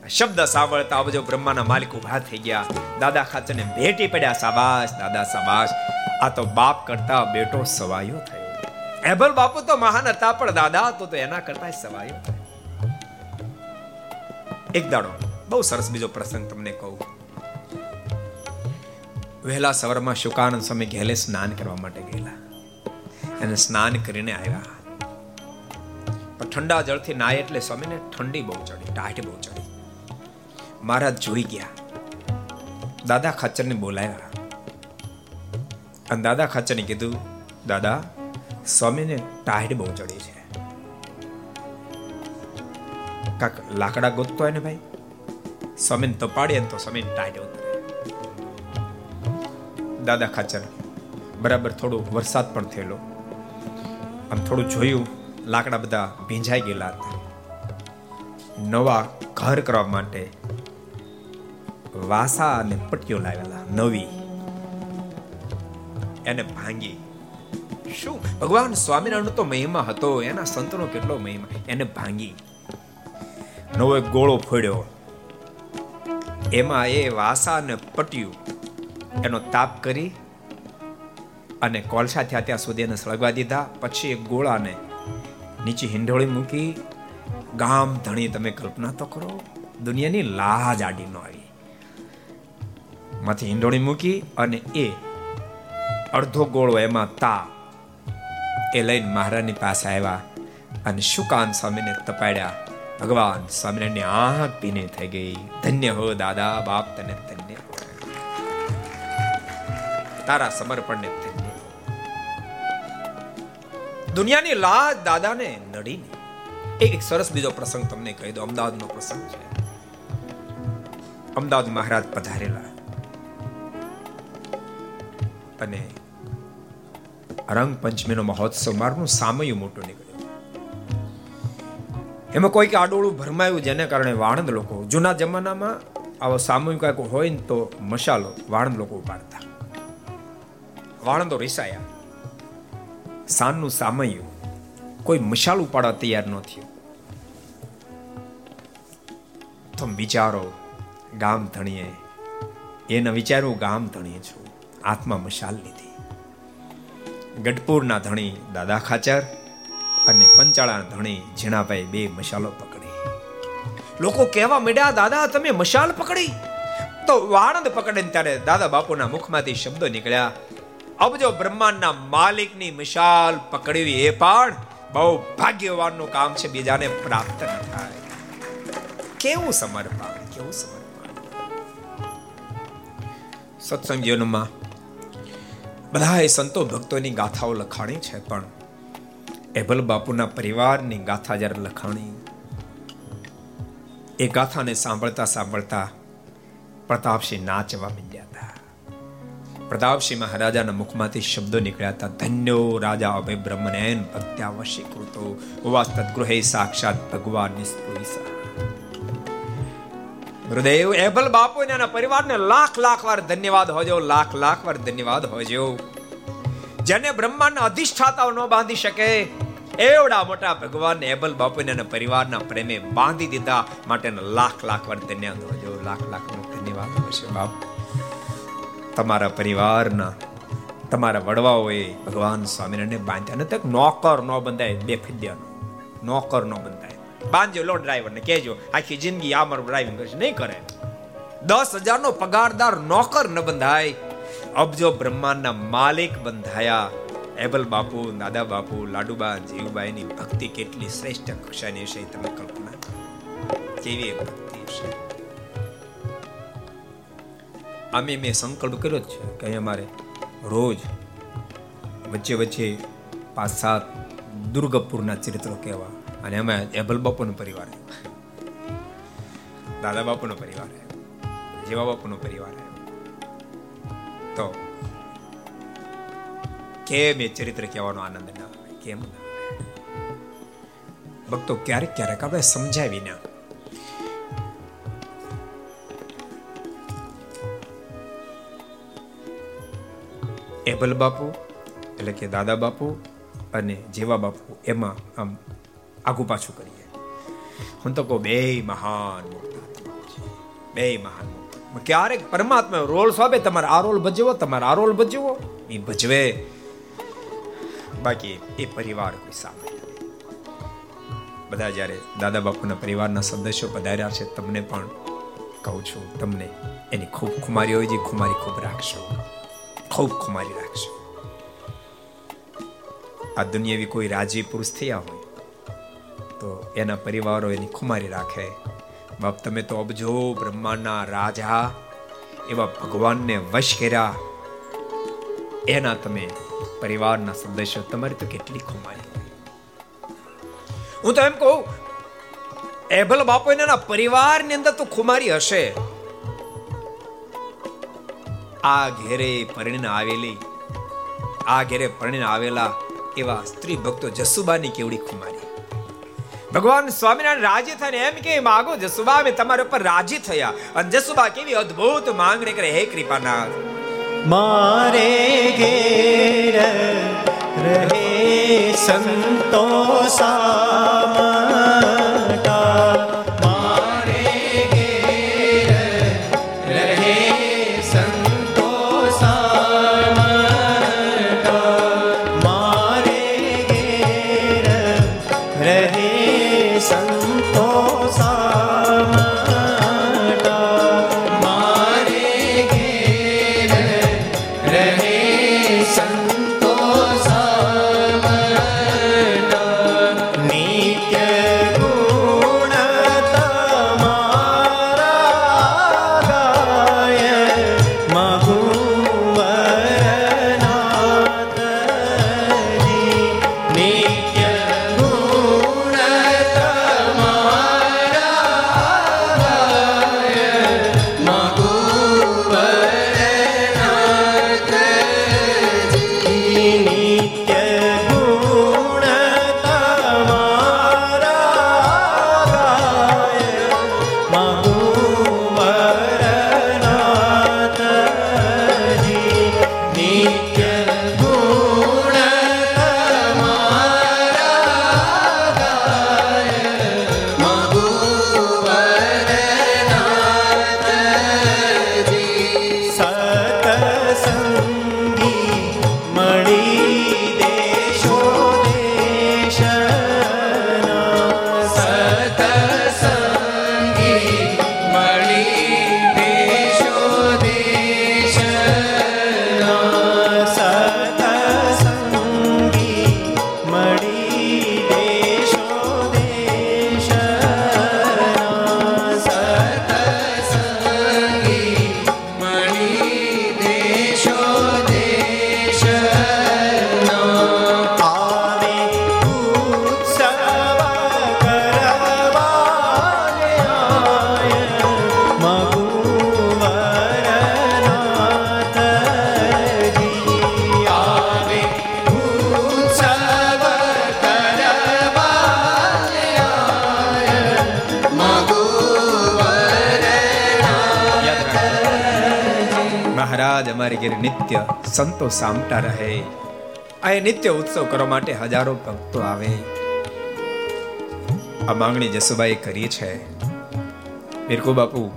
શબ્દ સાંભળતા આવજો બ્રહ્માના માલિક ઊભા થઈ ગયા. દાદા ખાચરને ભેટી પડ્યા સાબાશ, દાદા સાબાશ. આ તો બાપ કરતા બેટો સવાયો થયો. એબલ બાપુ તો મહાન હતા, પણ દાદા હતો તો એના કરતા સવાયો. એક દાડો, બહુ સરસ બીજો પ્રસંગ તમને કહું. વહેલા સવારમાં શુકાનંદ સ્વામી ઘેલે સ્નાન કરવા માટે ગયેલા. અને સ્નાન કરીને આવ્યા. પણ ઠંડા જળથી નાય એટલે સ્વામીને ઠંડી બહુ ચડી ટાઢ બહુ ચડી. મહારાજ જોઈ ગયા. દાદા ખાચરને બોલાવ્યા અને દાદા ખાચરને કીધું, દાદા સ્વામીને ટાઢ બહુ ચડી છે. કાક લાકડા ગોતતો હોય ને ભાઈ? સ્વામીને તપાડીએ તો સ્વામીને ટાઢ ઉતરે. દાદા ખાચર, બરાબર થોડો વરસાદ પણ થયેલો. આમ થોડું જોયું, લાકડા બધા ભીંજાઈ ગયેલા હતા. નવા ઘર કરવા માટે વાસા અને પટ્ટીઓ લાવેલા, નવી. એને ભાંગી શું? ભગવાન સ્વામિનારાયણ તો મહિમા હતો, એના સંતનો કેટલો મહિમા? એને ભાંગી. નવો એક ગોળો ફોડ્યો. એમાં એ વાસા અને પટ્યું. એનો તાપ કરી અને કોલસા થયા ત્યાં સુધી એને સળગવા દીધા. પછી એક ગોળાને નીચે હિંડોળી મૂકી, ગામ ધણી તમે કલ્પના તો કરો, દુનિયાની લાજ આડી ન આવી. માંથી હિંડોળી મૂકી અને એ અડધો ગોળો એમાં તા એ લઈને મહારાજની પાસે આવ્યા અને શુકાન સ્વામીને તપાડ્યા. ભગવાન સ્વામિનારાયણની આંખ પીને થઈ ગઈ. ધન્ય હો દાદા, બાપ તને ધન્ય. તારા સમર્પણને ધન્ય. દુનિયાની લાજ દાદાને નડી નહીં એક સરસ બીજો પ્રસંગ તમને કહી દો અમદાવાદનો પ્રસંગ છે. અમદાવાદ મહારાજ પધારેલા. અને રંગ પંચમીનો મહોત્સવ. મારું સામયું મોટું નીકળ્યું. એમાં કોઈક આડોળું ભરમાયું જેને કારણે વાણંદ લોકો, જૂના જમાનામાં આવો સામૂહિક કાંઈક હોય ને તો મસાલો વાણંદ લોકો ઉપાડતા. વાણંદો રિસાયા. સાનનું સામયું. કોઈ મશાલ ઉપાડવા તૈયાર ન થયું. તો વિચારો, ગામ ધણીએ. એને વિચારવું ગામ ધણીએ છું. આત્મા મશાલ લીધી. ગઢપુરના ધણી દાદા ખાચર અને પંચાળાના ધણી ઝીણાભાઈ બે મશાલો પકડી. લોકો કહેવા માંડ્યા, દાદા, તમે મશાલ પકડી? તો વાણંદ પકડે ત્યારે દાદા બાપુના મુખમાંથી શબ્દો નીકળ્યા અબજો બ્રહ્માંડના માલિકની મશાલ પકડવી એ પણ બહુ ભાગ્યવાનનું કામ છે, બીજાને પ્રાપ્ત ન થાય. કેવું સમર્પણ કેવું સમર્પણ. સત્સંગ જીવનમાં બધા સંતો ભક્તોની ગાથાઓ લખાણી છે, પણ એભલ બાપુના પરિવારની ગાથા જ્યારે લખાણી, એ ગાથાને સાંભળતા સાંભળતા પ્રતાપસિંહ નાચવા માંડ્યા હતા. પ્રતાપસિંહ મહારાજાના મુખમાંથી શબ્દો નીકળ્યા હતા, ધન્યો રાજા અભય બ્રહ્મનેન ભક્ત્યાવશી કૃતો ઉવાસ ગૃહે સાક્ષાત ભગવાન નિસ્પુરિસા ગુરુદેવ એબલ બાપુ ને એના પરિવારને લાખ લાખ વાર ધન્યવાદ હોજો, લાખ લાખ વાર ધન્યવાદ હોજો. જેને બ્રહ્માંડના અધિષ્ઠાતાઓ ન બાંધી શકે, એવડા મોટા ભગવાન એબલ બાપુ એના પરિવારના પ્રેમે બાંધી દીધા માટે લાખ લાખ વાર ધન્યવાદ હોજો, લાખ લાખ વાર ધન્યવાદ હશે બાપ. તમારા પરિવારના, તમારા વડવાઓએ ભગવાન સ્વામિનારાયણને બાંધ્યા. નથી નોકર ન બંધાય બે ફિદ્યાનો નોકર ન બંધાય. બાંધજો લો ડ્રાઈવરને કહેજો, આખી જિંદગી આ મારું ડ્રાઈવિંગ કરશે. નહીં કરે. દસ હજારનો પગારદાર નોકર ન બંધાય. અબજો બ્રહ્માંડના માલિક બંધાયા. એબલ બાપુ, દાદા બાપુ, લાડુબા, જીવબાઈની ભક્તિ કેટલી શ્રેષ્ઠ કક્ષાની છે તમે કલ્પના કેવી ભક્તિ છે અમે મેં સંકલ્પ કર્યો જ છે કે અમારે રોજ વચ્ચે વચ્ચે પાંચ સાત દુર્ગપુરના ચરિત્રો કહેવા. અને અમે એબલ બાપુનો પરિવાર દાદા બાપુનો પરિવાર જેવા બાપુનો પરિવાર તો કેમ એ ચરિત્ર કહેવાનો આનંદ ના કેમ ભક્તો, ક્યારેક ક્યારેક આપણે સમજાવી ના. એબલ બાપુ એટલે કે દાદા બાપુ અને જેવા બાપુ એમાં આમ આગુ પાછું કરીએ. હું તો કહું બે મહાન બે મહાન ક્યારેક પરમાત્મા રોલ સોંપે, તમારે આ રોલ ભજવો, તમારે આ રોલ ભજવો. એ ભજવે. બાકી એ પરિવાર કોઈ સામે બધા જ્યારે દાદા બાપુના પરિવારના સદસ્યો પધાર્યા છે, તમને પણ કહું છું, તમને એની ખૂબ ખુમારી હોય છે ખુમારી ખૂબ રાખશો. ખૂબ ખુમારી રાખશો. આ દુનિયાવી કોઈ રાજી પુરુષ થયા હોય તો એના પરિવારો એની ખુમારી રાખે. બાપ, તમે તો અબજો બ્રહ્માંડના રાજા, એવા ભગવાનને વશ કર્યા. એના તમે પરિવારના સદસ્યો, તમારી તો કેટલી ખુમારી. હું તો એમ કહું, એભલ બાપુ એના પરિવારની અંદર તો ખુમારી હશે. આ ઘેરે પરણીને આવેલી, આ ઘેરે પરણીને આવેલા એવા સ્ત્રી ભક્તો જસુબાની કેવડી ખુમારી. ભગવાન સ્વામિનારાયણ રાજી થઈને એમ કે, માગો, જસુબા, અમે તમારા ઉપર રાજી થયા. અને જસુબા કેવી અદ્ભુત માંગણી કરે, હે કૃપાનાથ, મારે ઘેર રહે સંતો સામટા નિત્ય સંતો સામટા રહે. આ નિત્ય ઉત્સવ કરવા માટે હજારો ભક્તો આવે. આ માંગણી જસુબાઈ કરી છે. બિરકુ બાપુ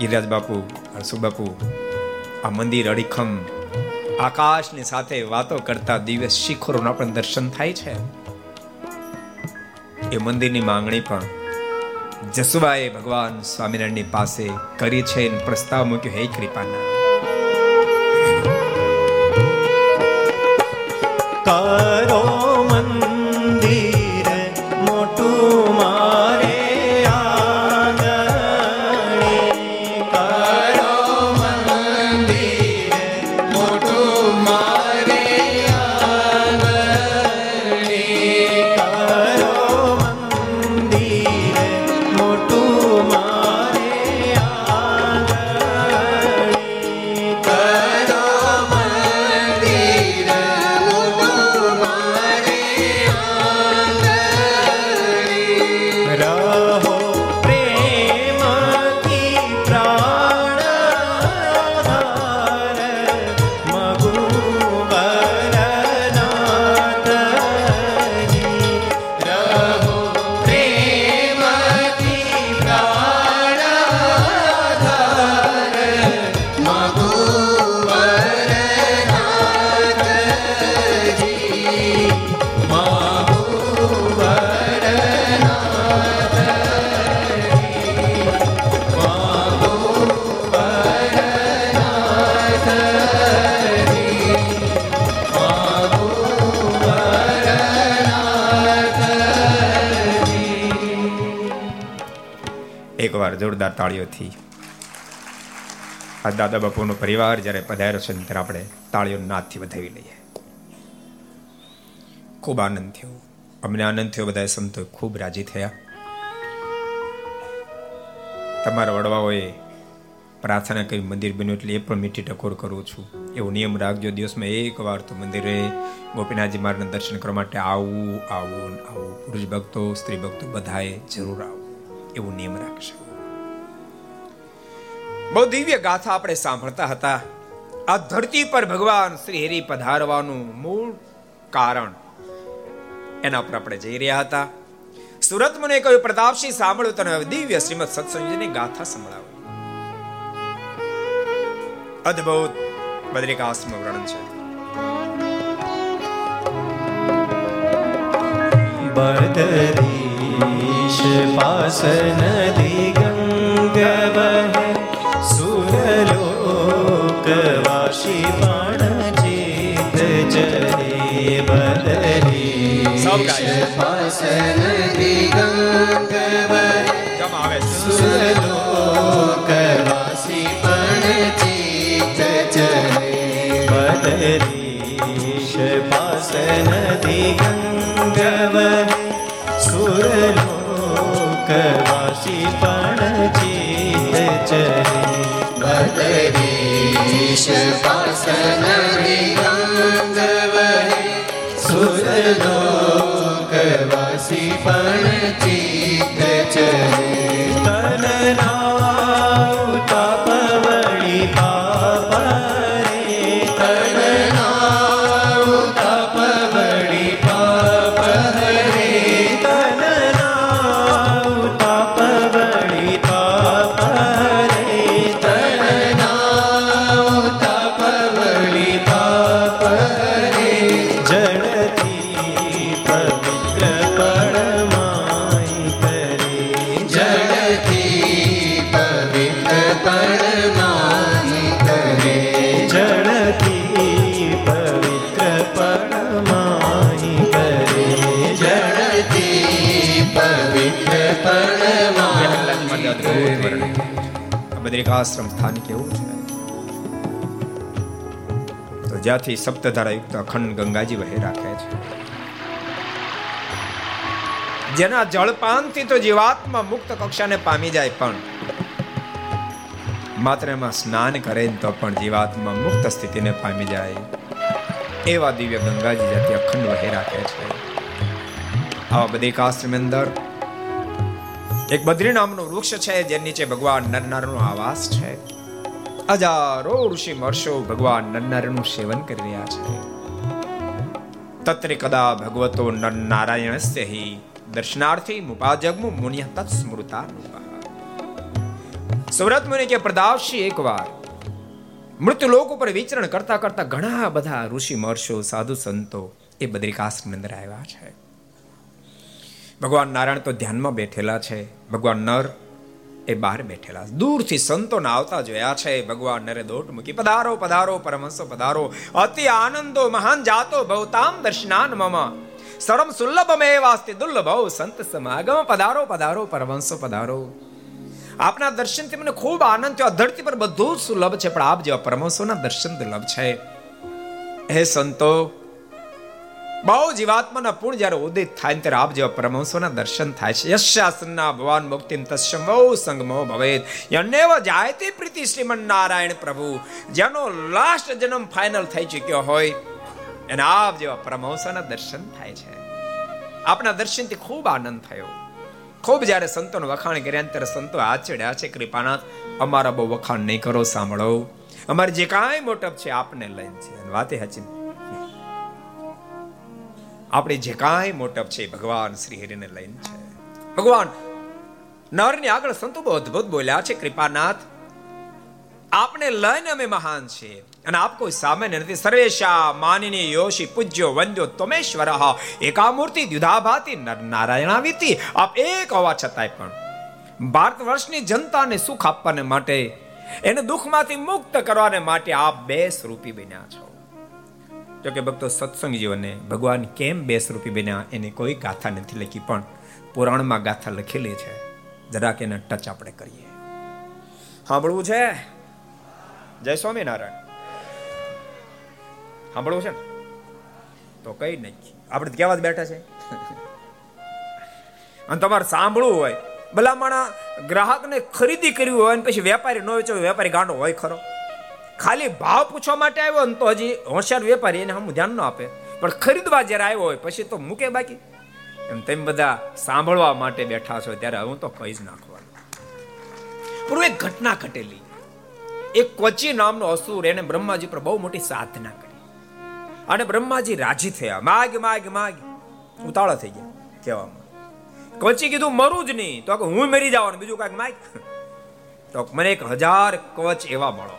ગિરિરાજ બાપુ હરસુ બાપુ, આ મંદિર અડીખમ, આકાશની સાથે વાતો કરતા દિવ્ય શિખરોના પણ દર્શન થાય છે. એ મંદિરની માંગણી પણ જસુબાએ ભગવાન સ્વામિનારાયણની પાસે કરી છે. પ્રસ્તાવ મૂક્યો, હે કૃપાના કરો તાળીઓથી. આ દાદા બાપુનો પરિવાર જ્યારે પધાર્યો છે ત્યારે આપણે તાળીઓ નાથથી વધાવી લઈએ. ખૂબ આનંદ થયો. અમને આનંદ થયો બધા સંતો ખૂબ રાજી થયા. તમારા વડવાઓએ પ્રાર્થના કરી, મંદિર બન્યું એટલે એ પણ મીઠી ટકોર કરું છું. એવો નિયમ રાખજો. દિવસમાં એક વાર તો મંદિરે ગોપીનાથજી મારના દર્શન કરવા માટે આવું આવું આવું. પુરુષ ભક્તો, સ્ત્રી ભક્તો બધાએ જરૂર આવવું એવો નિયમ રાખશે. બહુ દિવ્ય ગાથા આપણે સાંભળતા હતા. આ ધરતી પર ભગવાન શ્રી હરિ પધારવાનું મૂળ કારણ. એના પર આપણે જઈ રહ્યા હતા. સુરત મને કહ્યું પ્રતાપસિંહ સાંભળ્યું તને દિવ્ય શ્રીમદ સત્સંગની ગાથા સંભળાવો. અદ્ભુત બદ્રિકાશ્રમ વર્ણન છે. બદરીશ પાસન દિગંગ વહે સુરલોકવાસી પણ ચિત જરે બદરીશ સૌ ગાય. પાસન દિગંગ આ સ્થાન કેવું છે. તો જ્યાંથી સપ્તધારા યુક્ત અખંડ ગંગાજી વહે રાખે છે. જેના જળપાનથી તો જીવાત્મા મુક્ત કક્ષાને પામી જાય પણ. માત્ર એમાં સ્નાન કરે તો પણ જીવાત્મા મુક્ત સ્થિતિને પામી જાય. એવા દિવ્ય ગંગાજી જાતિ અખંડ વહે રાખે છે. આવા બદ્રિકાશ્રમ અંદર એક બદ્રી નામનું વૃક્ષ છે જે નીચે ભગવાન નરનારનો આવાસ છે. હજારો ઋષિ મહર્ષો ભગવાન નરનારનું સેવન કરી રહ્યા છે. તત્રે કદા ભગવતો નરનારાયણસ્ય હિ દર્શનાર્થી મુપાજગમુ મુનિય તત્સ્મૃતા સુરત મુનિ કે પ્રદાવશી એકવાર મૃત્યુ લોક ઉપર વિચરણ કરતા કરતા ઘણા બધા ઋષિ મહર્ષો, સાધુ સંતો એ બદ્રિકાશ્રમ અંદર આવ્યા છે. ભગવાન નારાયણ તો ધ્યાનમાં બેઠેલા છે. ભગવાન નર એ બહાર બેઠેલા દૂરથી સંતોને આવતા જોયા છે. ભગવાન નરે દોટ મૂકી, પધારો પધારો, પરમહંસો, પધારો. અતિ આનંદો મહાન જાતો ભવતામ દર્શનાન મમ. સરમ સુલભમેવાસ્તિ દુર્લભ સંત સમાગમ. પધારો પધારો, પરમહંસો, પધારો. આપના દર્શનથી મને ખૂબ આનંદ થયો. ધરતી પર બધું સુલભ છે, પણ આપ જેવા પરમહંસોના દર્શન દુર્લભ છે. હે સંતો બહુ જીવાત્માના પૂર્ણ જ્યારે ઉદિત થાય ત્યારે આપ જેવા પરમહંસોના દર્શન થાય છે. યશાસનના ભગવાન મુક્તિ બહુ સંગમો ભવેત. યન્નેવ જાયતે પ્રીતિ શ્રીમન નારાયણ પ્રભુ. જેનો લાસ્ટ જન્મ ફાઇનલ થઈ ચૂક્યો હોય એને આપ જેવા પરમહંસોના દર્શન થાય છે. આપના દર્શનથી ખૂબ આનંદ થયો. ખૂબ જ્યારે સંતોનું વખાણ કર્યા ત્યારે સંતો આચડ્યા છે, કૃપાનાથ, અમારા બહુ વખાણ નહીં કરો, સાંભળો. અમારે જે કાંઈ મોટપ છે, આપને લઈને છે વાતે હચી આપણે જે કાંઈ મોટપ છે ભગવાન શ્રી હરિને લઈને છે. ભગવાન નરની આગળ સંતો બહુ અદ્ભુત બોલ્યા છે, કૃપાનાથ, આપને લઈને અમે મહાન છે અને આપ કોઈ સામાન્ય નથી. સર્વેશા માનની યોશી પૂજ્યો વંદ્યો તમેશ્વર. એકામૂર્તિ દ્યુધાભાતી નારાયણાવીતી. આપ એક હોવા છતાંય પણ ભારત વર્ષની જનતાને સુખ આપવાને માટે, એને દુઃખમાંથી મુક્ત કરવાને માટે આપ બે સ્વરૂપી બન્યા છો. જો કે ભક્તો સત્સંગ જીવને ભગવાન કેમ બેસરૂપી બન્યા એની કોઈ ગાથા નથી લખી, પણ પુરાણમાં ગાથા લખેલી છે. જરાક એને ટચ આપણે કરીએ. સાંભળવું છે? જય સ્વામિનારાયણ. સાંભળવું છે ને? તો કઈ નહીં. આપણે તો કેવા જ બેઠા છે? અને તમારે સાંભળવું હોય. ભલામણા ગ્રાહકને ખરીદી કરવી હોય અને પછી વેપારી ન વેચો વેપારી ગાંડો હોય ખરો. ખાલી ભાવ પૂછવા માટે આવ્યો ને તો હજી હોશિયાર વેપારી એને હમ ધ્યાન ન આપે. પણ ખરીદવા જ્યારે આવ્યો હોય, પછી તો મૂકે બાકી. એમ તેમ બધા સાંભળવા માટે બેઠા છો ત્યારે હું તો કહી જ નાખવાનું પૂર્વ એક ઘટના ઘટેલી. એક કોચી નામનો અસુર એને બ્રહ્માજી પર બહુ મોટી સાધના કરી. અને બ્રહ્માજી રાજી થયા. માગ માગ માગ. ઉતાળા થઈ ગયા, કહેવામાં. કોચી કીધું મરું જ નહીં. તો હું મરી જવાનું બીજું કાંઈક, માગ. તો મને એક હજાર કવચ એવા મળો.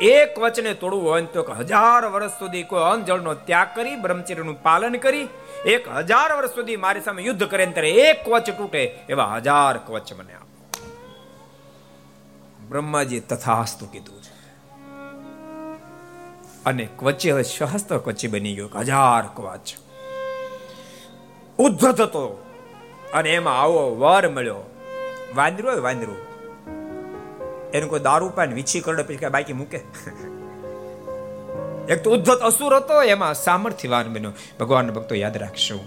એક વચને તોડવું હોય તો હજાર વર્ષ સુધી કોઈ અન્ન ત્યાગ કરી, બ્રહ્મચર્યનું પાલન કરી, એક હજાર વર્ષ સુધી મારી સામે યુદ્ધ કરે ત્યારે એક કવચ તૂટે એવા હજાર કવચ મને આપો. બ્રહ્માજી તથાસ્તુ કીધું છે. અને કવચી હવે સહસ્ત્ર કવચી બની ગયો હજાર કવચ ઉદ્ધત હતો અને એમાં આવો વર મળ્યો. વાંદરો વાંદરો. એનું કોઈ દારૂ પાય વીછી કરડે પછી કઈ બાકી મૂકે. એક તો ઉદ્ધત અસુર હતો, એમાં સામર્થ્યવાન બન્યો. ભગવાન ભક્તો યાદ રાખશો.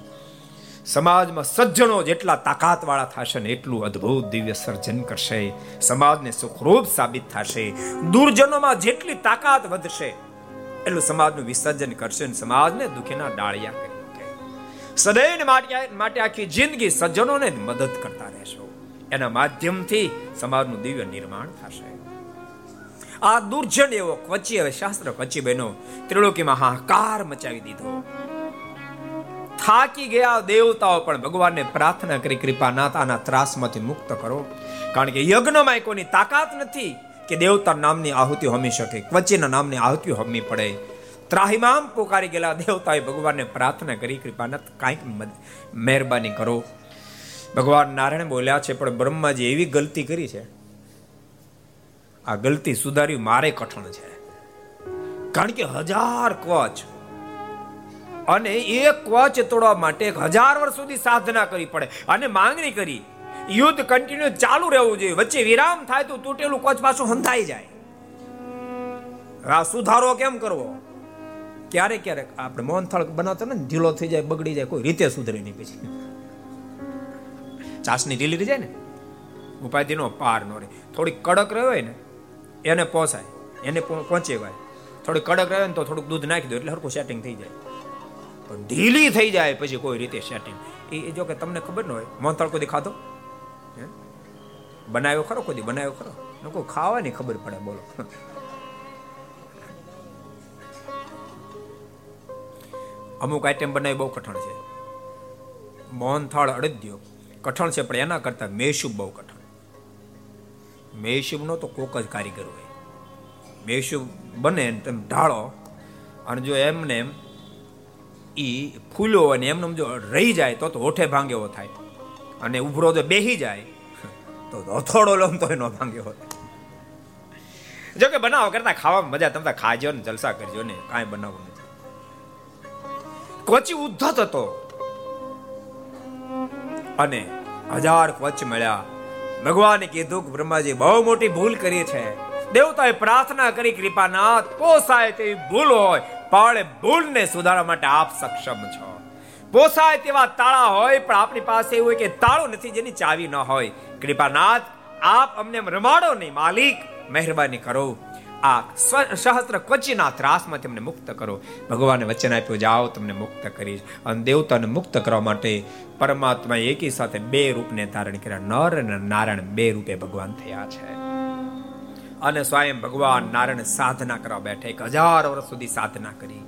સમાજમાં સજ્જનો જેટલા તાકાત વાળા થશે ને એટલું અદ્ભુત દિવ્ય સર્જન કરશે. સમાજને સુખરૂપ સાબિત થશે. દુર્જનોમાં જેટલી તાકાત વધશે, એટલું સમાજનું વિસર્જન કરશે ને સમાજને દુઃખીના ડાળિયા કરી સદૈવ માટે આખી જિંદગી સજ્જનોને મદદ કરતા રહેશો. એના માધ્યમથી સમાજનું દિવ્ય નિર્માણ થશે. આ દુર્જન એવો કવચી હવે શાસ્ત્ર કચી બહેનો ત્રિલોકીમાં હાહાકાર મચાવી દીધો. થાકી ગયા દેવતાઓ પણ ભગવાનને પ્રાર્થના કરી કૃપાનાથ આના ત્રાસમાંથી મુક્ત કરો. કારણ કે યજ્ઞમાં કોઈની તાકાત નથી કે દેવતા નામની આહુતિ હોમી શકે. કવચીના નામની આહુતિ હોમી પડે. ત્રાહિમામ પોકારી ગયેલા દેવતાએ ભગવાનને પ્રાર્થના કરી કૃપાનાથ કાંઈક મહેરબાની કરો. ભગવાન નારાયણ બોલ્યા છે, પણ બ્રહ્માજી એવી ગલતી કરી છે. આ ગલતી સુધારી મારે કઠણ છે. કારણ કે હજાર કવચ અને એક કવચ તોડવા માટે હજાર વર્ષ સુધી સાધના કરવી પડે. અને માંગણી કરી, યુદ્ધ કન્ટિન્યુ ચાલુ રહેવું જોઈએ. વચ્ચે વિરામ થાય તો તૂટેલું કોચ પાછું હંધાઈ જાય. આ સુધારો કેમ કરવો? ક્યારેક ક્યારેક આપણે મોહનથાળ બનાવતો ને, ઢીલો થઈ જાય, બગડી જાય, કોઈ રીતે સુધરે નહીં પછી. ચાસની ઢીલી રહી જાય ને, ઉપાધિનો પાર નો રહે. થોડી કડક રહ્યો હોય ને, એને પહોંચાય એને પહોંચે વાય થોડી કડક રહે ને તો થોડુંક દૂધ નાખી દો એટલે હરખું સેટિંગ થઈ જાય. પણ ઢીલી થઈ જાય પછી કોઈ રીતે સેટિંગ એ જો કે તમને ખબર ન હોય, મોહનથાળ કોઈ ખાધો? બનાવ્યો ખરો કોઈ બનાવ્યો ખરો? લોકો ખાવાની ખબર પડે, બોલો. અમુક આઈટમ બનાવી બહુ કઠણ છે. મોહનથાળ અડદ્યો કઠણ છે, પણ એના કરતા મેશુબ બહુ કઠણ. મેશુબનો તો કોક જ કારીગર હોય. મેશુબ બને તમે ઢાળો, અને જો એમને એમ એ ફૂલો અને એમને જો રહી જાય, તો તો હોઠે ભાંગે એવો થાય. અને ઉભરો જો બેહી જાય, તો હથોડો લોમ તો એનો ભાંગે એવો થાય. જો કે બનાવો કરતા ખાવામાં મજા, તમે ખાજો ને જલસા કરજો ને, કાંઈ બનાવવું નથી. કોચી ઉદ્ધત હતો. અને હજાર કવચ મળ્યા. ભગવાને કીધું કે બ્રહ્માજી, બહુ મોટી ભૂલ કરી છે. દેવતાએ પ્રાર્થના કરી, કૃપાનાથ, પોસાય તેવી ભૂલ હોય, પણ ભૂલને સુધારવા માટે આપ સક્ષમ છો. પોસાય તેવા તાળા હોય, પણ આપણી પાસે એવું હોય કે તાળું નથી જેની ચાવી ન હોય. કૃપાનાથ, આપ અમને રમાડો નહીં માલિક, મહેરબાની કરો. આ સહસ્ત્ર ક્વચીના ત્રાસમાં તેમને મુક્ત કરો. ભગવાને વચન આપ્યું, જાઓ, તમને મુક્ત કરીશ. અને દેવતાને મુક્ત કરવા માટે પરમાત્મા એકી સાથે બે રૂપને ધારણ કર્યા. નર અને નારાયણ બે રૂપે ભગવાન થયા છે. અને સ્વયં ભગવાન નારાયણ સાધના કરવા બેઠા. એક હજાર વર્ષ સુધી સાધના કરી.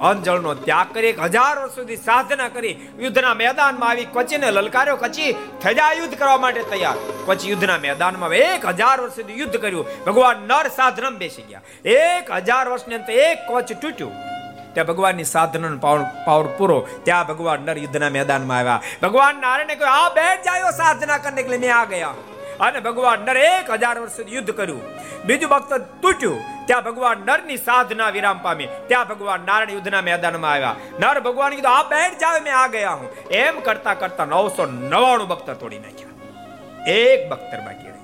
અંજળનો ત્યાગ કરી, એક હજાર વર્ષ સુધી સાધના કરી, યુદ્ધના મેદાનમાં આવી કચીને લલકાર્યો, કચી થજા યુદ્ધ કરવા માટે તૈયાર. કચ્છ યુદ્ધના મેદાનમાં એક હજાર વર્ષ સુધી યુદ્ધ કર્યું. ભગવાન નર સાધનમ બેસી ગયા. એક હજાર વર્ષની અંતે એક કોચ તૂટ્યું. ત્યાં ભગવાનની સાધનાનો પાવર પાવર પૂરો. ત્યાં ભગવાન નર યુદ્ધના મેદાનમાં આવ્યા. ભગવાન નારાયણે કહ્યું, આ બેઠ જાયો સાધના કરને, એટલે મેં આ ગયા. અને ભગવાન નર એક હજાર વર્ષ સુધી યુદ્ધ કર્યું. બીજું ભક્ત તૂટ્યું, ત્યાં ભગવાન નરની સાધના વિરામ પામી. ત્યાં ભગવાન નારાયણ યુદ્ધના મેદાનમાં આવ્યા. નર ભગવાન કીધું, આ બેઠ જાવ, મેં આ ગયા હું. એમ કરતા કરતા નવસો નવાણું ભક્ત તોડી નાખ્યા. એક ભક્તર બાકી રહી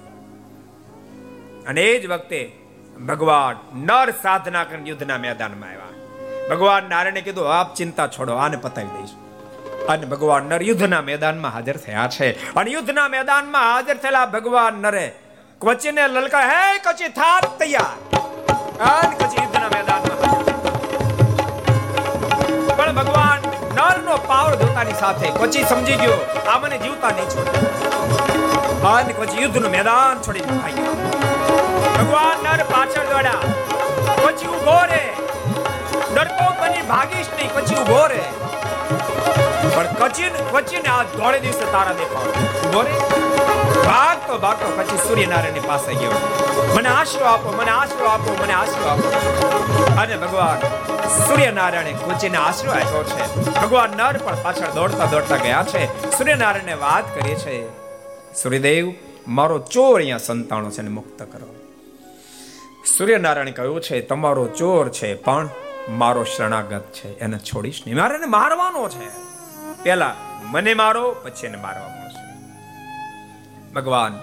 અને એ જ વખતે ભગવાન નર સાધના કરીને યુદ્ધના મેદાનમાં આવ્યા. ભગવાન નારાયણે કીધું, આપ ચિંતા છોડો, આને પતાવી દઈશું. અને ભગવાન નર યુદ્ધના મેદાનમાં હાજર થયા છે. અને યુદ્ધના મેદાનમાં હાજર થયેલા ભગવાન નરે કવચીને લલકા હે કચી થાત તૈયાર. અને કચી યુદ્ધના મેદાનમાં પણ ભગવાન નરનો પાવર જોતાની સાથે કચી સમજી ગયો, આ મને જીવતા નહીં છોડે. અને પછી યુદ્ધનું મેદાન છોડી ભાઈ ભગવાન નર પાછળ દોડ્યા. પછી ઊભો રે. ડરતો બની ભાગીશ નહીં પછી ઊભો રે. પણ કચીન, કચીને આ ધોળે દિવસે તારા દેખાવ. રે. ભાગતો ભાગતો, પછી સૂર્યનારાયણ પાસે ગયો. મને આશરો આપો, મને આશરો આપો, મને આશરો આપો. અને ભગવાન સૂર્યનારાયણે કુચીને આશરો આપ્યો છે. ભગવાન નર પણ પાછળ દોડતા દોડતા ગયા છે. સૂર્યનારાયણને વાત કરી છે સૂર્યદેવ મારો ચોર અહીંયા સંતાણો છે ને મુક્ત કરો. સૂર્યનારાયણ કહ્યું છે, તમારો ચોર છે, પણ મારો શરણાગત છે, એને છોડીશ નહીં. મારે મારવાનો છે. પેલા મને મારો, પછી એને મારવા મળશે. ભગવાન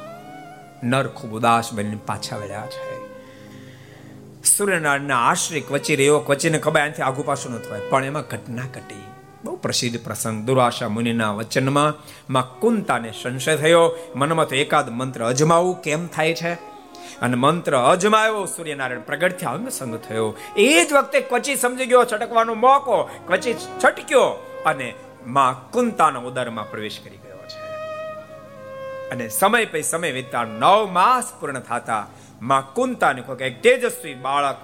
નર ખૂબ ઉદાસ બનીને પાછા વળ્યા છે. સૂર્યનારાયણના આશ્રય કવચી રહ્યો કવચીને ખબર એનાથી આગુ પાછું ન થવાય પણ એમાં ઘટના ઘટી. બહુ પ્રસિદ્ધ પ્રસંગ. દુરાશા મુનિના વચનમાં માં કુંતાને સંશય થયો. મનમાં તો એકાદ મંત્ર અજમાવું કેમ થાય છે? અને મંત્ર અજમાયો, સૂર્યનારાયણ પ્રગટ થયા અંગ સંગ થયો. એ જ વખતે ક્વચી સમજી ગયો, છટકવાનો મોકો. ક્વચી છટક્યો અને માં કુંતાના ઉદરમાં પ્રવેશ કરી ગયો છે. અને સમય પછી સમય વીતતા નવ માસ પૂર્ણ થતા માં કુંતાને કોઈ એક તેજસ્વી બાળક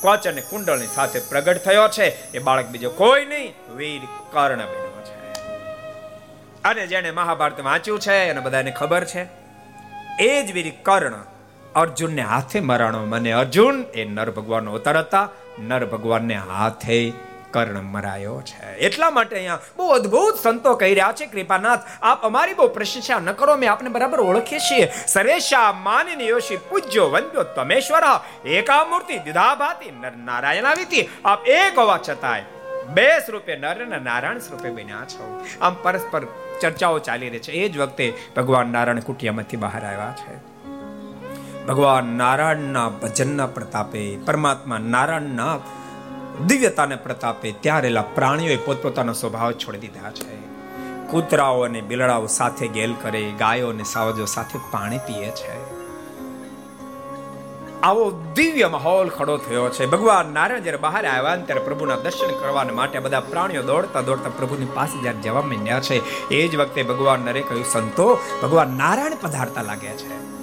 કોચ અને કુંડળની સાથે પ્રગટ થયો છે. એ બાળક બીજો કોઈ નહીં, વીર કર્ણ બન્યો છે. અને જેને મહાભારત વાંચ્યું છે અને બધાને ખબર છે, એ જ વીર કર્ણ અર્જુનને હાથે મરાણો. મને અર્જુન, એ નર ભગવાનનો અવતાર હતા. નર ભગવાનને હાથે કર્ણ મરાયો છે. એટલા માટે અહીંયા બહુ અદ્ભુત સંતો કહી રહ્યા છે, કૃપાનાથ, આપ અમારી બહુ પ્રશંસા ન કરો મેં આપને બરાબર ઓળખીએ છીએ. સરેશા માનિને યોશી, પૂજ્યો વંદ્યો તમેશ્વર એકા મૂર્તિ દિધા ભાતિ નર નારાયણાવીતી આપ એક હોવા છતાંય બે સ્વરૂપે નર અને નારાયણ સ્વરૂપે બન્યા છો. આમ પરસ્પર ચર્ચાઓ ચાલી રહી છે. એ જ વખતે ભગવાન નારાયણ કુટિયામાંથી બહાર આવ્યા છે. ભગવાન નારાયણના ભજનના પ્રતાપે પરમાત્મા નારાયણના દિવ્યતાને પ્રતાપે ત્યાં પ્રાણીઓએ પોતપોતાનો સ્વભાવ છોડી દીધા છે. કૂતરાઓ અને બિલડાઓ સાથે ગેલ કરે, ગાયો અને સાવજો સાથે પાણી પીએ છે. આવો દિવ્ય માહોલ ખડો થયો છે. ભગવાન નારાયણ જ્યારે બહાર આવ્યા ને ત્યારે પ્રભુના દર્શન કરવા માટે બધા પ્રાણીઓ દોડતા દોડતા પ્રભુની પાસે જ્યારે જવા માંડ્યા છે, એ જ વખતે ભગવાન નરે કહ્યું, સંતો, ભગવાન નારાયણ પધારતા લાગ્યા છે.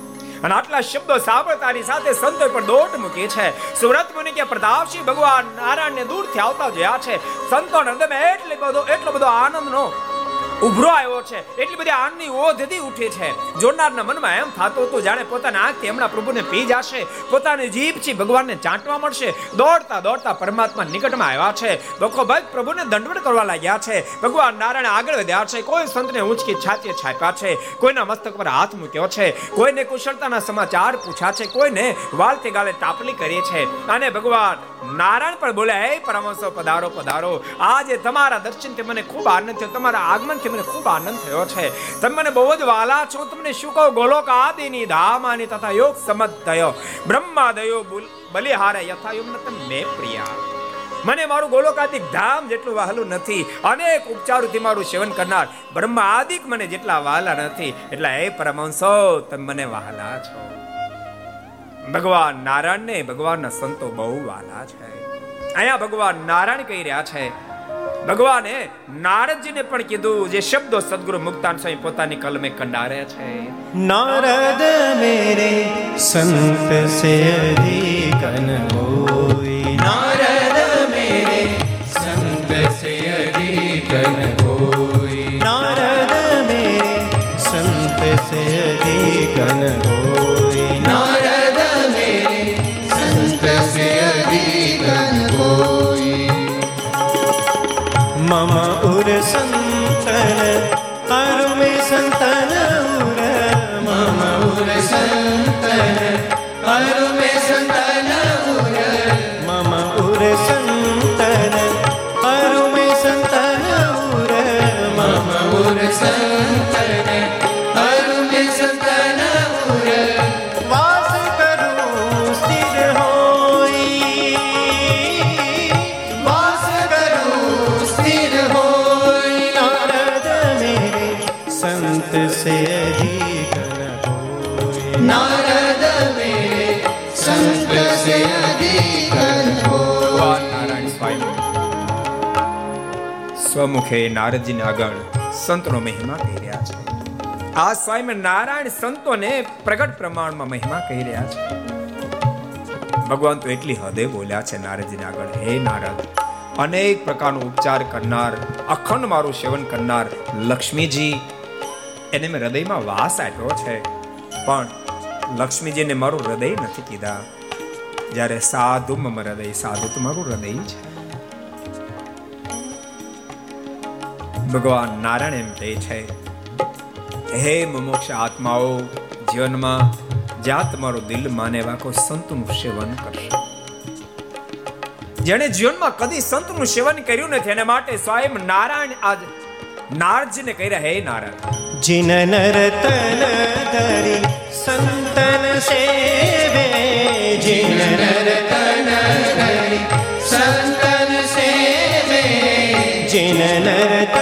અને આટલા શબ્દો સાંભળતાની સાથે સંતો પણ દોટ મૂકી છે. સુરત મુનિ કે પ્રતાપસિંહ ભગવાન નારાયણને દૂરથી આવતા જોયા છે. સંતો હૃદયમાં એટલે બધો એટલો બધો આનંદનો ઉભરો આવ્યો છે. એટલી બધી આનંદની ઓધથી ઉઠી છે. જોનારના મનમાં એમ થતો હતો, જાણે પોતાના આંખથી હમણાં પ્રભુને પી જશે. પોતાની જીભથી ભગવાનને ચાંટવા મળશે. દોડતા દોડતા પરમાત્મા નિકટમાં આવ્યા છે. ભક્ત પ્રભુને દંડવત કરવા લાગ્યા છે. ભગવાન નારાયણ આગળ વધ્યા છે. કોઈ સંતને ઊંચકી છાતીએ છાપ્યા છે. કોઈના મસ્તક પર હાથ મૂક્યો છે. કોઈને કુશળતાના સમાચાર પૂછ્યા છે. કોઈને વાલતે ગાલે ટાપલી કરી છે. અને ભગવાન નારાયણ પણ બોલ્યા હે પરમહંસો, પધારો પધારો. આજે તમારા દર્શનથી મને ખૂબ આનંદ થયો. તમારા આગમનથી મને ખૂબ આનંદ થયો છે. તમે મને બહુ જ વાલા છો. તમને શું કહો? ગોલોક આદિની ધામાની તથા યોગ સમજ થયો બ્રહ્મા દયો બલિહારે યથાયુમ તમે પ્રિયા. મને મારું ગોલોકાદિક ધામ જેટલું વહાલું નથી. અનેક ઉપચારોથી મારું સેવન કરનાર બ્રહ્મા મને જેટલા વહાલા નથી, એટલા હે પરમહંસો તમે મને વહાલા છો. ભગવાન નારાયણને ભગવાનના સંતો બહુ વાલા છે. અહીંયા ભગવાન નારાયણ કહી રહ્યા છે ભગવાને નારદજીને પણ કીધું જે શબ્દો સદગુરુ મુક્તાન સ્વામી પોતાની કલમે કંડારે છે. નારદ મેરે સંત સે અધિકન હોય. નારદ મેરે સંત સે અધિકન હોય. નારદ મેરે સંત સે અધિકન હોય. है સ્વમુખે નારદજીને આગળ સંતનો મહિમા કહી રહ્યા છે. આ સ્વામી નારાયણ સંતોને પ્રગટ પ્રમાણમાં મહિમા કહી રહ્યા છે. ભગવાન તો એટલી હદે બોલ્યા છે નારદજીને આગળ, હે નારદ, અનેક પ્રકારનો ઉપચાર કરનાર, અખંડ મારું સેવન કરનાર લક્ષ્મીજી, એને મેં હૃદયમાં વાસ આપ્યો છે. પણ લક્ષ્મીજીને મારું હૃદય નથી કીધા. જ્યારે સાધુ મમ હૃદય, સાધુ તો મારું હૃદય છે ભગવાન નારાયણ એમ કહે છે. હે મુમોક્ષ આત્માઓ, જીવનમાં જ્યાં તમારું દિલ માને એવા કોઈ સંતનું સેવન કરશો. જેણે જીવનમાં કદી સંતનું સેવન કર્યું નથી, એને માટે સ્વયં નારાયણ આજ નારજીને કહી રહ્યા હે નારાયણ. જીન નરતન ધરી સંતન સેવે. જીન નરતન ધરી સંતન સેવે. જીન નરતન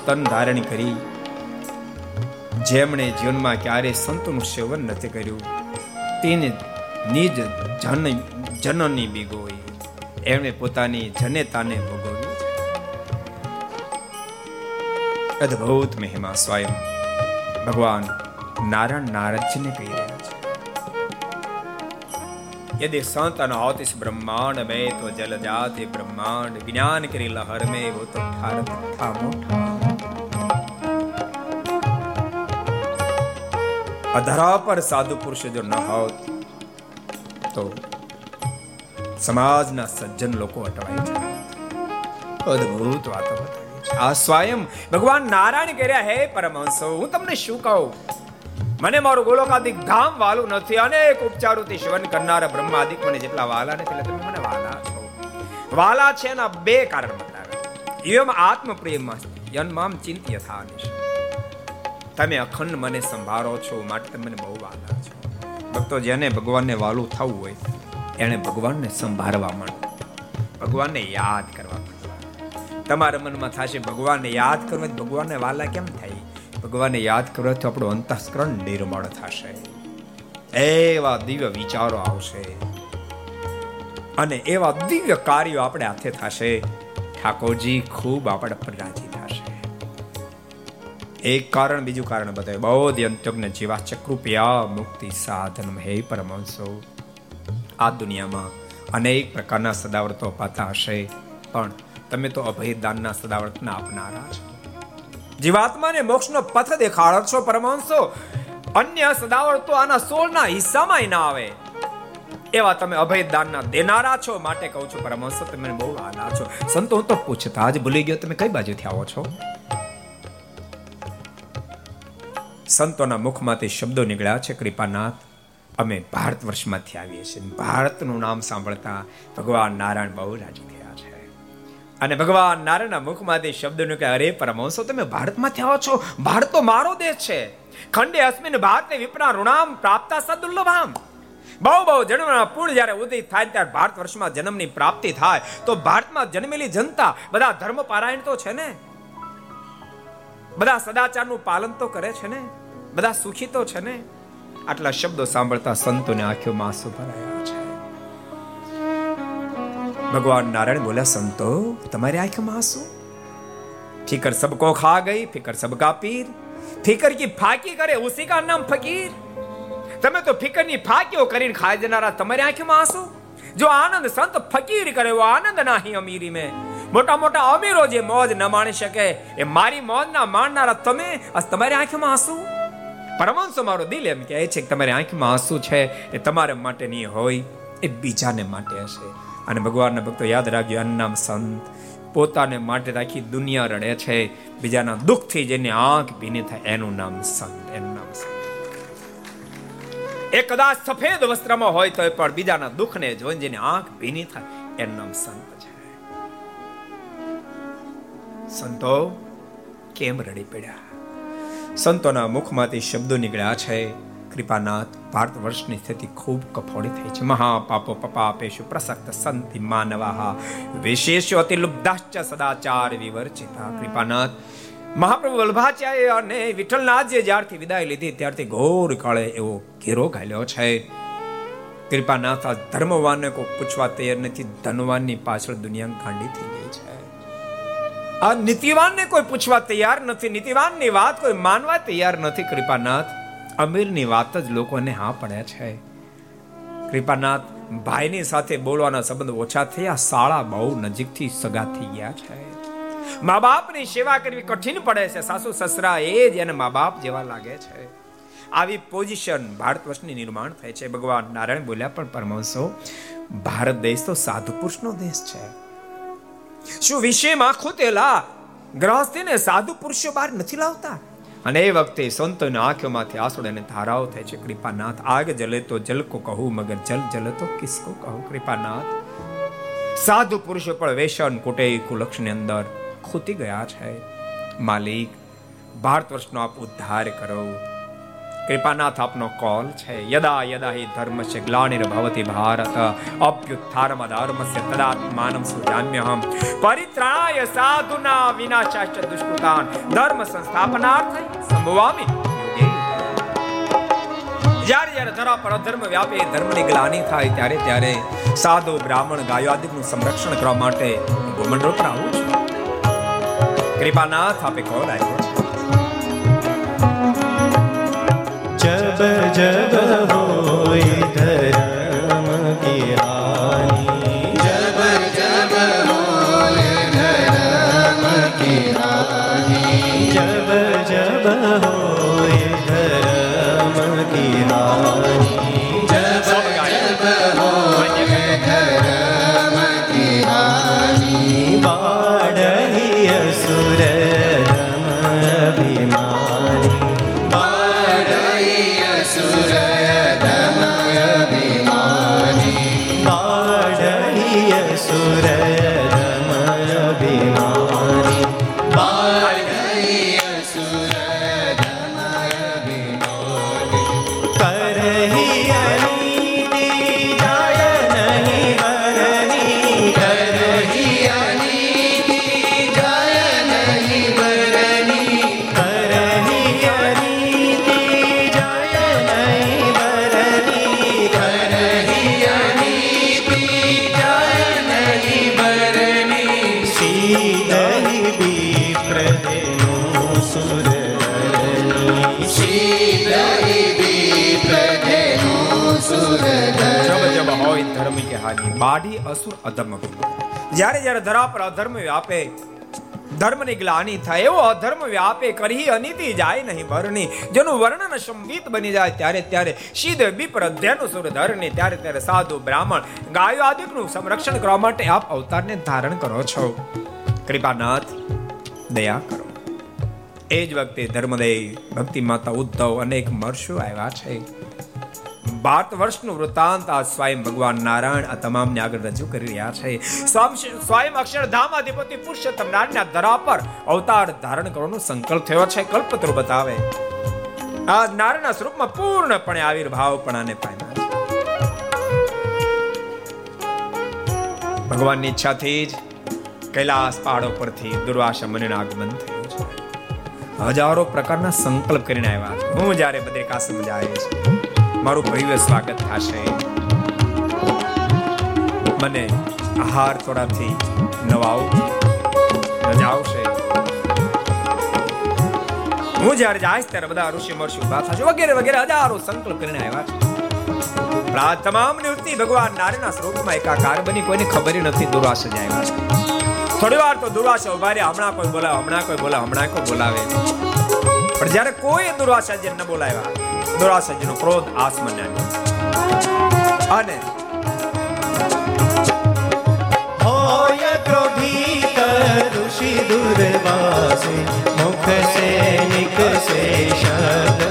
न कोई ગજબ બોલ્યા ભગવાન નારાયણ મનુષ્ય તન ધારણ કરી જેમણે જીવનમાં ક્યારે સંતોનું સેવન નથી કર્યું તેને નિજ જન જનની બીગોઈ એમણે પોતાની જનેતાને ભોગવ્યું અદ્ભુત મહિમા સ્વયં ભગવાન નારાયણ નારદજીને કહી રહ્યા છે यदि संतन होत इस ब्रह्मांड में तो जल जाते ब्रह्मांड ज्ञान करी लहर में वो तो ठार था मोठा અધરા પર સાધુ પુરુષ જો ન હોત, તો સમાજના સજ્જન લોકો અટવાય છે અદ્ભુત વાતો આ સ્વયં ભગવાન નારાયણ કર્યા હે પરમહંસો, હું તમને શું કહું? મને મારું ગોલોકાદિક ધામ વાલું નથી, અનેક ઉપચારોથી સેવન કરનારા બ્રહ્માદિક મને જેટલા વાલા નથી, એટલે તમે મને વાલા છો. વાલા છે એના બે કારણ બતાવે એમ આત્મપ્રેમમાં યન્મામ ચિંત્ય થાનિશ તમે અખંડ મને સંભાળો છો માટે તમે મને બહુ વાલા છો. ભક્તો, જેને ભગવાનને વાલું થવું હોય, એણે ભગવાનને સંભાળવા માંડો. ભગવાનને યાદ કરવા તમારા મનમાં થશે, ભગવાનને યાદ કરવા, ભગવાનને વાલા કેમ થાય? ભગવાનને યાદ કરવાથી આપણું અંતઃસ્કરણ નિર્મળ થશે. એવા દિવ્ય વિચારો આવશે. અને એવા દિવ્ય કાર્યો આપણે હાથે થશે. ઠાકોરજી ખૂબ આપણા પર રાજી એક કારણ, બીજું કારણ બતાવે બૌદ્ધ અંત્યજ્ઞ જીવા ચક્રુપિયા મુક્તિ સાધન હે પરમહંસો. આ દુનિયામાં અનેક પ્રકારના સદાવર્તો અપાતા હશે, પણ તમે તો અભયદાનના સદાવર્તના આપનારા છો. જીવાત્માને મોક્ષનો પથ દેખાડો છો, પરમહંસો. અન્ય સદાવર્તો આના સોળના હિસ્સામાં ના આવે. એવા તમે અભયદાનના દેનારા છો માટે કહું છું, પરમહંસો, તમે બહુ આના છો. સંતો, હું તો પૂછતા જ ભૂલી ગયો, તમે કઈ બાજુથી આવો છો? સંતોના મુખમાંથી શબ્દો નીકળ્યા છે, કૃપાનાથ, અમે ભારત વર્ષમાંથી આવીએ છીએ. ભારતનું નામ સાંભળતા ભગવાન નારાયણ બહુ રાજી થયા છે. અને ભગવાન નારાયણના મુખમાંથી શબ્દો કે અરે પરમહંસો, તમે ભારતમાંથી આવો છો? ભારત તો મારો દેશ છે. ખંડે અસ્મિન ભારતે વિપના ઋણામ પ્રાપ્તા સદુર્લભામ બહુ બહુ જન્મના પૂર્ણ જ્યારે ઉદય થાય ત્યારે ભારત વર્ષમાં જન્મની પ્રાપ્તિ થાય, તો ભારતમાં જન્મેલી જનતા બધા ધર્મ પારાયણ તો છે ને? બધા સદાચારનું પાલન તો કરે છે ને? બધા સુખી તો છે ને? આટલા શબ્દો સાંભળતા સંતોને આંખોમાં આંસુ ભરાયા છે. ભગવાન નારાયણ બોલ્યા, સંતો, તમારી આંખોમાં આંસુ ફિકર સબકો ખા ગઈ, ફિકર સબકા પીર. ફિકર કી ફાકી કરે, ઉસી કા નામ ફકીર. તમે તો ફિકરની ફાકીઓ કરીને ખાઈ દેનારા તમારી આંખોમાં આંસુ જો આનંદ સંત ફકીર કરે એવો આનંદ નાહી અમીરી મેં. મોટા મોટા અમીરો જે મોજ ન માણી શકે, એ મારી મોજ ના માણનારા તમે તમારી આંખોમાં આંસુ પરમાંશો મારો દિલ એમ કહે છે કે તમારી આંખમાં આંસુ છે, એ તમારા માટે નહીં હોય, એ બીજાને માટે હશે. અને ભગવાનના ભક્તો યાદ રાખજો અન્નામ સંત. પોતાને માટે રાખી દુનિયા રડે છે, બીજાના દુઃખથી જેની આંખ ભીની થાય, એનું નામ સંત, એનું નામ સંત. એ કદાચ સફેદ વસ્ત્રમાં હોય તો પણ બીજાના દુઃખને જોઈને જેની આંખ ભીની થાય, એનું નામ સંત છે. સંતો, કેમ રડી પડ્યા? સંતોના મુખમાંથી શબ્દો નીકળ્યા છે. કૃપાનાથ ભારત વર્ષની સ્થિતિ ખૂબ કફોડી થઈ છે. મહાપાપો પપાપેશુ પ્રસક્ત સંતિ માનવાહ. વિશેષો અતિ લુબ્ધાશ્ચ સદાચાર વિવર્ચિતા કૃપાનાથ, મહાપ્રભુ વલ્ભાચાર્ય અને વિઠ્ઠલનાથજીએ જ્યારથી વિદાય લીધી ત્યારથી ઘોર કાળે એવો ઘેરો ઘાલ્યો છે. કૃપાનાથ આ ધર્મવાનને કોઈ પૂછવા તૈયાર નથી. ધનવાનની પાછળ દુનિયા ગાંડી થઈ ગઈ છે. આ નીતિવાનને કોઈ પૂછવા તૈયાર નથી. નીતિવાનની વાત કોઈ માનવા તૈયાર નથી, કૃપાનાથ. અમીરની વાત જ લોકોને હા પડે છે. કૃપાનાથ, ભાઈની સાથે બોલવાના સંબંધ ઓછા થયા શાળા બહુ નજીકથી સગા થઈ ગયા છે. મા બાપની સેવા કરવી કઠિન પડે છે. સાસુ, સસરા એ જ એને મા બાપ જેવા લાગે છે. આવી પોઝિશન ભારત વર્ષની નિર્માણ થાય છે. ભગવાન નારાયણ બોલ્યા પણ પરમહંસો, ભારત દેશ તો સાધુ પુરુષનો દેશ છે. શું વિષયમાં ખૂતેલા ગ્રહસ્થીને સાધુ પુરુષો બહાર નથી લાવતા? અને એ વખતે સંતોની આંખોમાંથી આસુડ અને ધારાઓ થાય છે. કૃપાનાથ, આગ જલે તો જલ કહું, મગર જલ જલે તો કિસકો કહું, કૃપાનાથ. સાધુ પુરુષો પણ વેસન કુટે, કુલક્ષની અંદર ખૂતી ગયા છે. માલિક, ભારત વર્ષનો આપ ઉદ્ધાર કરો. કૃપાનાથ આપનો કોલ છે યદા યદા હિ ધર્મસ્ય ગ્લાનિર ભવતી ભારત ધર્મ ધર્મસ્ય તદાત્માનમ સુજામ્યહમ પરિત્રાય સાધુના વિનાશાશ્ચ દુષ્કૃતાન ધર્મ સંસ્થાપનાર્થ સંભવામી જ્યારે જ્યારે ધરા પર અધર્મ વ્યાપે, ધર્મની ગ્લાની થાય, ત્યારે ત્યારે સાધુ બ્રાહ્મણ ગાયો આદિનું સંરક્ષણ કરવા માટે ભૂમંડળ પર આવું છું. કૃપાનાથ આપે કોલ આવ્યો जब जब होय धर्म की हानि जब जब होय धर्म की हानि जब जब होय धर्म की हानि અસુર અધર્મ જ્યારે જ્યારે ધરા પર અધર્મ વ્યાપે, ધર્મની ગ્લાની થાય, એવો અધર્મ વ્યાપે કરી અનિતિ જાય નહીં ભરણી જેનું વર્ણન સંગીત બની જાય ત્યારે ત્યારે સીધે બીપર અધ્યાયનું સુર ધરણી. ત્યારે ત્યારે સાધુ બ્રાહ્મણ ગાયો આદિકનું સંરક્ષણ કરવા માટે આપ અવતારને ધારણ કરો છો. કૃપાનાથ, દયા કરો. એ જ વખતે ધર્મદય ભક્તિ માતા ઉદ્ધવ અનેક મર્ષો આવ્યા છે. ભારત વર્ષનું વૃતાંત આ સ્વયં ભગવાન નારાયણ આ તમામને આગળ રજૂ કરી રહ્યા છે. સ્વયં અક્ષરધામ અધિપતિ પુરુષોત્તમ નારાયણના ધરા પર અવતાર ધારણ કરવાનો સંકલ્પ થયો છે. કલ્પતરુ બતાવે. આ નારાયણના સ્વરૂપમાં પૂર્ણપણે આવિર્ભાવ પણ આને પામ્યા ભગવાનની ઈચ્છાથી જ કૈલાસ પહાડો પરથી દુર્વાસા મુનિનું આગમન થયું છે. હજારો પ્રકારના સંકલ્પ કરીને આવ્યા હું જ્યારે બદ્રિકાશ્રમ જાય છે. મારું ભવ્ય સ્વાગત થશે. મને આહાર થોડાથી નવાવું મજા આવશે હું જ્યારે જાય ત્યારે બધા ઋષિ મહર્ષિ ઊભા થશે. વગેરે વગેરે હજારો સંકલ્પ કરીને આવ્યા છે. આ તમામ નિવૃત્તિ ભગવાન નારાયણના સ્વરૂપમાં એકાકાર બની, કોઈને ખબર નથી, દુર્વાસ જ આવ્યા છે. થોડી વાર તો દુર્વાસ ઊભા રહ્યા, હમણાં કોઈ બોલાવે, હમણાં કોઈ બોલાવે, હમણાં કોઈ બોલાવે. પણ જ્યારે કોઈ દુર્વાસાજી ન બોલાવ્યા દુરાસજનો ક્રોધ આત્મજ્ઞાન. અને હોય ક્રોધી કરુષિ દુર્વાસે મુખ સે નિકસે શબ્દ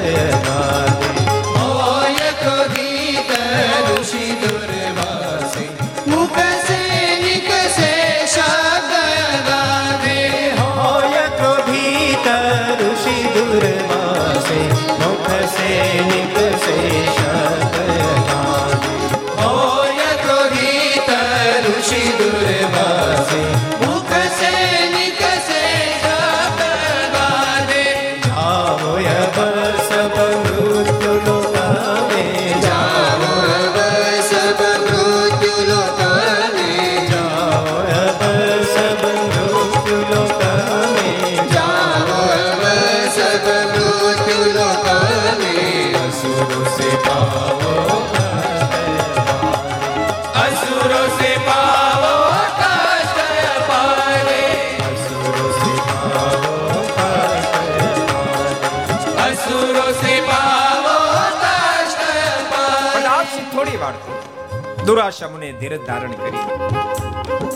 દુરાશા મુનિએ ધીરજ ધારણ કરી.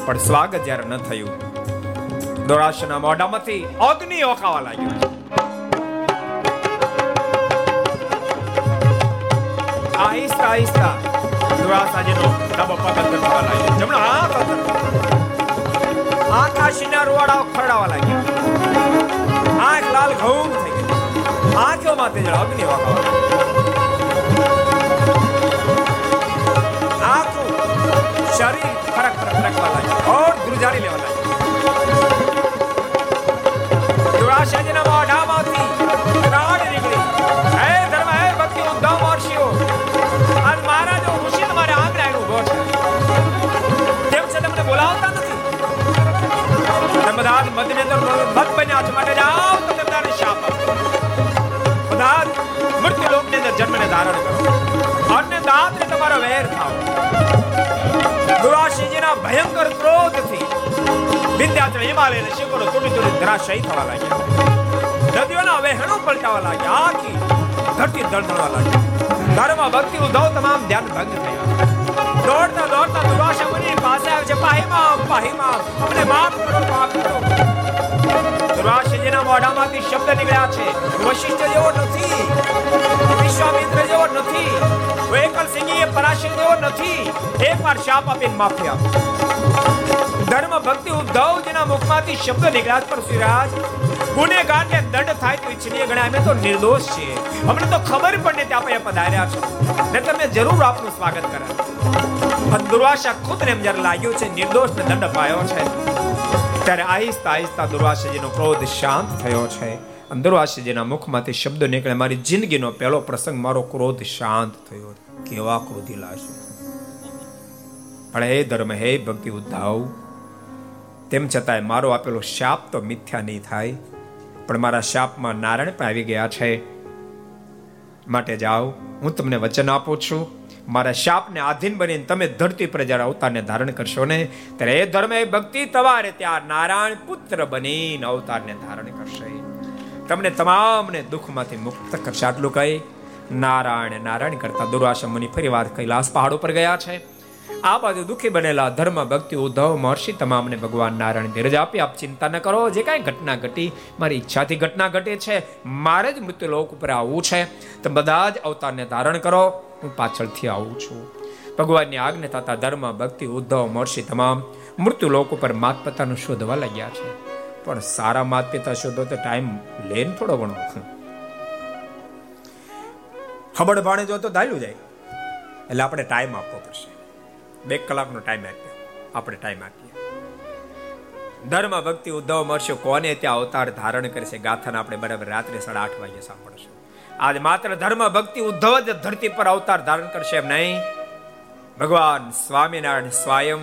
પણ સ્વાગત જ્યારે ન થયું, દુરાશાના મોઢામાંથી અગ્નિ ઓકાવા લાગ્યો. આહિસ્તા આહિસ્તા દુરાશાજીનો ડબો અંદર થવા લાગ્યો. જમણો હાથ અંદર આકાશીના રૂવાડાઓ ખરડાવા લાગ્યા. આંખ લાલ ઘઉં થઈ ગઈ. આંખોમાંથી જળ અગ્નિ ઓકાવા લાગ્યો. ધ્રુજારી ફરક ફરક ફરકવાના છે ઓર ધ્રુજારી લેવાના? છે દ્રોણાચાર્યના મોઢામાંથી પ્રાણ નીકળી. હે ધર્મ, હે ભક્તિ ઉદ્ધવ મહર્ષિઓ. અને મહારાજો ખુશી તમારે આંગણે આવીને ઊભો છે. તેમ છતાં મને બોલાવતા નથી. તમે બધા મત અંદર મત બન્યા છો. માટે જાઓ તમે બધાને શાપ. બધા મૃત્યુ લોકને અંદર જન્મને ધારણ કરો. અન્ય દાંતને તમારો વેર થાવ દુરાશીજીના ભયંકર ક્રોધથી વિદ્યાચળ હિમાલયના શિખરો તૂટી તૂટી ધરાશયી થવા લાગ્યા. નદીઓના વહેણો પલટાવા લાગ્યા, આખી ધરતી દળદળવા લાગી. ધર્મ, ભક્તિ, ઉદ્ધવ તમામ ધ્યાન ભંગ થયા. દોડતા દોડતા દુરાશા મુનિ પાસે આવે છે, પાહીમાં પાહીમાં. અમને માફ કરો માફ કરો. દુરાશીજીના મોઢામાંથી શબ્દ નીકળ્યા છે. વશિષ્ઠ જેવો નથી. વિશ્વામિત્ર જેવો નથી. એકલ સિંહી પરાશર જેવો નથી એકવાર શાપ આપીને માફી આપો ધર્મ ભક્તિ ઉદ્ધવજીના મુખમાંથી શબ્દ નીકળ્યા પર શ્રીરાજ ગુનેગારને દંડ થાય તો ઈચ્છનીય ગણાય. અમે તો નિર્દોષ છીએ. અમને તો ખબર પણ નથી આપણે પધાર્યા છો. ને તમે જરૂર આપનું સ્વાગત કરે પણ દુર્વાસા ખુદને એમ જ્યારે લાગ્યું છે, નિર્દોષને દંડ અપાયો છે. ત્યારે આહિસ્તા આહિસ્તા દુર્વાસાજીનો ક્રોધ, શાંત થયો છે. દુર્વાસાજીના મુખમાંથી શબ્દો નીકળે, મારી જિંદગીનો પહેલો પ્રસંગ, મારો ક્રોધ શાંત થયો. કેવા ક્રોધીલા લાશે. પણ હે ધર્મ, હે ભક્તિ ઉદ્ધાવ. તેમ છતાંય મારો આપેલો શાપ તો મિથ્યા નહીં થાય. પણ મારા શાપમાં નારાયણ પણ આવી ગયા છે. માટે જાઓ, હું તમને વચન આપું છું. મારા શાપને આધીન બનીને તમે ધરતી પર જ્યારે અવતારને ધારણ કરશો ને? ત્યારે એ ધર્મ એ ભક્તિ તમારે ત્યાં નારાયણ પુત્ર બનીને અવતારને ધારણ કરશે. તમને તમામને દુઃખમાંથી મુક્ત કરશે. આટલું કહી, નારાયણ નારાયણ કરતા દુર્વાસા મુનિ ફરીવાર કૈલાસ પહાડ ઉપર ગયા છે. આ બાજુ દુઃખી બનેલા ધર્મ ભક્તિ ઉદ્ધવ, મહર્ષિ તમામને ભગવાન નારાયણ ધીરજ આપી આપ ચિંતા ન કરો. જે કાંઈ ઘટના ઘટી, મારી ઈચ્છાથી ઘટના ઘટે છે, મારે જ મૃત્યુ લોક ઉપર આવવું છે. તમે બધા જ અવતારને ધારણ કરો. હું પાછળથી આવું છું. ભગવાનની આજ્ઞા થતા ધર્મ ભક્તિ ઉદ્ધવ, મહર્ષિ તમામ મૃત્યુ લોક ઉપર માત પિતાનું શોધવા લાગ્યા છે. પણ સારા માત પિતા શોધો તો ટાઈમ લે થોડો ઘણો. ખબર ભાણે જો તો દાલ્યું જાય. એટલે આપણે ટાઈમ આપવો પડશે. બે કલાકનો ટાઈમ આપ્યો. આપણે ટાઈમ આપીએ. ધર્મ ભક્તિ ઉદ્ધવ મળશે કોને ત્યાં અવતાર ધારણ કરશે? ગાથાને આપણે બરાબર રાત્રે સાડા આઠ વાગે સાંભળશું. આજ માત્ર ધર્મ ભક્તિ ઉદ્ધવ જ ધરતી પર અવતાર ધારણ કરશે એમ નહીં. ભગવાન સ્વામિનારાયણ સ્વયં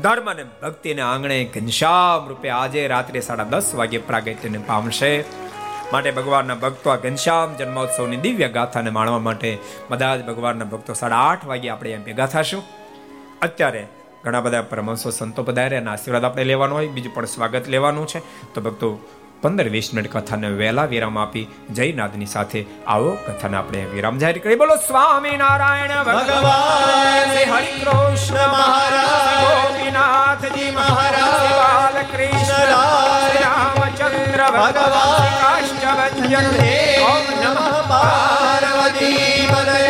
ધર્મ અને ભક્તિને આંગણે ઘનશ્યામ રૂપે આજે રાત્રે સાડા દસ વાગે પ્રાગટ્યને પામશે. માટે ભગવાનના ભક્તો આ ઘનશ્યામ જન્મોત્સવની દિવ્ય ગાથાને માણવા માટે બધા જ ભગવાનના ભક્તો સાડા આઠ વાગે આપણે એમ ભેગા થશું. અત્યારે ઘણા બધા પરમહંસો સંતો પધાર્યા અને આશીર્વાદ આપણે લેવાનો હોય, બીજું પણ સ્વાગત લેવાનું છે. તો ભક્તો, પંદર વીસ મિનિટ કથાને વહેલા વિરામ આપી જયનાથની સાથે આવો કથાને આપણે વિરામ જાહેર કરી બોલો સ્વામી નારાયણ ભગવાન હરિ કૃષ્ણ મહારાજ, ગોપીનાથજી મહારાજ બાલકૃષ્ણ રામચંદ્ર ભગવાન ઓમ નમઃ પાર્વતી પદે.